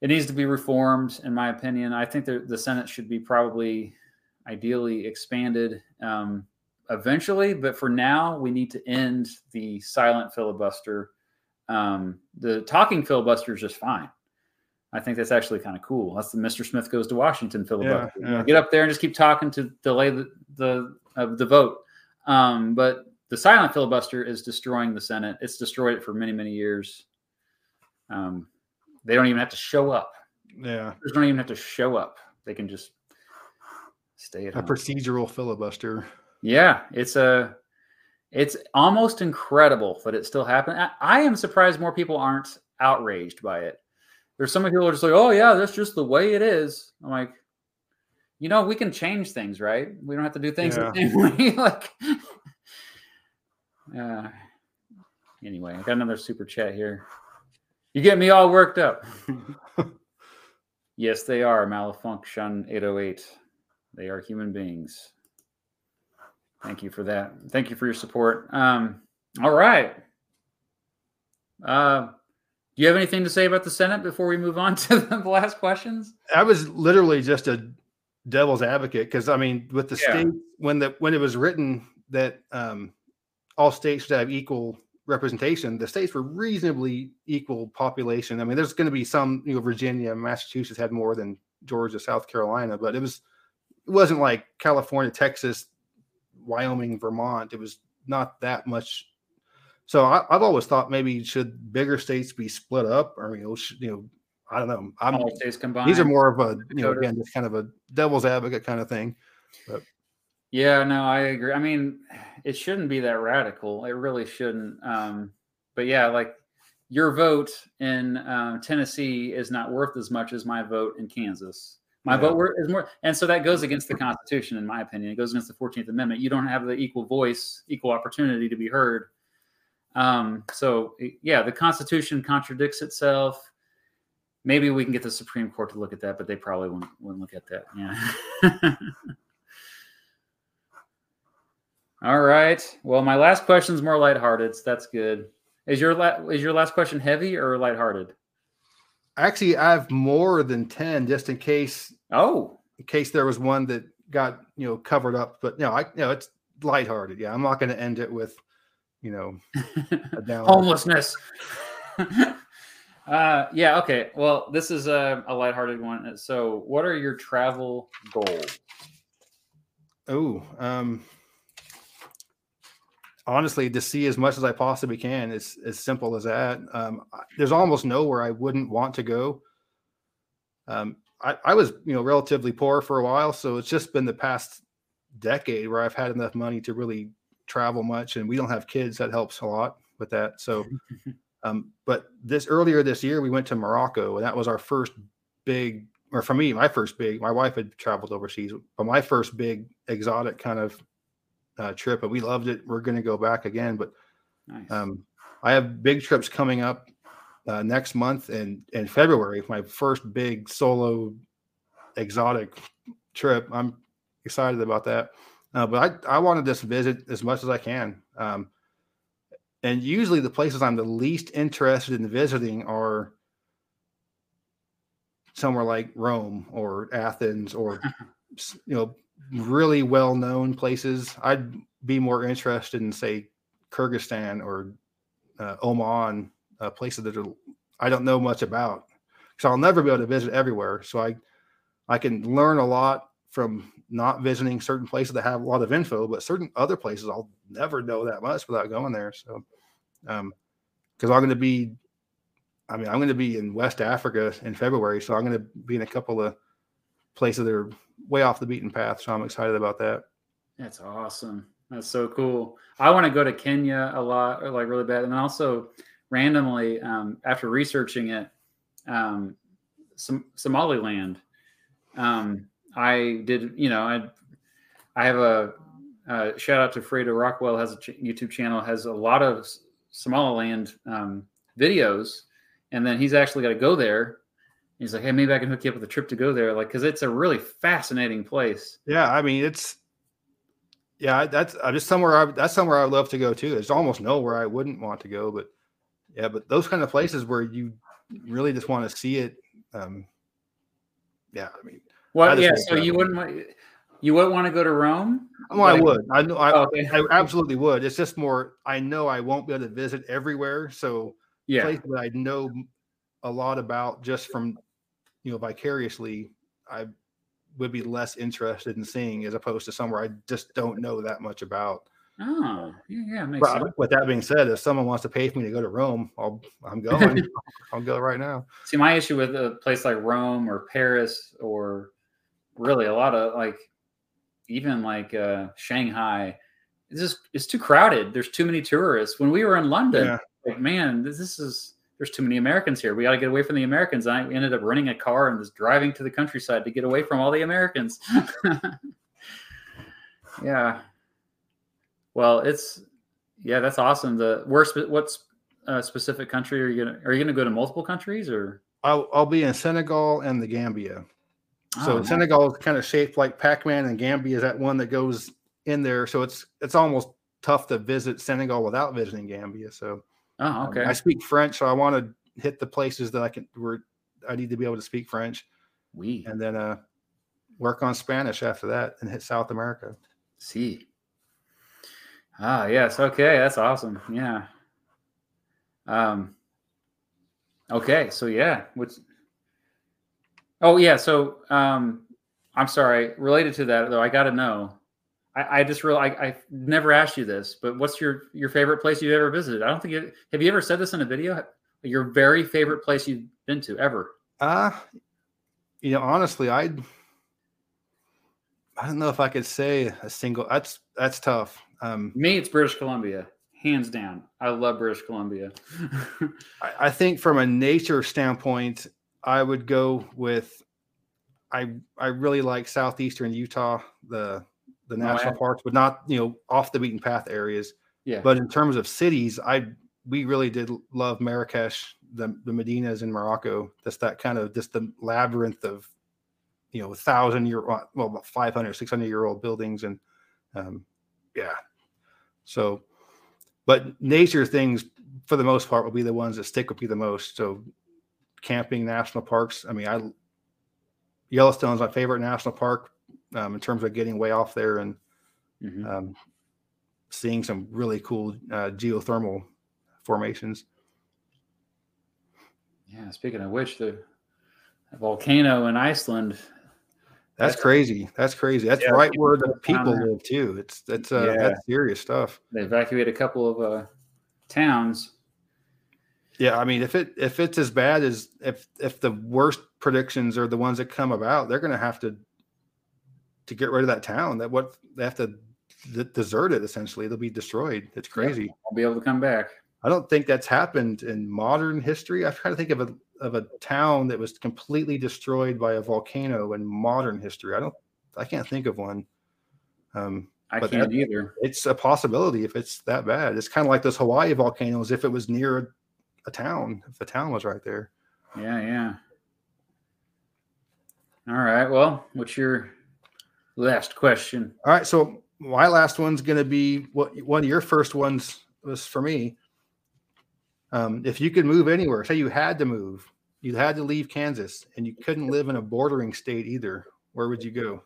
it needs to be reformed. In my opinion, I think the, the Senate should be probably ideally expanded um, eventually, but for now, we need to end the silent filibuster. Um, the talking filibuster is just fine. I think that's actually kind of cool. That's the Mr. Smith goes to Washington filibuster. Yeah, yeah. Get up there and just keep talking to delay the the uh, the vote. Um, but the silent filibuster is destroying the Senate. It's destroyed it for many many years. Um, they don't even have to show up. Yeah, they don't even have to show up. They can just stay at a home. procedural filibuster. Yeah, it's a it's almost incredible that it still happened. I, I am surprised more people aren't outraged by it there's some people who are just like, oh yeah, that's just the way it is. I'm like, you know, we can change things, right? We don't have to do things yeah. the same way. like, uh, anyway, I got another super chat here. You get me all worked up. yes, they are malfunction 808. They are human beings. Thank you for that. Thank you for your support. Um, all right. Uh, do you have anything to say about the Senate before we move on to the last questions? I was literally just a devil's advocate because I mean, with the Yeah. state when the when it was written that um, all states should have equal representation, the states were reasonably equal population. I mean, there's going to be some, you know, Virginia, Massachusetts had more than Georgia, South Carolina, but it was it wasn't like California, Texas, Wyoming, Vermont. It was not that much. So I, I've always thought maybe should bigger states be split up, or you know, should, you know, I don't know. I'm All states combined. these are more of a you know again just kind of a devil's advocate kind of thing. Yeah, no, I agree. I mean, it shouldn't be that radical. It really shouldn't. Um, but yeah, like your vote in um, Tennessee is not worth as much as my vote in Kansas. My Yeah. vote is more, and so that goes against the Constitution, in my opinion. It goes against the Fourteenth Amendment. You don't have the equal voice, equal opportunity to be heard. Um, so yeah, the Constitution contradicts itself. Maybe we can get the Supreme Court to look at that, but they probably wouldn't, wouldn't look at that. Yeah. All right. Well, my last question is more lighthearted. So that's good. Is your la- is your last question heavy or lighthearted? Actually, I have more than ten just in case Oh, in case there was one that got you know covered up. But no, I you know it's lighthearted. Yeah, I'm not going to end it with you know a homelessness. uh, yeah. Okay. Well, this is a, a lighthearted one. So, what are your travel goals? Oh, um, honestly, to see as much as I possibly can. It's as simple as that. Um, there's almost nowhere I wouldn't want to go. Um, I, I was, you know, relatively poor for a while, so it's just been the past decade where I've had enough money to really travel much, and we don't have kids. That helps a lot with that. So, um, but this earlier this year, we went to Morocco, and that was our first big, or for me, my first big. My wife had traveled overseas, but my first big exotic kind of uh, trip, and we loved it. We're going to go back again, but Nice. um, I have big trips coming up uh, next month and in February. My first big solo exotic trip. I'm excited about that. Uh, but I, I want to just visit as much as I can. Um, and usually the places I'm the least interested in visiting are somewhere like Rome or Athens or you know really well known places. I'd be more interested in say Kyrgyzstan or uh, Oman, uh, places that are I don't know much about. So I'll never be able to visit everywhere. So I I can learn a lot from not visiting certain places that have a lot of info, but certain other places I'll never know that much without going there. So um because I'm going to be I mean I'm going to be in West Africa in February, so I'm going to be in a couple of places that are way off the beaten path. So I'm excited about that. That's awesome. That's so cool. I want to go to Kenya a lot, like really bad. And also, randomly, um, after researching it, um, Somaliland. Um, I did, you know, I I have a uh, shout out to Fredo Rockwell has a ch- YouTube channel has a lot of Somaliland um, videos, and then he's actually got to go there. He's like, hey, maybe I can hook you up with a trip to go there, like because it's a really fascinating place. Yeah, I mean it's yeah, that's uh, just somewhere I that's somewhere I'd love to go too. There's almost nowhere I wouldn't want to go, but yeah, but those kind of places where you really just want to see it. Um, yeah, I mean, Well, yeah. So you wouldn't want- you wouldn't want to go to Rome? well, I would. I know. I, okay. I absolutely would. It's just more. I know I won't be able to visit everywhere, so Yeah. places that I know a lot about just from you know vicariously, I would be less interested in seeing as opposed to somewhere I just don't know that much about. Oh, yeah, yeah. Makes But uh, sense. with that being said, if someone wants to pay for me to go to Rome, I'll I'm going. I'll go right now. See, my issue with a place like Rome or Paris or really a lot of like even like uh, Shanghai, it's just it's too crowded. There's too many tourists. When we were in London, Yeah. like man, this, this is there's too many Americans here. We got to get away from the Americans. I we ended up renting a car and just driving to the countryside to get away from all the Americans. yeah. Well, it's yeah, that's awesome. The where what's uh, specific country are you gonna are you gonna go to multiple countries or I'll I'll be in Senegal and the Gambia. So Oh. Senegal is kind of shaped like Pac-Man, and Gambia is that one that goes in there. So it's it's almost tough to visit Senegal without visiting Gambia. So Oh, um, okay. I speak French, so I want to hit the places that I can where I need to be able to speak French. we and then uh work on Spanish after that and hit South America. See. Ah, yes. Okay, that's awesome. Yeah. Um. Okay, so yeah, what's? Oh yeah, so um, I'm sorry. Related to that though, I got to know. I, I just real I I never asked you this, but what's your your favorite place you've ever visited? I don't think you have you ever said this in a video. Your very favorite place you've been to ever? Uh you know, honestly, I I don't know if I could say a single. That's that's tough. Um, Me, it's British Columbia, hands down. I love British Columbia. I, I think from a nature standpoint, I would go with. I I really like southeastern Utah, the the national parks, but not you know off the beaten path areas. yeah, But in terms of cities, I we really did love Marrakesh, the the Medinas in Morocco. Just that kind of just the labyrinth of, you know, thousand year well about 500, 600 year old buildings and, um, yeah. So, but nature things for the most part will be the ones that stick with you the most. So, camping, national parks. I mean, I Yellowstone's my favorite national park um, in terms of getting way off there and Mhm. um, seeing some really cool uh, geothermal formations. yeah. Speaking of which, the volcano in Iceland. That's That's- crazy. That's crazy. That's Yeah, right where the people live too. It's that's uh, Yeah. that's serious stuff. They evacuated a couple of uh, towns. Yeah, I mean, if it if it's as bad as if if the worst predictions are the ones that come about, they're going to have to to get rid of that town. That what they have to desert it. Essentially, they'll be destroyed. It's crazy. I'll be able to come back. I don't think that's happened in modern history. I try to think of a of a town that was completely destroyed by a volcano in modern history. I don't. I can't think of one. Um, I But can't that- either. it's a possibility if it's that bad. It's kind of like those Hawaii volcanoes. If it was near a, town, if the town was right there. Yeah, yeah. All right. Well, what's your last question? All right. So my last one's going to be what one of your first ones was for me. Um, if you could move anywhere, say you had to move, you had to leave Kansas, and you couldn't live in a bordering state either. Where would you go?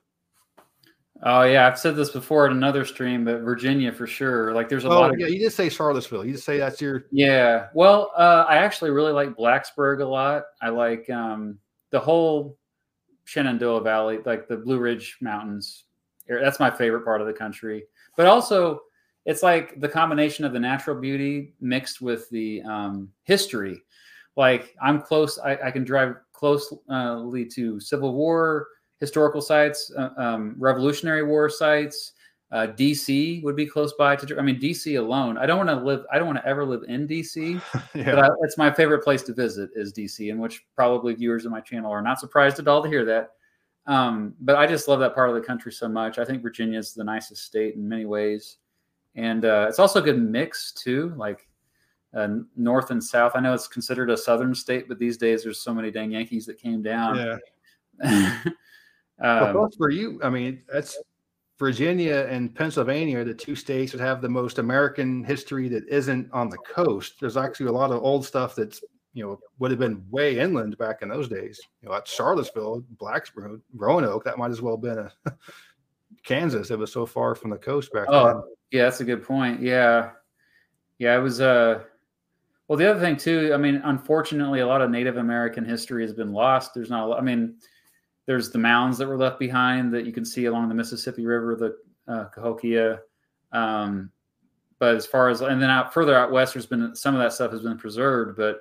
Oh yeah, I've said this before in another stream, but Virginia for sure. Like, there's a Oh, lot of yeah, you just say Charlottesville. You just say that's your. Yeah. Well, uh, I actually really like Blacksburg a lot. I like um, the whole Shenandoah Valley, like the Blue Ridge Mountains. That's my favorite part of the country. But also, it's like the combination of the natural beauty mixed with the um, history. Like I'm close, I, I can drive closely to Civil War historical sites, uh, um, Revolutionary War sites. Uh, DC would be close by to. I mean, DC alone. I don't want to live. I don't want to ever live in DC, but. I, it's my favorite place to visit is DC, and which probably viewers of my channel are not surprised at all to hear that. Um, but I just love that part of the country so much. I think Virginia is the nicest state in many ways, and uh, it's also a good mix too, like uh, north and south. I know it's considered a southern state, but these days there's so many dang Yankees that came down. yeah. Well, um, both for you, I mean, that's Virginia and Pennsylvania are the two states that have the most American history that isn't on the coast. There's actually a lot of old stuff that's you know would have been way inland back in those days. You know, at Charlottesville, Blacksburg, Roanoke, that might as well have been a Kansas. It was so far from the coast back then. Oh, yeah, that's a good point. Yeah. Yeah, it was uh well the other thing too, I mean, unfortunately a lot of Native American history has been lost. There's not a lot I mean, there's the mounds that were left behind that you can see along the Mississippi River, the uh, Cahokia. Um, but as far as and then out further out west, there's been some of that stuff has been preserved, but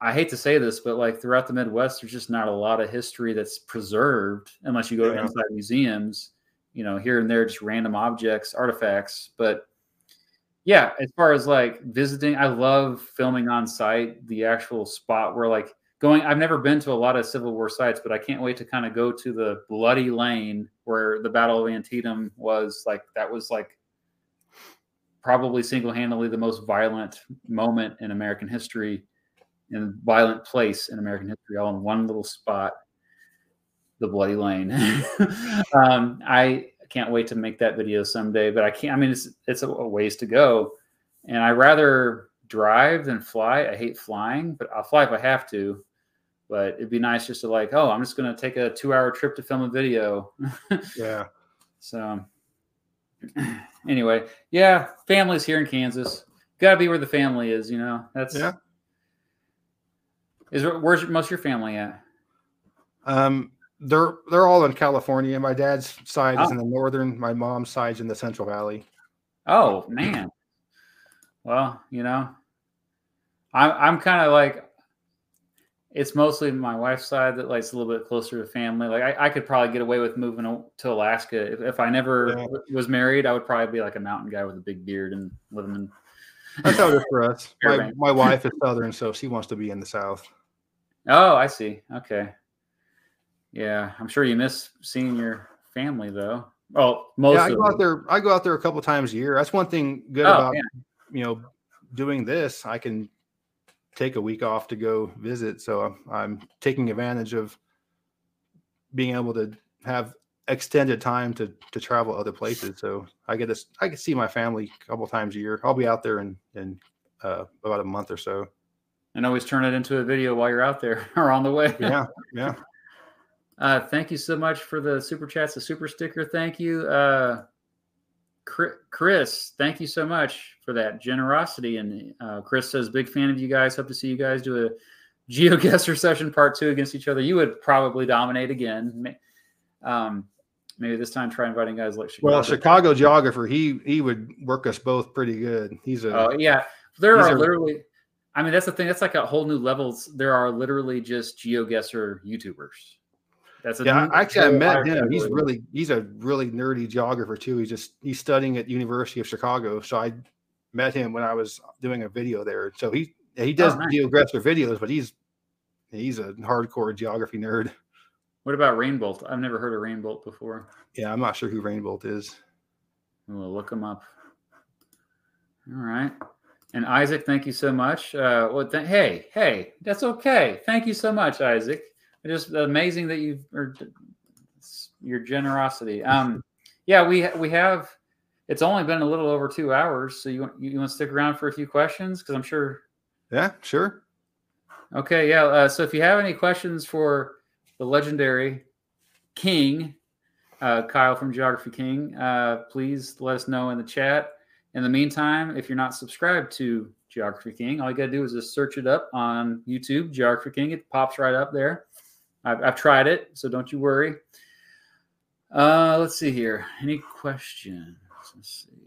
I hate to say this, but like throughout the Midwest, there's just not a lot of history that's preserved unless you go to inside museums. You know, here and there, just random objects, artifacts. But yeah, as far as like visiting, I love filming on site the actual spot where like going. I've never been to a lot of Civil War sites, but I can't wait to kind of go to the bloody lane where the Battle of Antietam was. Like that was like probably single-handedly the most violent moment in American history and violent place in American history, all in one little spot, the bloody lane. um, I can't wait to make that video someday, but I can't. I mean, it's it's a, a ways to go, and I rather drive than fly. I hate flying, but I'll fly if I have to. But it'd be nice just to like, oh, I'm just going to take a two hour trip to film a video. Yeah. so anyway, yeah, family's here in Kansas. Got to be where the family is, you know. That's Yeah. Is where's most of your family at? Um, they're they're all in California. My dad's side is Oh. in the northern. My mom's side's in the Central Valley. Oh man. Well, you know, I'm I'm kind of like it's mostly my wife's side that likes a little bit closer to family. Like I, I could probably get away with moving to Alaska if, if I never Yeah. was married. I would probably be like a mountain guy with a big beard and living in. That's how it is for us. My, my wife is southern, so she wants to be in the south. Oh, I see. Okay. Yeah, I'm sure you miss seeing your family though. Oh, most yeah, I of go out them. there. I go out there a couple times a year. That's one thing good Oh, about yeah. you know doing this. I can take a week off to go visit, so I'm, I'm taking advantage of being able to have extended time to to travel other places. So I get this, I can see my family a couple times a year. I'll be out there in in uh, about a month or so. and always turn it into a video while you're out there or on the way. Yeah, yeah. Uh, thank you so much for the super chats, the super sticker. Thank you, uh, Chris. Thank you so much for that generosity. And uh, Chris says, "Big fan of you guys. Hope to see you guys do a GeoGuessr session part two against each other. You would probably dominate again. Um, maybe this time try inviting guys like Chicago. Well, Chicago geographer, he he would work us both pretty good. He's a Oh yeah, there are are- literally. I mean, that's the thing. That's like a whole new levels. There are literally just GeoGuessr YouTubers. That's a yeah. Actually, I met him. He's really he's a really nerdy geographer too. He's just he's studying at University of Chicago. So I met him when I was doing a video there. So he he does Oh, nice. geographic videos, but he's he's a hardcore geography nerd. What about Rainbolt? I've never heard of Rainbolt before. Yeah, I'm not sure who Rainbolt is. We'll look him up. All right. And Isaac, thank you so much. Uh, well, th- hey, hey, that's okay. Thank you so much, Isaac. Just amazing that you are your generosity. Um, yeah, we we have. It's only been a little over two hours, so you want you want to stick around for a few questions because I'm sure Yeah, sure. Okay, yeah. Uh, so if you have any questions for the legendary King, uh, Kyle from Geography King, uh, please let us know in the chat. In the meantime, if you're not subscribed to Geography King, all you got to do is just search it up on YouTube, Geography King. It pops right up there. I've, I've tried it, so don't you worry. Uh, let's see here. Any questions? Let's see.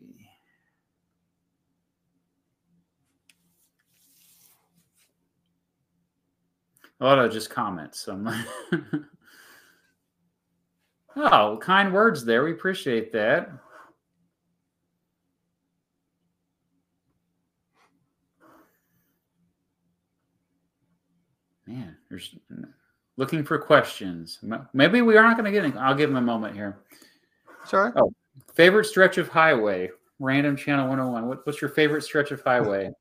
A lot of just comments. So like, oh, kind words there. We appreciate that. Man, there's looking for questions. Maybe we are not going to get any. I'll give him a moment here. Sorry. Oh. Favorite stretch of highway? Random Channel 101. What, what's your favorite stretch of highway?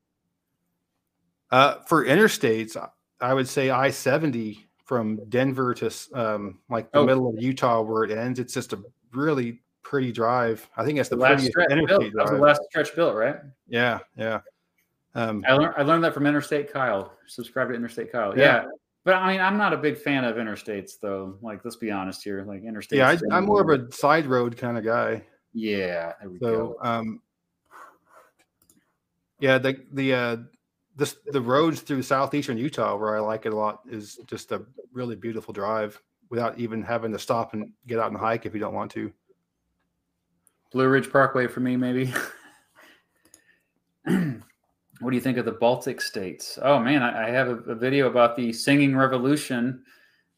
Uh, for interstates, I would say I seventy from Denver to um, like the Oh. middle of Utah where it ends. It's just a really pretty drive. I think it's the, The last stretch built. interstate That was the last stretch built, right? Yeah, yeah. Um, I learned I learned that from Interstate Kyle. Subscribe to Interstate Kyle. Yeah. Yeah. But I mean, I'm not a big fan of interstates, though. Like, let's be honest here. Like, interstates. yeah, I, I'm more of a side road kind of guy. Yeah. So, um, yeah, the the uh, this the roads through southeastern Utah where I like it a lot is just a really beautiful drive without even having to stop and get out and hike if you don't want to. Blue Ridge Parkway for me, maybe. what do you think of the Baltic states? Oh man, I, I have a, a video about the singing revolution,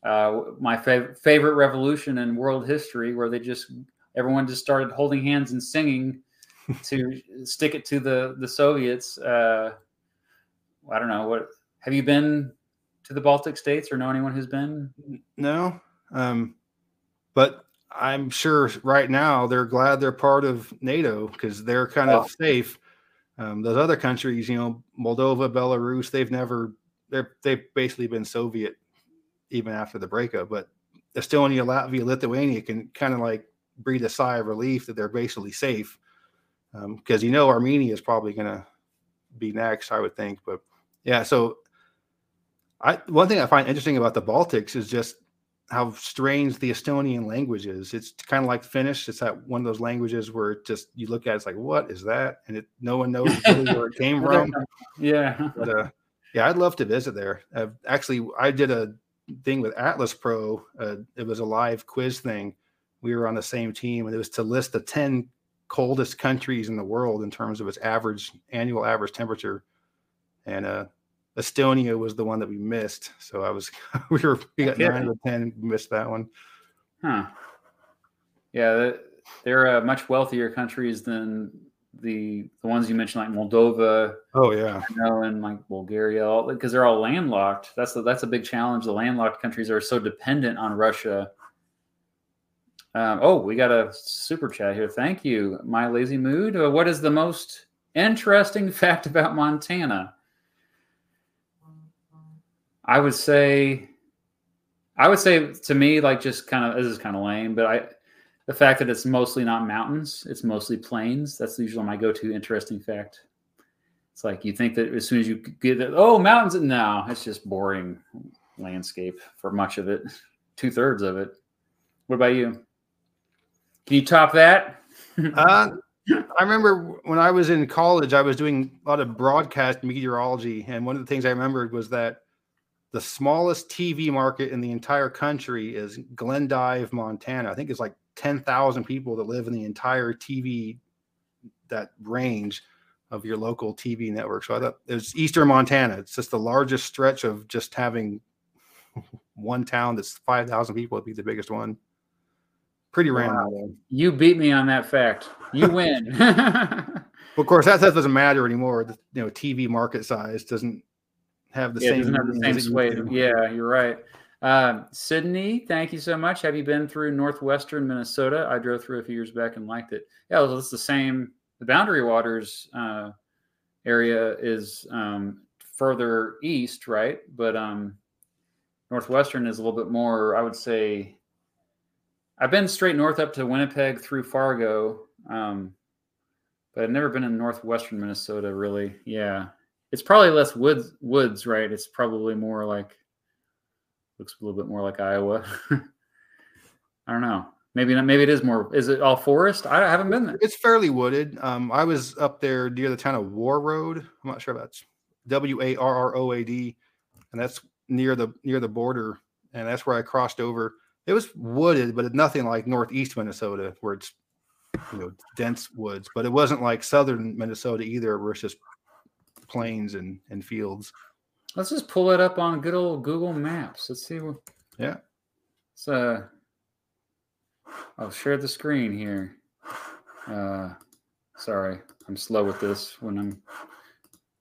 uh, my fav- favorite revolution in world history, where they just everyone just started holding hands and singing to stick it to the the Soviets. Uh, I don't know what. Have you been to the Baltic states or know anyone who's been? No, um, but I'm sure right now they're glad they're part of NATO because they're kind of safe. Um, those other countries, you know, Moldova, Belarus, they've never they're they've basically been Soviet even after the breakup. But Estonia, Latvia, Lithuania can kind of like breathe a sigh of relief that they're basically safe because you know Armenia is probably going to be next, I would think. But yeah, so I one thing I find interesting about the Baltics is just how strange the Estonian language is. It's kind of like Finnish. It's that one of those languages where it just you look at it, it's like, what is that? And it no one knows really where it came from. Yeah. But uh, yeah, I'd love to visit there. Uh, actually, I did a thing with Atlas Pro. Uh, it was a live quiz thing. We were on the same team, and it was to list the ten coldest countries in the world in terms of its average annual average temperature. And uh, Estonia was the one that we missed. So I was we were we got nine out of ten, missed that one. Huh. Yeah, they're uh, much wealthier countries than the the ones you mentioned, like Moldova, Oh yeah. you know, and like Bulgaria, because they're all landlocked. That's the, that's a big challenge. The landlocked countries are so dependent on Russia. Um, oh, we got a super chat here. Thank you, my lazy mood. Uh, what is the most interesting fact about Montana? I would say, I would say to me, like just kind of this is kind of lame, but I, the fact that it's mostly not mountains, it's mostly plains. That's usually my go-to interesting fact. It's like you think that as soon as you get it, oh, mountains, no, it's just boring landscape for much of it, two thirds of it. What about you? Can you top that? Uh, I remember when I was in college, I was doing a lot of broadcast meteorology, and one of the things I remembered was that the smallest TV market in the entire country is Glendive, Montana. I think it's like ten thousand people that live in the entire TV that range of your local TV network. So I thought it was Eastern Montana. It's just the largest stretch of just having one town that's five thousand people would be the biggest one. Pretty random. though. You beat me on that fact. You win. Of course, that stuff doesn't matter anymore. The you know TV market size doesn't have the yeah, same. doesn't have the same sway. Yeah, you're right. Um, Sydney, thank you so much. Have you been through northwestern Minnesota? I drove through a few years back and liked it. Yeah, well, it's the same. The Boundary Waters uh, area is um, further east, right? But um, northwestern is a little bit more. I would say. I've been straight north up to Winnipeg through Fargo, um, but I've never been in northwestern Minnesota. Really, yeah. It's probably less woods, woods, right? It's probably more like looks a little bit more like Iowa. I don't know. Maybe not. Maybe it is more. Is it all forest? I haven't been there. It's fairly wooded. Um, I was up there near the town of Warroad. I'm not sure about that's W A R R O A D, and that's near the near the border, and that's where I crossed over. It was wooded, but nothing like northeast Minnesota where it's you know dense woods. But it wasn't like southern Minnesota either, where it's just plains and and fields. Let's just pull it up on good old Google Maps. Let's see. What, Yeah. It's uh. I'll share the screen here. Uh, sorry, I'm slow with this when I'm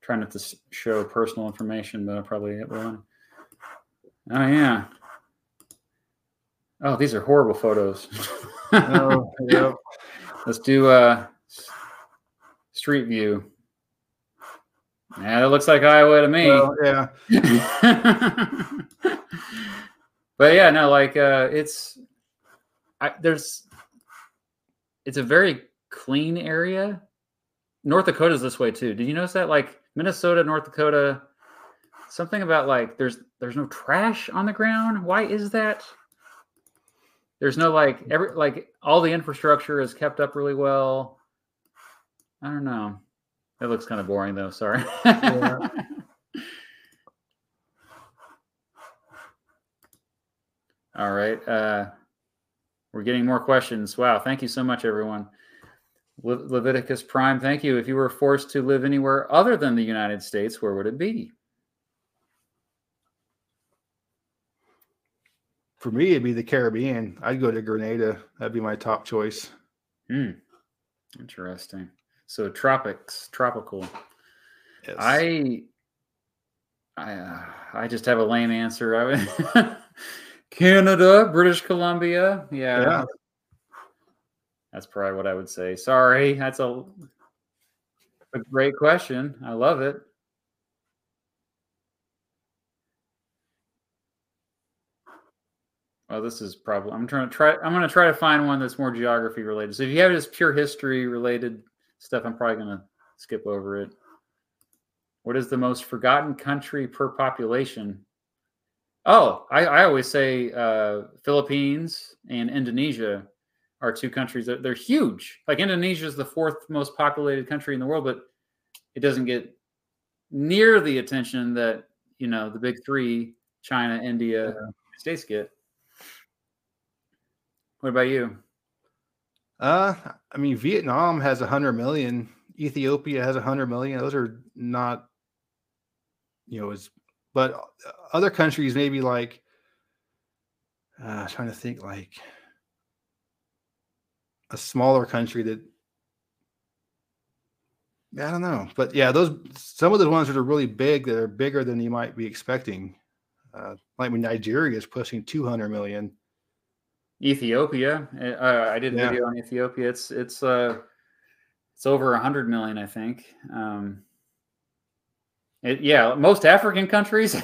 trying not to show personal information, but I probably will. Oh yeah. Oh, these are horrible photos. Oh, yeah. Let's do uh street view. Yeah, that looks like Iowa to me. Well, yeah. but yeah, no, like uh it's I, there's it's a very clean area. North Dakota's this way too. Did you notice that? Like Minnesota, North Dakota, something about like there's there's no trash on the ground. Why is that? There's no like every like all the infrastructure is kept up really well. I don't know. It looks kind of boring though. Sorry. Yeah. All right. Uh, we're getting more questions. Wow. Thank you so much, everyone. Le- Leviticus Prime, thank you. If you were forced to live anywhere other than the United States, where would it be? For me, it'd be the Caribbean. I'd go to Grenada. That'd be my top choice. Hmm. Interesting. So tropics, tropical. Yes. I, I, uh, I just have a lame answer. I would Canada, British Columbia. Yeah, Yeah. that's probably what I would say. Sorry, that's a a great question. I love it. Oh, this is probably. I'm trying to try. I'm going to try to find one that's more geography related. So if you have just pure history related stuff, I'm probably going to skip over it. What is the most forgotten country per population? Oh, I, I always say uh, Philippines and Indonesia are two countries that they're huge. Like Indonesia is the fourth most populated country in the world, but it doesn't get near the attention that you know the big three: China, India, yeah. States get. What about you? Uh, I mean, Vietnam has a hundred million. Ethiopia has a hundred million. Those are not, you know, as but other countries maybe like. Uh, trying to think like a smaller country that I don't know, but yeah, those some of the ones that are really big that are bigger than you might be expecting. Uh, like when Nigeria is pushing 200 million. Ethiopia, eh, uh, I did a yeah. video on Ethiopia. It's it's uh it's over a 100 million, I think. Um, it, yeah, most African countries.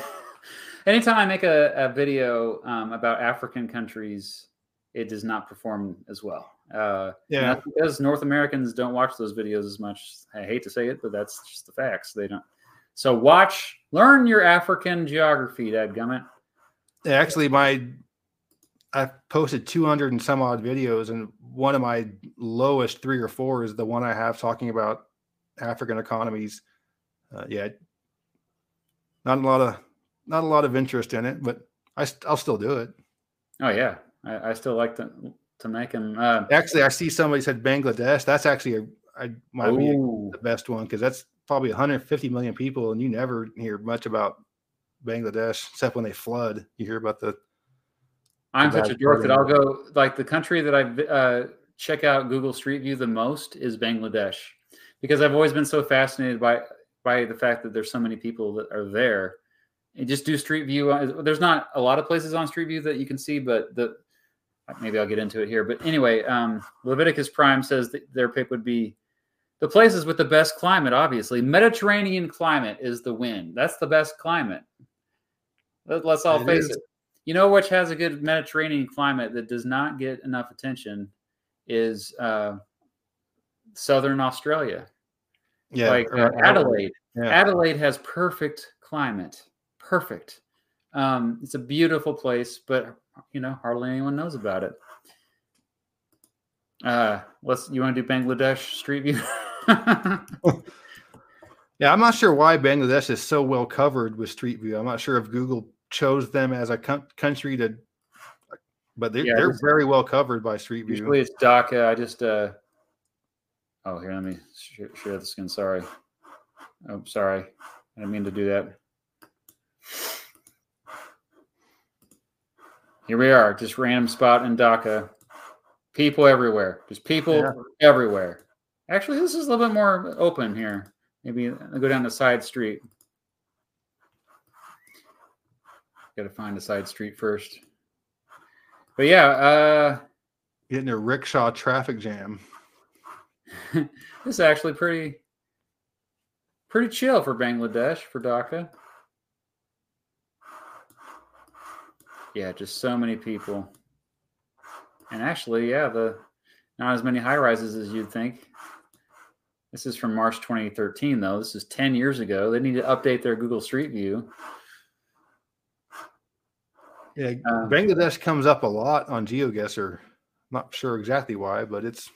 anytime I make a, a video um, about African countries, it does not perform as well. Uh, yeah, because North Americans don't watch those videos as much. I hate to say it, but that's just the facts. They don't. So watch, learn your African geography, Dad Gummit. Actually, my I posted 200 and some odd videos, and one of my lowest three or four is the one I have talking about African economies. Uh, yeah, not a lot of not a lot of interest in it, but I I'll still do it. Oh yeah, I, I still like to to make them. Uh, actually, I see somebody said Bangladesh. That's actually a I might Ooh. be the best one because that's probably 150 million people, and you never hear much about Bangladesh except when they flood. You hear about the. I'm such a dork that I'll go like the country that I uh, check out Google Street View the most is Bangladesh because I've always been so fascinated by by the fact that there's so many people that are there. And just do Street View. There's not a lot of places on Street View that you can see, but the maybe I'll get into it here. But anyway, um, Leviticus Prime says that their pick would be the places with the best climate. Obviously, Mediterranean climate is the win. That's the best climate. Let, us all it face is. it. You know which has a good Mediterranean climate that does not get enough attention is uh, Southern Australia. Yeah, like uh, Adelaide. Yeah. Adelaide has perfect climate. Perfect. Um, it's a beautiful place, but you know, hardly anyone knows about it. Uh, let's. You want to do Bangladesh Street View? yeah, I'm not sure why Bangladesh is so well covered with Street View. I'm not sure if Google chose them as a co- country to, but they're, yeah, they're very well covered by Street View. Usually it's Dhaka. I just. uh Oh, here, let me share the screen. Sorry. Oh, sorry. I didn't mean to do that. Here we are, just random spot in Dhaka. People everywhere. Just people yeah. everywhere. Actually, this is a little bit more open here. Maybe I'll go down the side street. Got to find a side street first. But yeah, uh, getting a rickshaw traffic jam. this is actually pretty, pretty chill for Bangladesh for Dhaka. Yeah, just so many people. And actually, yeah, the not as many high rises as you'd think. This is from March 2013, though. This is 10 years ago. They need to update their Google Street View. Yeah, um, Bangladesh comes up a lot on GeoGuessr. I'm not sure exactly why, but it's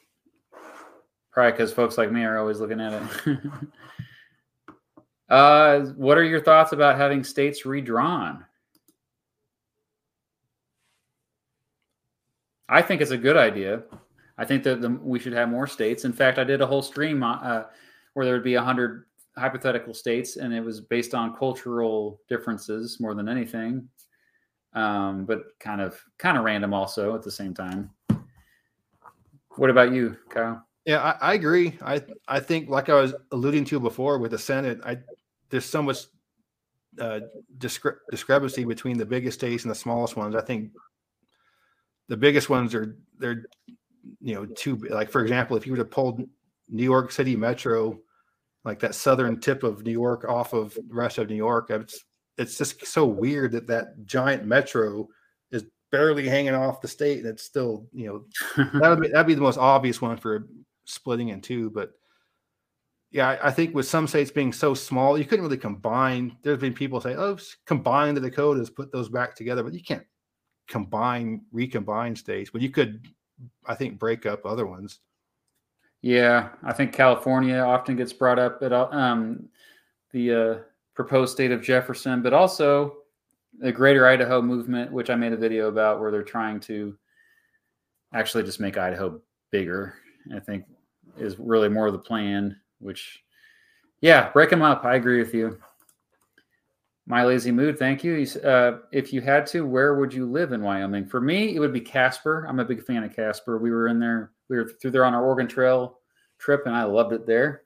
probably because folks like me are always looking at it. uh, what are your thoughts about having states redrawn? I think it's a good idea. I think that the, we should have more states. In fact, I did a whole stream uh, where there would be hundred hypothetical states, and it was based on cultural differences more than anything, um, but kind of kind of random also at the same time. What about you, Kyle? Yeah, I, I agree. I I think, like I was alluding to before with the Senate, I there's so much uh, discre- discrepancy between the biggest states and the smallest ones. I think the biggest ones are they're you know too like for example if you were to pull new york city metro like that southern tip of new york off of the rest of new york it's it's just so weird that that giant metro is barely hanging off the state and it's still you know that would be that'd be the most obvious one for splitting in two but yeah, I, I think with some states being so small, you couldn't really combine. There's been people say, "Oh, combine the Dakotas, put those back together," but you can't combine, recombine states. But you could, I think, break up other ones. Yeah, I think California often gets brought up at um, the uh, proposed state of Jefferson, but also the Greater Idaho movement, which I made a video about, where they're trying to actually just make Idaho bigger. I think is really more of the plan. Which, yeah, break them up. I agree with you. My lazy mood. Thank you. Uh, if you had to, where would you live in Wyoming? For me, it would be Casper. I'm a big fan of Casper. We were in there. We were through there on our Oregon Trail trip, and I loved it there.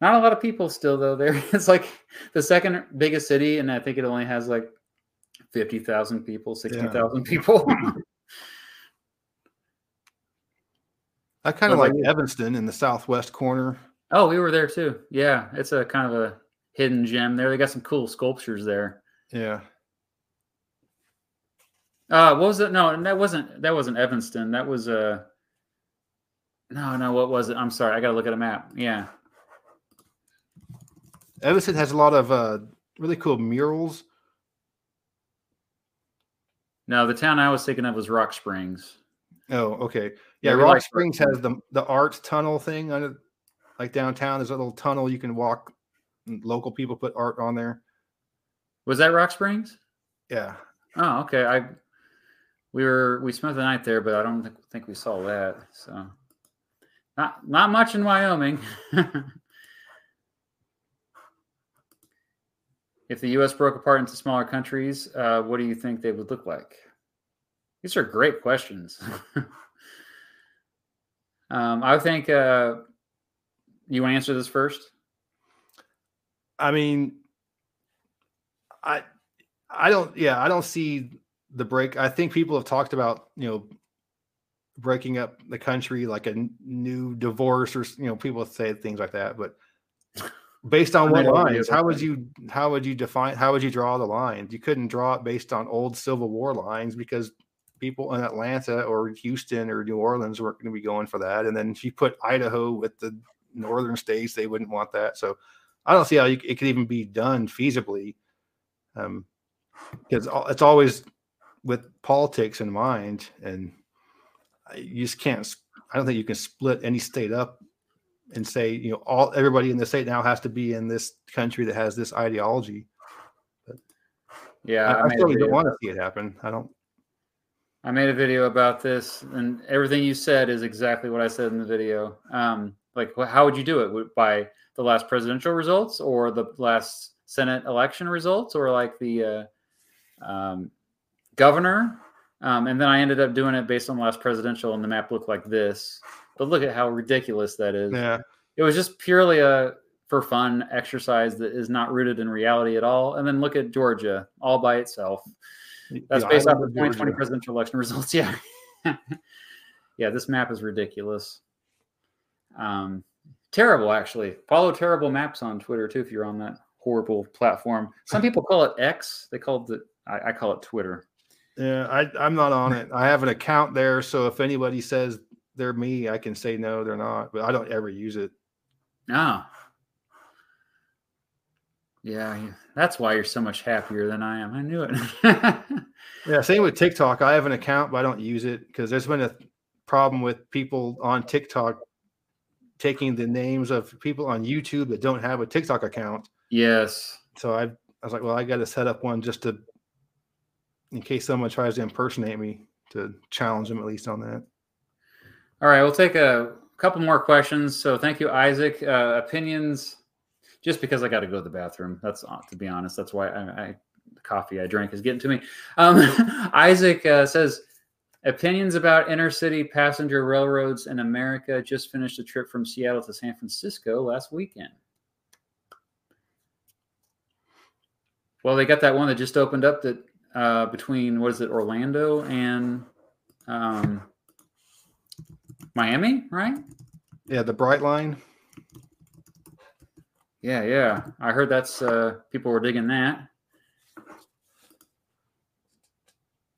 Not a lot of people still though. There, it's like the second biggest city, and I think it only has like fifty thousand people, sixty thousand yeah. people. I kind of like Evanston in the southwest corner. Oh, we were there too. Yeah, it's a kind of a hidden gem there. They got some cool sculptures there. Yeah. Uh, what was it? No, that wasn't that wasn't Evanston. That was uh no, no, what was it? I'm sorry, I gotta look at a map. Yeah. Evanston has a lot of uh really cool murals. No, the town I was thinking of was Rock Springs. Oh, okay. Yeah, Rock like Springs has the the art tunnel thing under like downtown. There's a little tunnel you can walk. Local people put art on there. Was that Rock Springs? Yeah. Oh, okay. I we were we spent the night there, but I don't think, think we saw that. So not not much in Wyoming. if the U.S. broke apart into smaller countries, uh, what do you think they would look like? These are great questions. um, I think uh, you want to answer this first. I mean, I I don't yeah I don't see the break. I think people have talked about you know breaking up the country like a new divorce or you know people say things like that, but based on what lines? How would you how would you define how would you draw the lines? You couldn't draw it based on old Civil War lines because people in Atlanta or Houston or New Orleans weren't going to be going for that. And then if you put Idaho with the northern states, they wouldn't want that. So I don't see how you, it could even be done feasibly. Um, because it's always with politics in mind, and you just can't. I don't think you can split any state up and say you know all everybody in the state now has to be in this country that has this ideology. But yeah, I, I, I certainly don't want to see it happen. I don't. I made a video about this, and everything you said is exactly what I said in the video. Um, like, how would you do it? By the last presidential results, or the last Senate election results, or like the uh, um, governor? Um, and then I ended up doing it based on the last presidential, and the map looked like this. But look at how ridiculous that is. Yeah, it was just purely a for fun exercise that is not rooted in reality at all. And then look at Georgia all by itself. That's based off the 2020 presidential election results. Yeah. yeah, this map is ridiculous. Um, terrible, actually. Follow terrible maps on Twitter too if you're on that horrible platform. Some people call it X. They call it, I, I call it Twitter. Yeah, I, I'm not on it. I have an account there, so if anybody says they're me, I can say no, they're not. But I don't ever use it. Ah. No. Yeah, that's why you're so much happier than I am. I knew it. yeah, same with TikTok. I have an account, but I don't use it because there's been a problem with people on TikTok taking the names of people on YouTube that don't have a TikTok account. Yes. So I, I was like, well, I got to set up one just to, in case someone tries to impersonate me, to challenge them at least on that. All right, we'll take a couple more questions. So thank you, Isaac. Uh, opinions just because I got to go to the bathroom. That's uh, to be honest. That's why I, I the coffee I drank is getting to me. Um, Isaac uh, says opinions about inner city passenger railroads in America. Just finished a trip from Seattle to San Francisco last weekend. Well, they got that one that just opened up that uh, between what is it, Orlando and um, Miami, right? Yeah, the Brightline. Yeah, yeah. I heard that's uh people were digging that.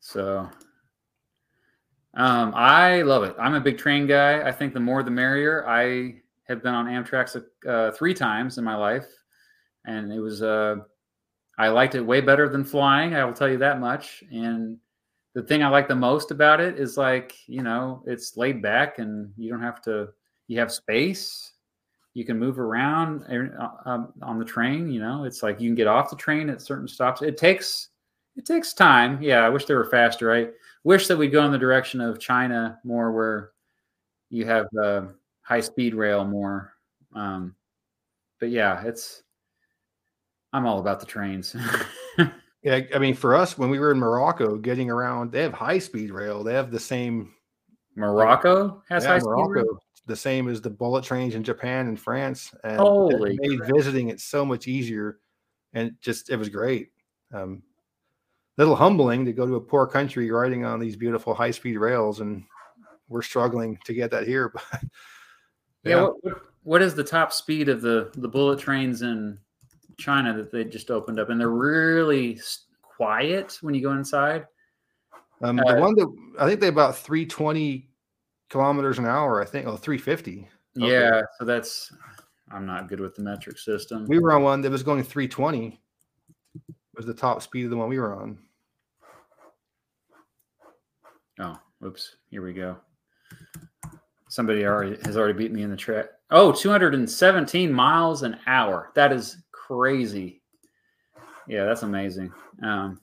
So um I love it. I'm a big train guy. I think the more the merrier. I have been on Amtrak's uh, three times in my life, and it was uh, I liked it way better than flying. I will tell you that much. And the thing I like the most about it is like you know it's laid back and you don't have to. You have space. You can move around uh, um, on the train. You know, it's like you can get off the train at certain stops. It takes it takes time. Yeah, I wish they were faster. I wish that we'd go in the direction of China more, where you have uh, high speed rail more. Um, but yeah, it's I'm all about the trains. yeah, I mean, for us, when we were in Morocco, getting around, they have high speed rail. They have the same. Morocco has yeah, high Morocco, speed rail. The same as the bullet trains in Japan and France, and Holy it made visiting it so much easier, and just it was great. Um, little humbling to go to a poor country riding on these beautiful high speed rails, and we're struggling to get that here. But yeah, yeah what, what, what is the top speed of the the bullet trains in China that they just opened up? And they're really quiet when you go inside. Um, uh, the one that I think they about 320 kilometers an hour, I think, oh, 350. Yeah, so that's I'm not good with the metric system. We were on one that was going 320 was the top speed of the one we were on. Oh, oops. Here we go. Somebody already has already beat me in the track. Oh, 217 miles an hour. That is crazy. Yeah, that's amazing. Um,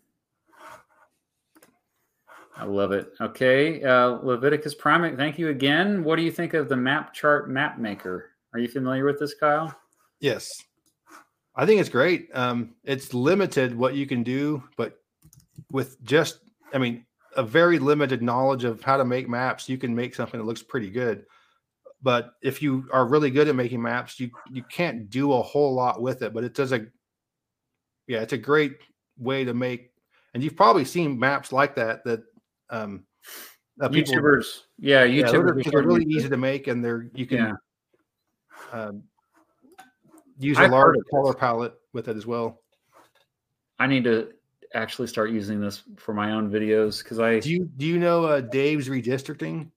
I love it. Okay, uh, Leviticus Prime. Thank you again. What do you think of the MapChart map maker? Are you familiar with this, Kyle? Yes. I think it's great. Um, it's limited what you can do, but with just, I mean, a very limited knowledge of how to make maps, you can make something that looks pretty good. But if you are really good at making maps, you you can't do a whole lot with it. But it does a, yeah, it's a great way to make. And you've probably seen maps like that that um, uh, people, YouTubers, yeah, YouTubers, yeah, they're, really easy to make, and they're you can. Yeah. Um, use a large color palette with it as well. I need to actually start using this for my own videos because I do you do you know uh, Dave's redistricting?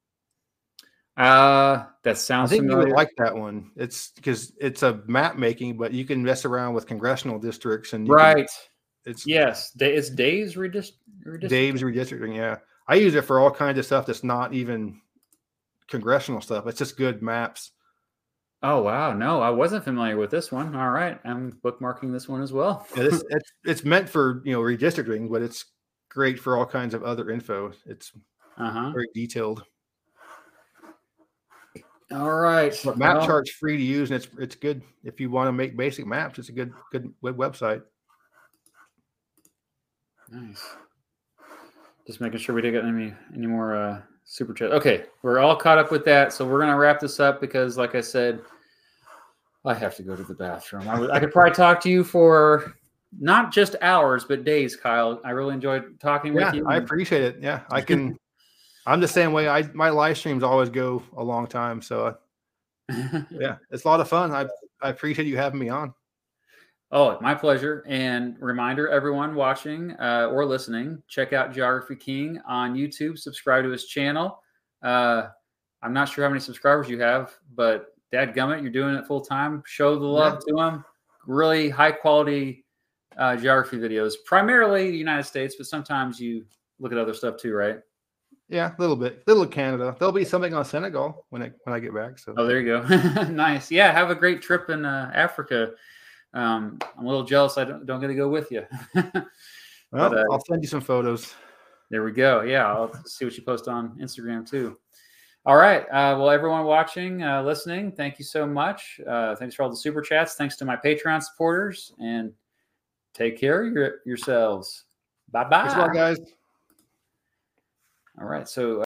Uh that sounds. I think familiar. you would like that one. It's because it's a map making, but you can mess around with congressional districts and right. Can, it's yes, it's Dave's redist- redistricting. Dave's redistricting. Yeah, I use it for all kinds of stuff that's not even congressional stuff. It's just good maps. Oh wow, no, I wasn't familiar with this one. All right, I'm bookmarking this one as well. yeah, this, it's it's meant for you know redistricting, but it's great for all kinds of other info. It's uh-huh. very detailed. All right, but map well, chart's free to use, and it's it's good if you want to make basic maps. It's a good good web website. Nice. Just making sure we didn't get any any more uh, super chat. Okay, we're all caught up with that, so we're gonna wrap this up because, like I said, I have to go to the bathroom. I, I could probably talk to you for not just hours, but days, Kyle. I really enjoyed talking yeah, with you. I appreciate it. Yeah, I can. I'm the same way. I my live streams always go a long time, so uh, yeah, it's a lot of fun. I I appreciate you having me on. Oh, my pleasure. And reminder, everyone watching uh, or listening, check out Geography King on YouTube. Subscribe to his channel. Uh, I'm not sure how many subscribers you have, but Dad Gummit, you're doing it full time. Show the love yeah. to him. Really high quality uh, geography videos, primarily the United States, but sometimes you look at other stuff too, right? Yeah, a little bit, little Canada. There'll be something on Senegal when I when I get back. So oh, there you go. nice. Yeah, have a great trip in uh, Africa um, I'm a little jealous I don't, don't get to go with you. well, but, uh, I'll send you some photos. There we go. Yeah, I'll see what you post on Instagram too. All right. Uh, well, everyone watching, uh, listening, thank you so much. Uh, thanks for all the super chats. Thanks to my Patreon supporters, and take care of your, yourselves. Bye bye. Thanks a lot, guys. All right. So.